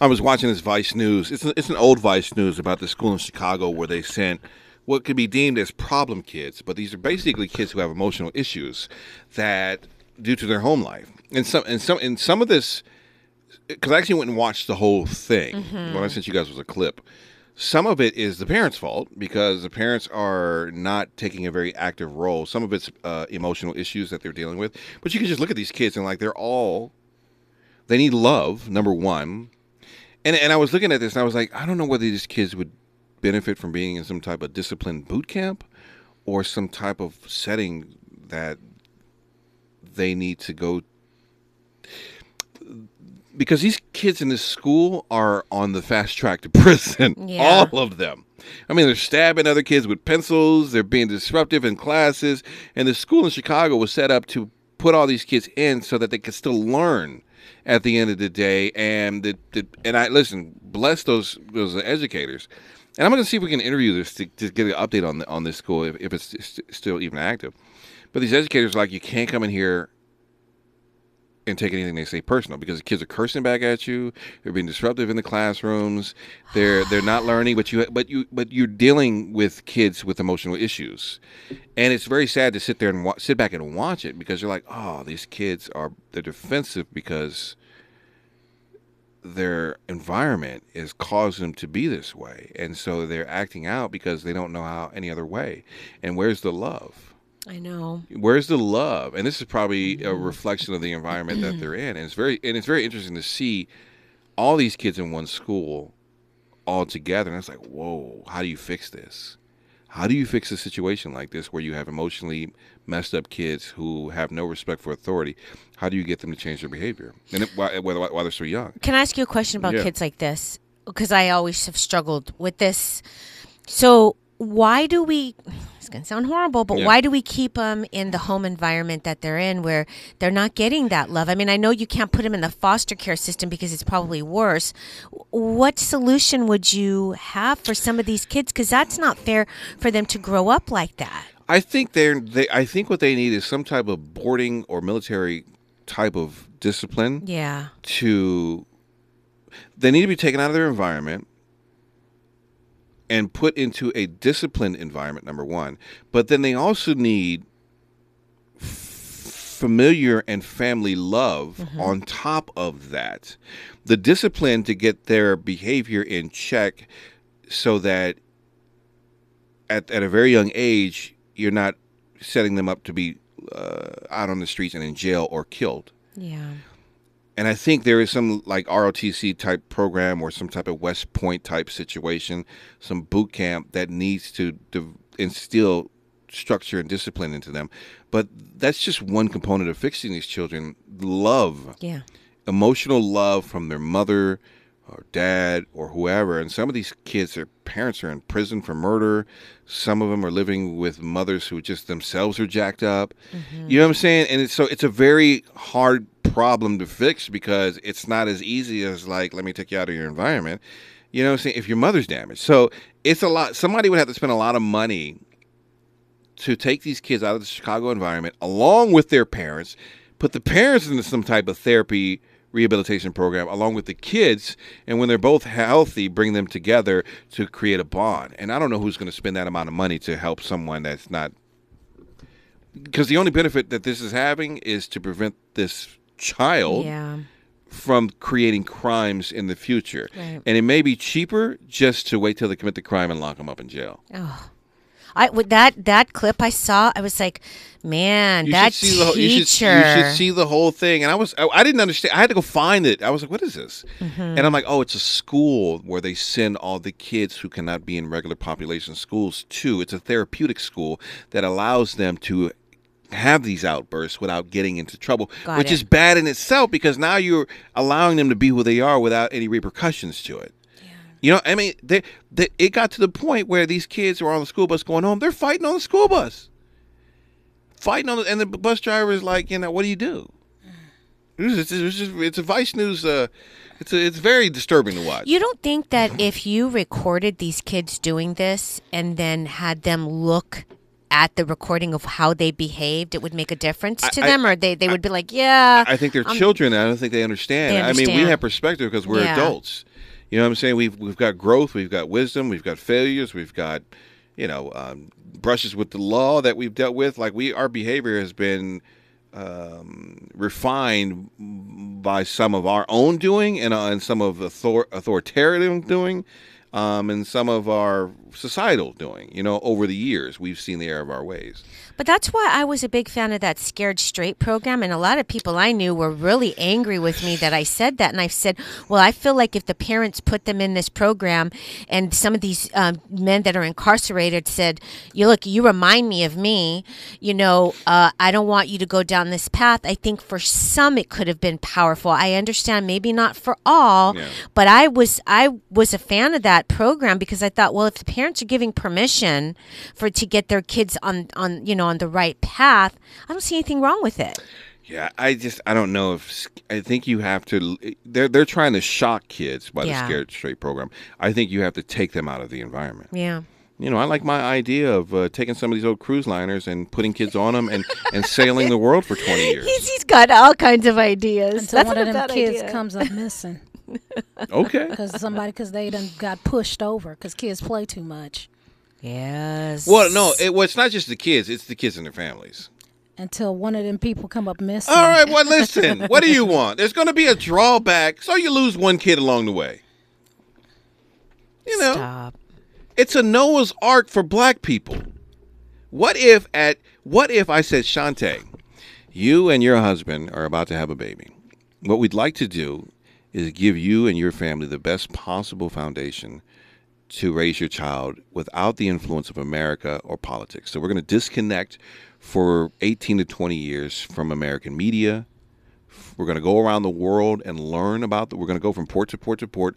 I was watching this Vice News. It's, a, it's an old Vice News about the school in Chicago where they sent what could be deemed as problem kids, but these are basically kids who have emotional issues that due to their home life. And some and some and some of this because I actually went and watched the whole thing. Mhm. What I sent you guys was a clip. Some of it is the parents' fault because the parents are not taking a very active role. Some of it's uh, emotional issues that they're dealing with. But you can just look at these kids and like they're all They need love, number one. And and I was looking at this and I was like, I don't know whether these kids would benefit from being in some type of disciplined boot camp or some type of setting that they need to go because these kids in this school are on the fast track to prison. Yeah. All of them. I mean, they're stabbing other kids with pencils. They're being disruptive in classes. And the school in Chicago was set up to put all these kids in so that they could still learn at the end of the day. And the, the and I listen, bless those those educators. And I'm going to see if we can interview this to, to get an update on the, on this school if, if it's st- still even active. But these educators are like, you can't come in here and take anything they say personal because the kids are cursing back at you. They're being disruptive in the classrooms. They're they're not learning, but you but you but you're dealing with kids with emotional issues, and it's very sad to sit there and wa- sit back and watch it because you're like, oh, these kids are they're defensive because their environment is causing them to be this way, and so they're acting out because they don't know how any other way. And where's the love? I know. Where's the love? And this is probably a mm-hmm. reflection of the environment that they're in. And it's very and it's very interesting to see all these kids in one school all together. And it's like, whoa, how do you fix this? How do you fix a situation like this where you have emotionally messed up kids who have no respect for authority? How do you get them to change their behavior? And it, while, while while they're so young. Can I ask you a question about Yeah. kids like this? Because I always have struggled with this. So, why do we? It's going to sound horrible, but Yeah. why do we keep them in the home environment that they're in, where they're not getting that love? I mean, I know you can't put them in the foster care system because it's probably worse. What solution would you have for some of these kids? Because that's not fair for them to grow up like that. I think they're they I think what they need is some type of boarding or military type of discipline. Yeah. To they need to be taken out of their environment and put into a disciplined environment number 1. But then they also need familiar and family love on top of that. The discipline to get their behavior in check so that at, at a very young age, you're not setting them up to be uh, out on the streets and in jail or killed. Yeah. And I think there is some like ROTC type program or some type of West Point type situation, some boot camp that needs to, to instill structure and discipline into them. But that's just one component of fixing these children. Love Yeah. emotional love from their mother or dad or whoever. And some of these kids, their parents are in prison for murder. Some of them are living with mothers who just themselves are jacked up. Mm-hmm. You know what I'm saying? And it's, so it's a very hard problem to fix because it's not as easy as like, let me take you out of your environment. You know what I'm saying? If your mother's damaged. So it's a lot. Somebody would have to spend a lot of money to take these kids out of the Chicago environment along with their parents, put the parents into some type of therapy rehabilitation program along with the kids, and when they're both healthy, bring them together to create a bond. And I don't know who's going to spend that amount of money to help someone that's not. Because the only benefit that this is having is to prevent this child Yeah. from creating crimes in the future. Right. And it may be cheaper just to wait till they commit the crime and lock them up in jail. Oh. I with that that clip I saw, I was like, man, You that should see the whole, teacher. you should, you should see the whole thing. And I was I, I didn't understand. I had to go find it. I was like, what is this? Mhm. And I'm like, oh, it's a school where they send all the kids who cannot be in regular population schools to. It's a therapeutic school that allows them to have these outbursts without getting into trouble, Got which it. is bad in itself because now you're allowing them to be who they are without any repercussions to it. You know, I mean, they, they, it got to the point where these kids were on the school bus going home. They're fighting on the school bus, fighting on, the, and the bus driver is like, you know, what do you do? It's, it's, just, it's a Vice News. Uh, it's a, it's very disturbing to watch. You don't think that if you recorded these kids doing this and then had them look at the recording of how they behaved, it would make a difference to I- them, or they, they would be like, yeah. I think they're I'm- children. I don't think they understand. They I mean, we have perspective because we're Yeah. adults. You know what I'm saying? We've we've got growth, we've got wisdom, we've got failures, we've got you know um, brushes with the law that we've dealt with. Like we, our behavior has been um, refined by some of our own doing and, uh, and some of author- authoritarian doing, um, and some of our societal doing. You know, over the years, we've seen the error of our ways. But that's why I was a big fan of that Scared Straight program. And a lot of people I knew were really angry with me that I said that. And I said, well, I feel like if the parents put them in this program and some of these um, men that are incarcerated said, you look, you remind me of me, you know, uh, I don't want you to go down this path. I think for some it could have been powerful. I understand maybe not for all, Yeah. but I was I was a fan of that program because I thought, well, if the parents are giving permission for to get their kids on on you know on the right path, I don't see anything wrong with it. Yeah, I just I don't know if I think you have to. They're they're trying to shock kids by Yeah. the Scared Straight program. I think you have to take them out of the environment. Yeah. You know, I like my idea of uh, taking some of these old cruise liners and putting kids on them and, and sailing the world for 20 years. He's, he's got all kinds of ideas. Until That's one of them kids idea. comes up missing. Okay. Because somebody, because they done got pushed over because kids play too much. Yes. Well, no, it, well, it's not just the kids; it's the kids and their families. Until one of them people come up missing. All right, well, listen. what do you want? There's going to be a drawback, so you lose one kid along the way. You know, Stop. it's a Noah's Ark for black people. What if at what if I said, Shantae, you and your husband are about to have a baby. What we'd like to do is give you and your family the best possible foundation to raise your child without the influence of America or politics. So we're going to disconnect for 18 to 20 years from American media. We're going to go around the world and learn about the, we're going to go from port to port to port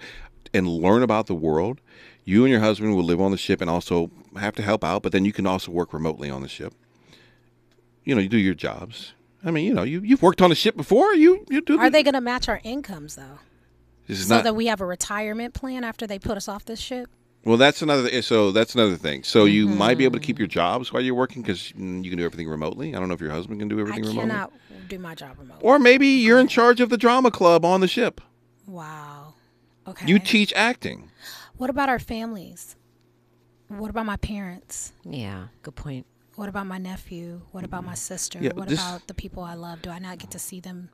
and learn about the world. You and your husband will live on the ship and also have to help out, but then you can also work remotely on the ship. You know, you do your jobs. I mean, you know, you you've worked on a ship before. You you do. Are the- they going to match our incomes though? So not that we have a retirement plan after they put us off this ship? Well, that's another. So that's another thing. So you might be able to Mm-hmm. keep your jobs while you're working because you can do everything remotely. I don't know if your husband can do I everything remotely, cannot do my job remote. or maybe you're in charge of the drama club on the ship. Wow. Okay. You teach acting. What about our families? What about my parents? Yeah, good point. What about my nephew? What about my sister? Yeah, what this- about the people I love? Do I not get to see them?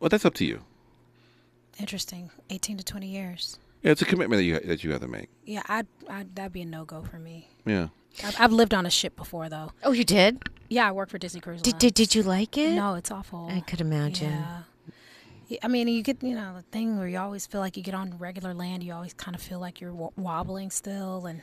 Well, that's up to you. Interesting. 18 to 20 years. Yeah, it's a commitment that you that you have to make. Yeah, I I that'd be a no go for me. Yeah. I've, I've lived on a ship before though. Oh, you did? Yeah, I worked for Disney Cruise Did, did did you like it? No, it's awful. I could imagine. Yeah. Yeah, I mean, you get you know the thing where you always feel like you get on regular land, you always kind of feel like you're wo- wobbling still, and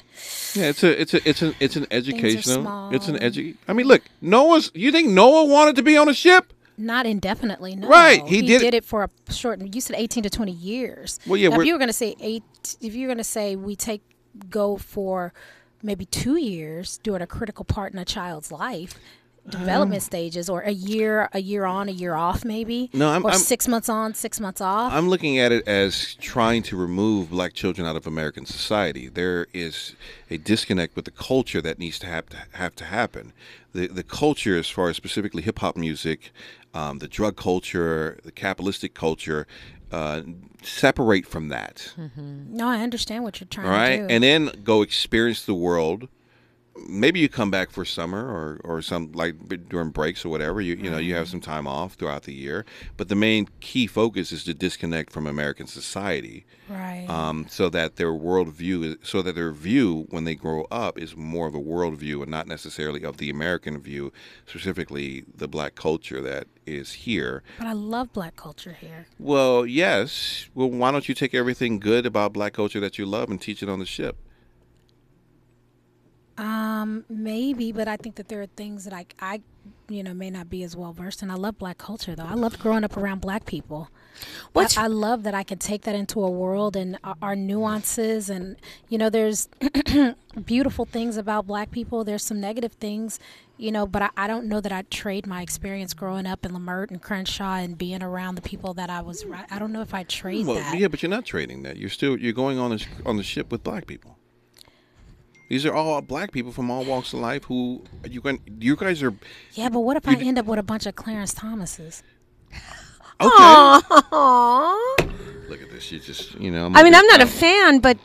Yeah, it's a it's a it's an it's an educational. small It's an and- edu. I mean, look, Noah's. You think Noah wanted to be on a ship? Not indefinitely. No. Right, he did it- for a short. You said eighteen to twenty years. Well, yeah, Now, if you were going to say eight, if you were going to say we take go for maybe two years doing a critical part in a child's life. Um. Development stages, or a year, a year on, a year off, maybe. No, I'm- or I'm- six months on, six months off. I'm looking at it as trying to remove black children out of American society. There is a disconnect with the culture that needs to have to, have to happen. The the culture, as far as specifically hip hop music, um, the drug culture, the capitalistic culture, uh, separate from that. no, I understand what you're trying All right, to do. Right, and then go experience the world. Maybe you come back for summer or, or some like during breaks or whatever. You you know you have some time off throughout the year, but the main key focus is to disconnect from American society, Right. Um, so that their worldview, is, so that their view when they grow up is more of a worldview and not necessarily of the American view, specifically the black culture that is here. but I love black culture here. Well, yes. Well, why don't you take everything good about black culture that you love and teach it on the ship? Um, maybe, but I think that there are things that I, I, you know, may not be as well versed And I love black culture though. I love growing up around black people. What's- I, I love that I can take that into a world and our, our nuances and you know, there's beautiful things about black people. There's some negative things, you know, but I, I don't know that I'd trade my experience growing up in Leimert and Crenshaw and being around the people that I was. I don't know if I'd trade Well, that. yeah, but you're not trading that. You're still you're going on the, on the ship with black people. These are all black people from all walks of life who you can. You guys are Yeah, but what if I end up with a bunch of Clarence Thomases? okay. Aww. Look at this. You just you know. I mean, I'm not a fan, but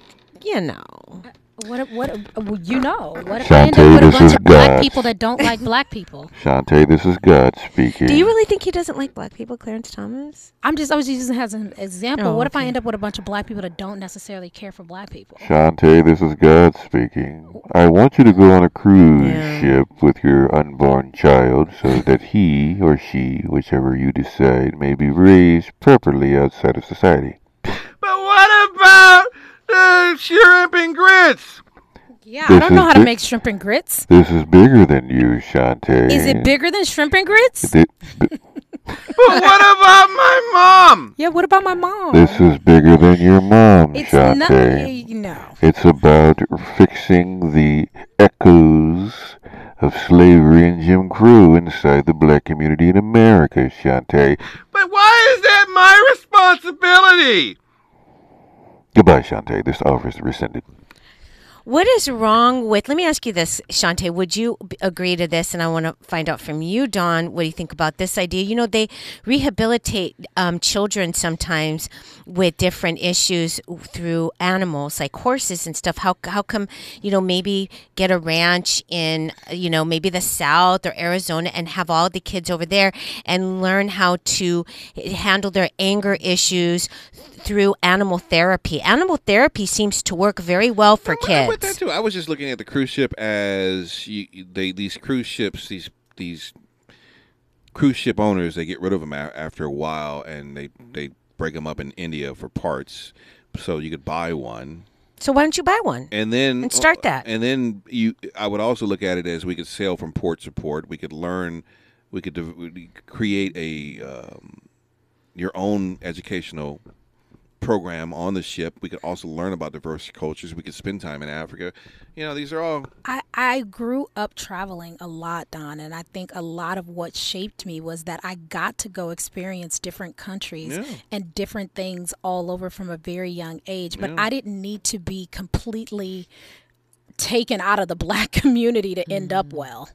you know. What? if- What? if- well, You know. What if I end Shantae, up with a this bunch is of black people that don't like black people? Shantae, this is God speaking. Do you really think he doesn't like black people, Clarence Thomas? I'm just. I was using as an example. Oh, what if I end up with a bunch of black people that don't necessarily care for black people? Shantae, this is God speaking. I want you to go on a cruise ship with your unborn child so that he or she, whichever you decide, may be raised properly outside of society. But what about the shrimp and grits? Yeah, I don't know is how to make shrimp and grits. This is bigger than you, Shantae. Is it bigger than shrimp and grits? Thi- But what about my mom? Yeah. What about my mom? This is bigger than your mom, It's not. Eh, no. It's about fixing the echoes of slavery and Jim Crow inside the black community in America, Shantae. But why is that my responsibility? Goodbye, Shantae. This offer is rescinded. What is wrong with? Let me ask you this, Shantae. Would you agree to this? And I want to find out from you, Don. What do you think about this idea? You know, they rehabilitate um, children sometimes with different issues through animals, like horses and stuff. How how come you know maybe get a ranch in you know maybe the South or Arizona and have all the kids over there and learn how to handle their anger issues through animal therapy. Animal therapy seems to work very well for kids. with that too. I was just looking at the cruise ship as you, they these cruise ships these these cruise ship owners they get rid of them a- after a while and they they break them up in India for parts so you could buy one So why don't you buy one? and then And start that. and then you I would also look at it as we could sail from port to port we could learn we could dev- we could create a um, your own educational program on the ship we could also learn about diverse cultures we could spend time in Africa you know these are all I, I grew up traveling a lot, Don, and I think a lot of what shaped me was that I got to go experience different countries Yeah. and different things all over from a very young age. But Yeah. I didn't need to be completely taken out of the black community to end up mm. well.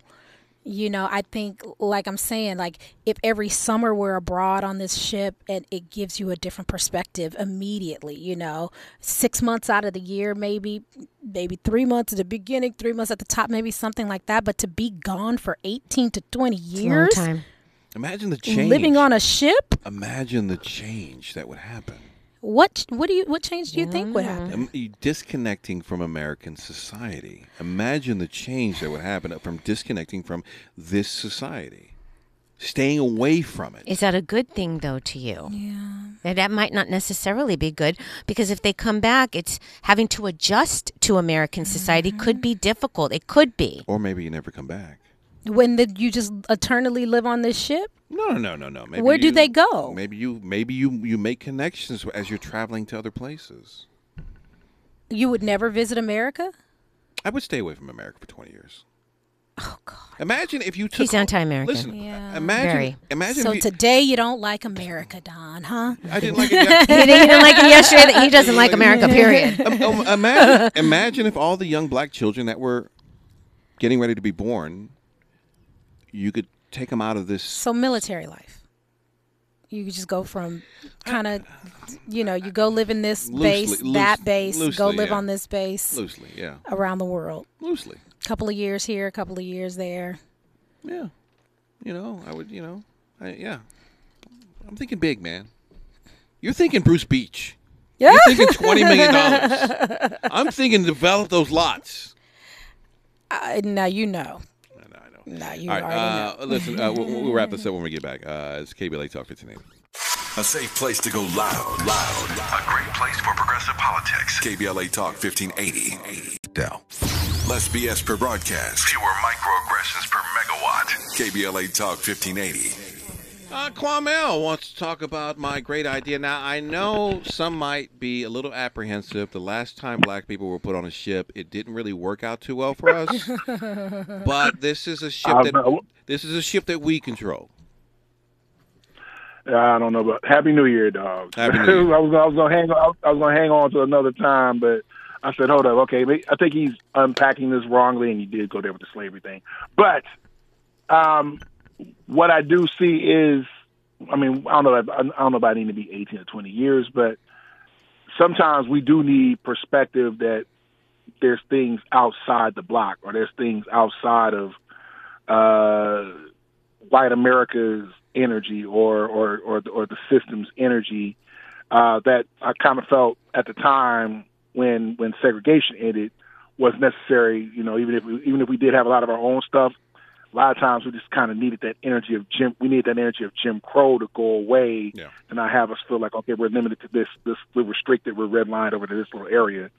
You know, I think, like I'm saying, like if every summer we're abroad on this ship and it gives you a different perspective immediately, you know, six months out of the year, maybe, maybe three months at the beginning, three months at the top, maybe something like that. But to be gone for 18 to 20 a long years, time. imagine the change living on a ship, imagine the change that would happen what, what do you, what change do you think would happen? Um, you disconnecting from American society. Imagine the change that would happen from disconnecting from this society, staying away from it. Is that a good thing though to you? Yeah. That might not necessarily be good because if they come back, it's having to adjust to American society could be difficult. It could be. Or maybe you never come back. When did you just eternally live on this ship? No, no, no, no. Maybe Where do you- they go? Maybe you, maybe you, you make connections as you're traveling to other places. You would never visit America? I would stay away from America for 20 years. Oh God! Imagine if you took. He's anti-American. Listen, Yeah. imagine. Very. Imagine. So you, today you don't like America, Don, huh? I didn't like it. Yes- He didn't- he didn't like it yesterday. He doesn't like America, period. Um, um, imagine, imagine if all the young black children that were getting ready to be born, you could take them out of this. So military life. You could just go from kind of, you know, you go live in this base, Loosely- that loose- base, go live yeah. on this base, Loosely, yeah. around the world. Loosely. A Couple of years here, a couple of years there. Yeah. You know, I would. You know, I, yeah. I'm thinking big, man. You're thinking Bruce Beach. Yeah. You're thinking twenty million dollars. I'm thinking develop those lots. Uh, now you know. Now you All right, already uh, listen. Uh, we'll, we'll wrap this up when we get back. Uh, it's KBLA Talk 1580. A safe place to go loud, loud. A great place for progressive politics. KBLA Talk 1580. Now, less BS per broadcast. Fewer microaggressions per megawatt. KBLA Talk 1580. Uh, Kwamel wants to talk about my great idea. Now, I know some might be a little apprehensive. The last time black people were put on a ship, it didn't really work out too well for us. but this is a ship I that know. this is a ship that we control. I don't know, but Happy New Year, dog. Happy New Year. I was I was gonna hang on. I was gonna hang on to another time, but I said, hold up, okay. I think he's unpacking this wrongly, and he did go there with the slavery thing. But um, what I do see is, I mean, I don't know. If, I don't know I need to be eighteen or twenty years, but sometimes we do need perspective that there's things outside the block or there's things outside of uh, white America's energy or or or the, or the system's energy uh, that I kind of felt at the time when when segregation ended was necessary. You know, even if we, even if we did have a lot of our own stuff, a lot of times we just kind of needed that energy of Jim. We need that energy of Jim Crow to go away, Yeah. and not have us feel like okay, we're limited to this. This we're restricted. We're redlined over to this little area.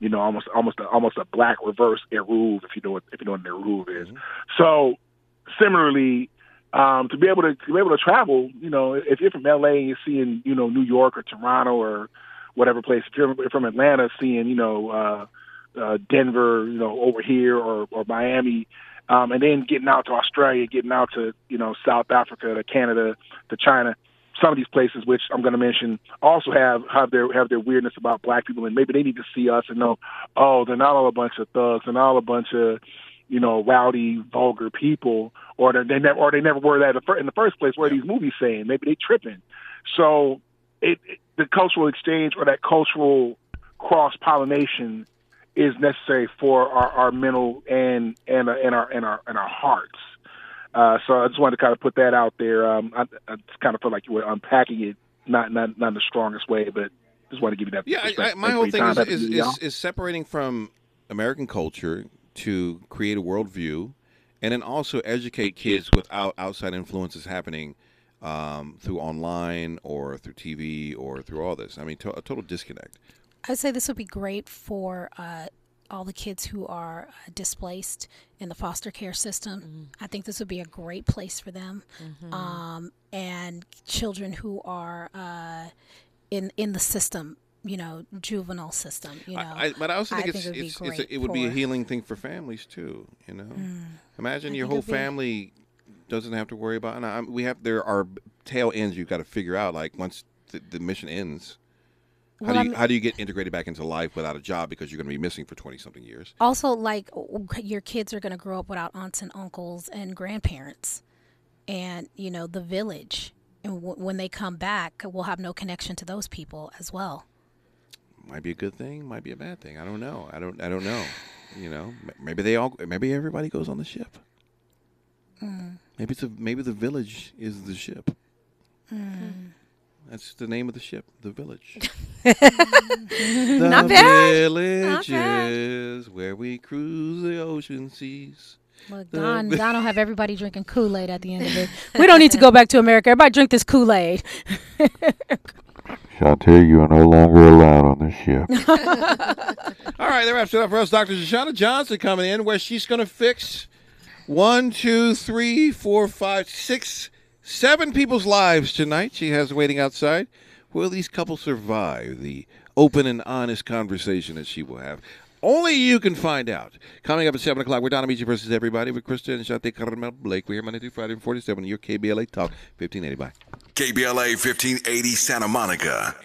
You know, almost almost a, almost a black reverse Eruv, if you know what if you know what an Eruv is. So similarly, um, to be able to, to be able to travel, you know, if you're from LA and you're seeing, you know, New York or Toronto or whatever place, if you're from Atlanta seeing, you know, uh, uh, Denver, you know, over here or, or Miami, um, and then getting out to Australia, getting out to, you know, South Africa, to Canada, to China. Some of these places, which I'm going to mention, also have have their have their weirdness about black people, and maybe they need to see us and know, oh, they're not all a bunch of thugs, they're not all a bunch of, you know, rowdy, vulgar people, or they, never or they never were that in the in the first place. What are these movies saying? Maybe they tripping. So it, it the cultural exchange or that cultural cross pollination is necessary for our, our mental and and uh, and our and our and our hearts. Uh, so I just wanted to kind of put that out there. Um, I, I just kind of feel like you were unpacking it, not not not in the strongest way, but just want to give you that. Yeah, I, I, my whole thing is, is, New Year, y'all. is, is separating from American culture to create a worldview, and then also educate kids without outside influences happening um, through online or through TV or through all this. I mean, to, a total disconnect. I'd say this would be great for uh, all the kids who are uh, displaced in the foster care system. I think this would be a great place for them, Mhm. um, and children who are uh, in in the system. You know, juvenile system. You know, I, I, but I also think, it's, it would be it's, it's a, it would be a healing thing for families too. You know, Mm. imagine I your whole it'd be- family doesn't have to worry about. And I, we have there are tail ends you've got to figure out. Like once the, the mission ends, how Well, do you I'm- how do you get integrated back into life without a job because you're going to be missing for twenty something years? Also, like your kids are going to grow up without aunts and uncles and grandparents, and you know the village. And w- when they come back, we'll have no connection to those people as well. Might be a good thing, might be a bad thing. I don't know. I don't I don't know. You know, maybe they all maybe everybody goes on the ship. Mm. Maybe it's a maybe the village is the ship. Mm. That's the name of the ship, the village. Not the bad. Not village bad. is where we cruise the ocean seas. Look, The Don, Don will have everybody drinking Kool Aid at the end of it. We don't need to go back to America. Everybody drink this Kool Aid. Shantae, you are no longer allowed on this ship. All right, that wraps it up for us. Dr. Shoshana Johnson coming in, where she's going to fix one, two, three, four, five, six, seven people's lives tonight. She has waiting outside. Will these couples survive the open and honest conversation that she will have? Only you can find out. Coming up at 7 o'clock, we're Don Amiche versus everybody with Krista and Shante Carmel Blake. We're here Monday through Friday from 47. Your KBLA Talk, 1580. Bye. KBLA 1580 Santa Monica,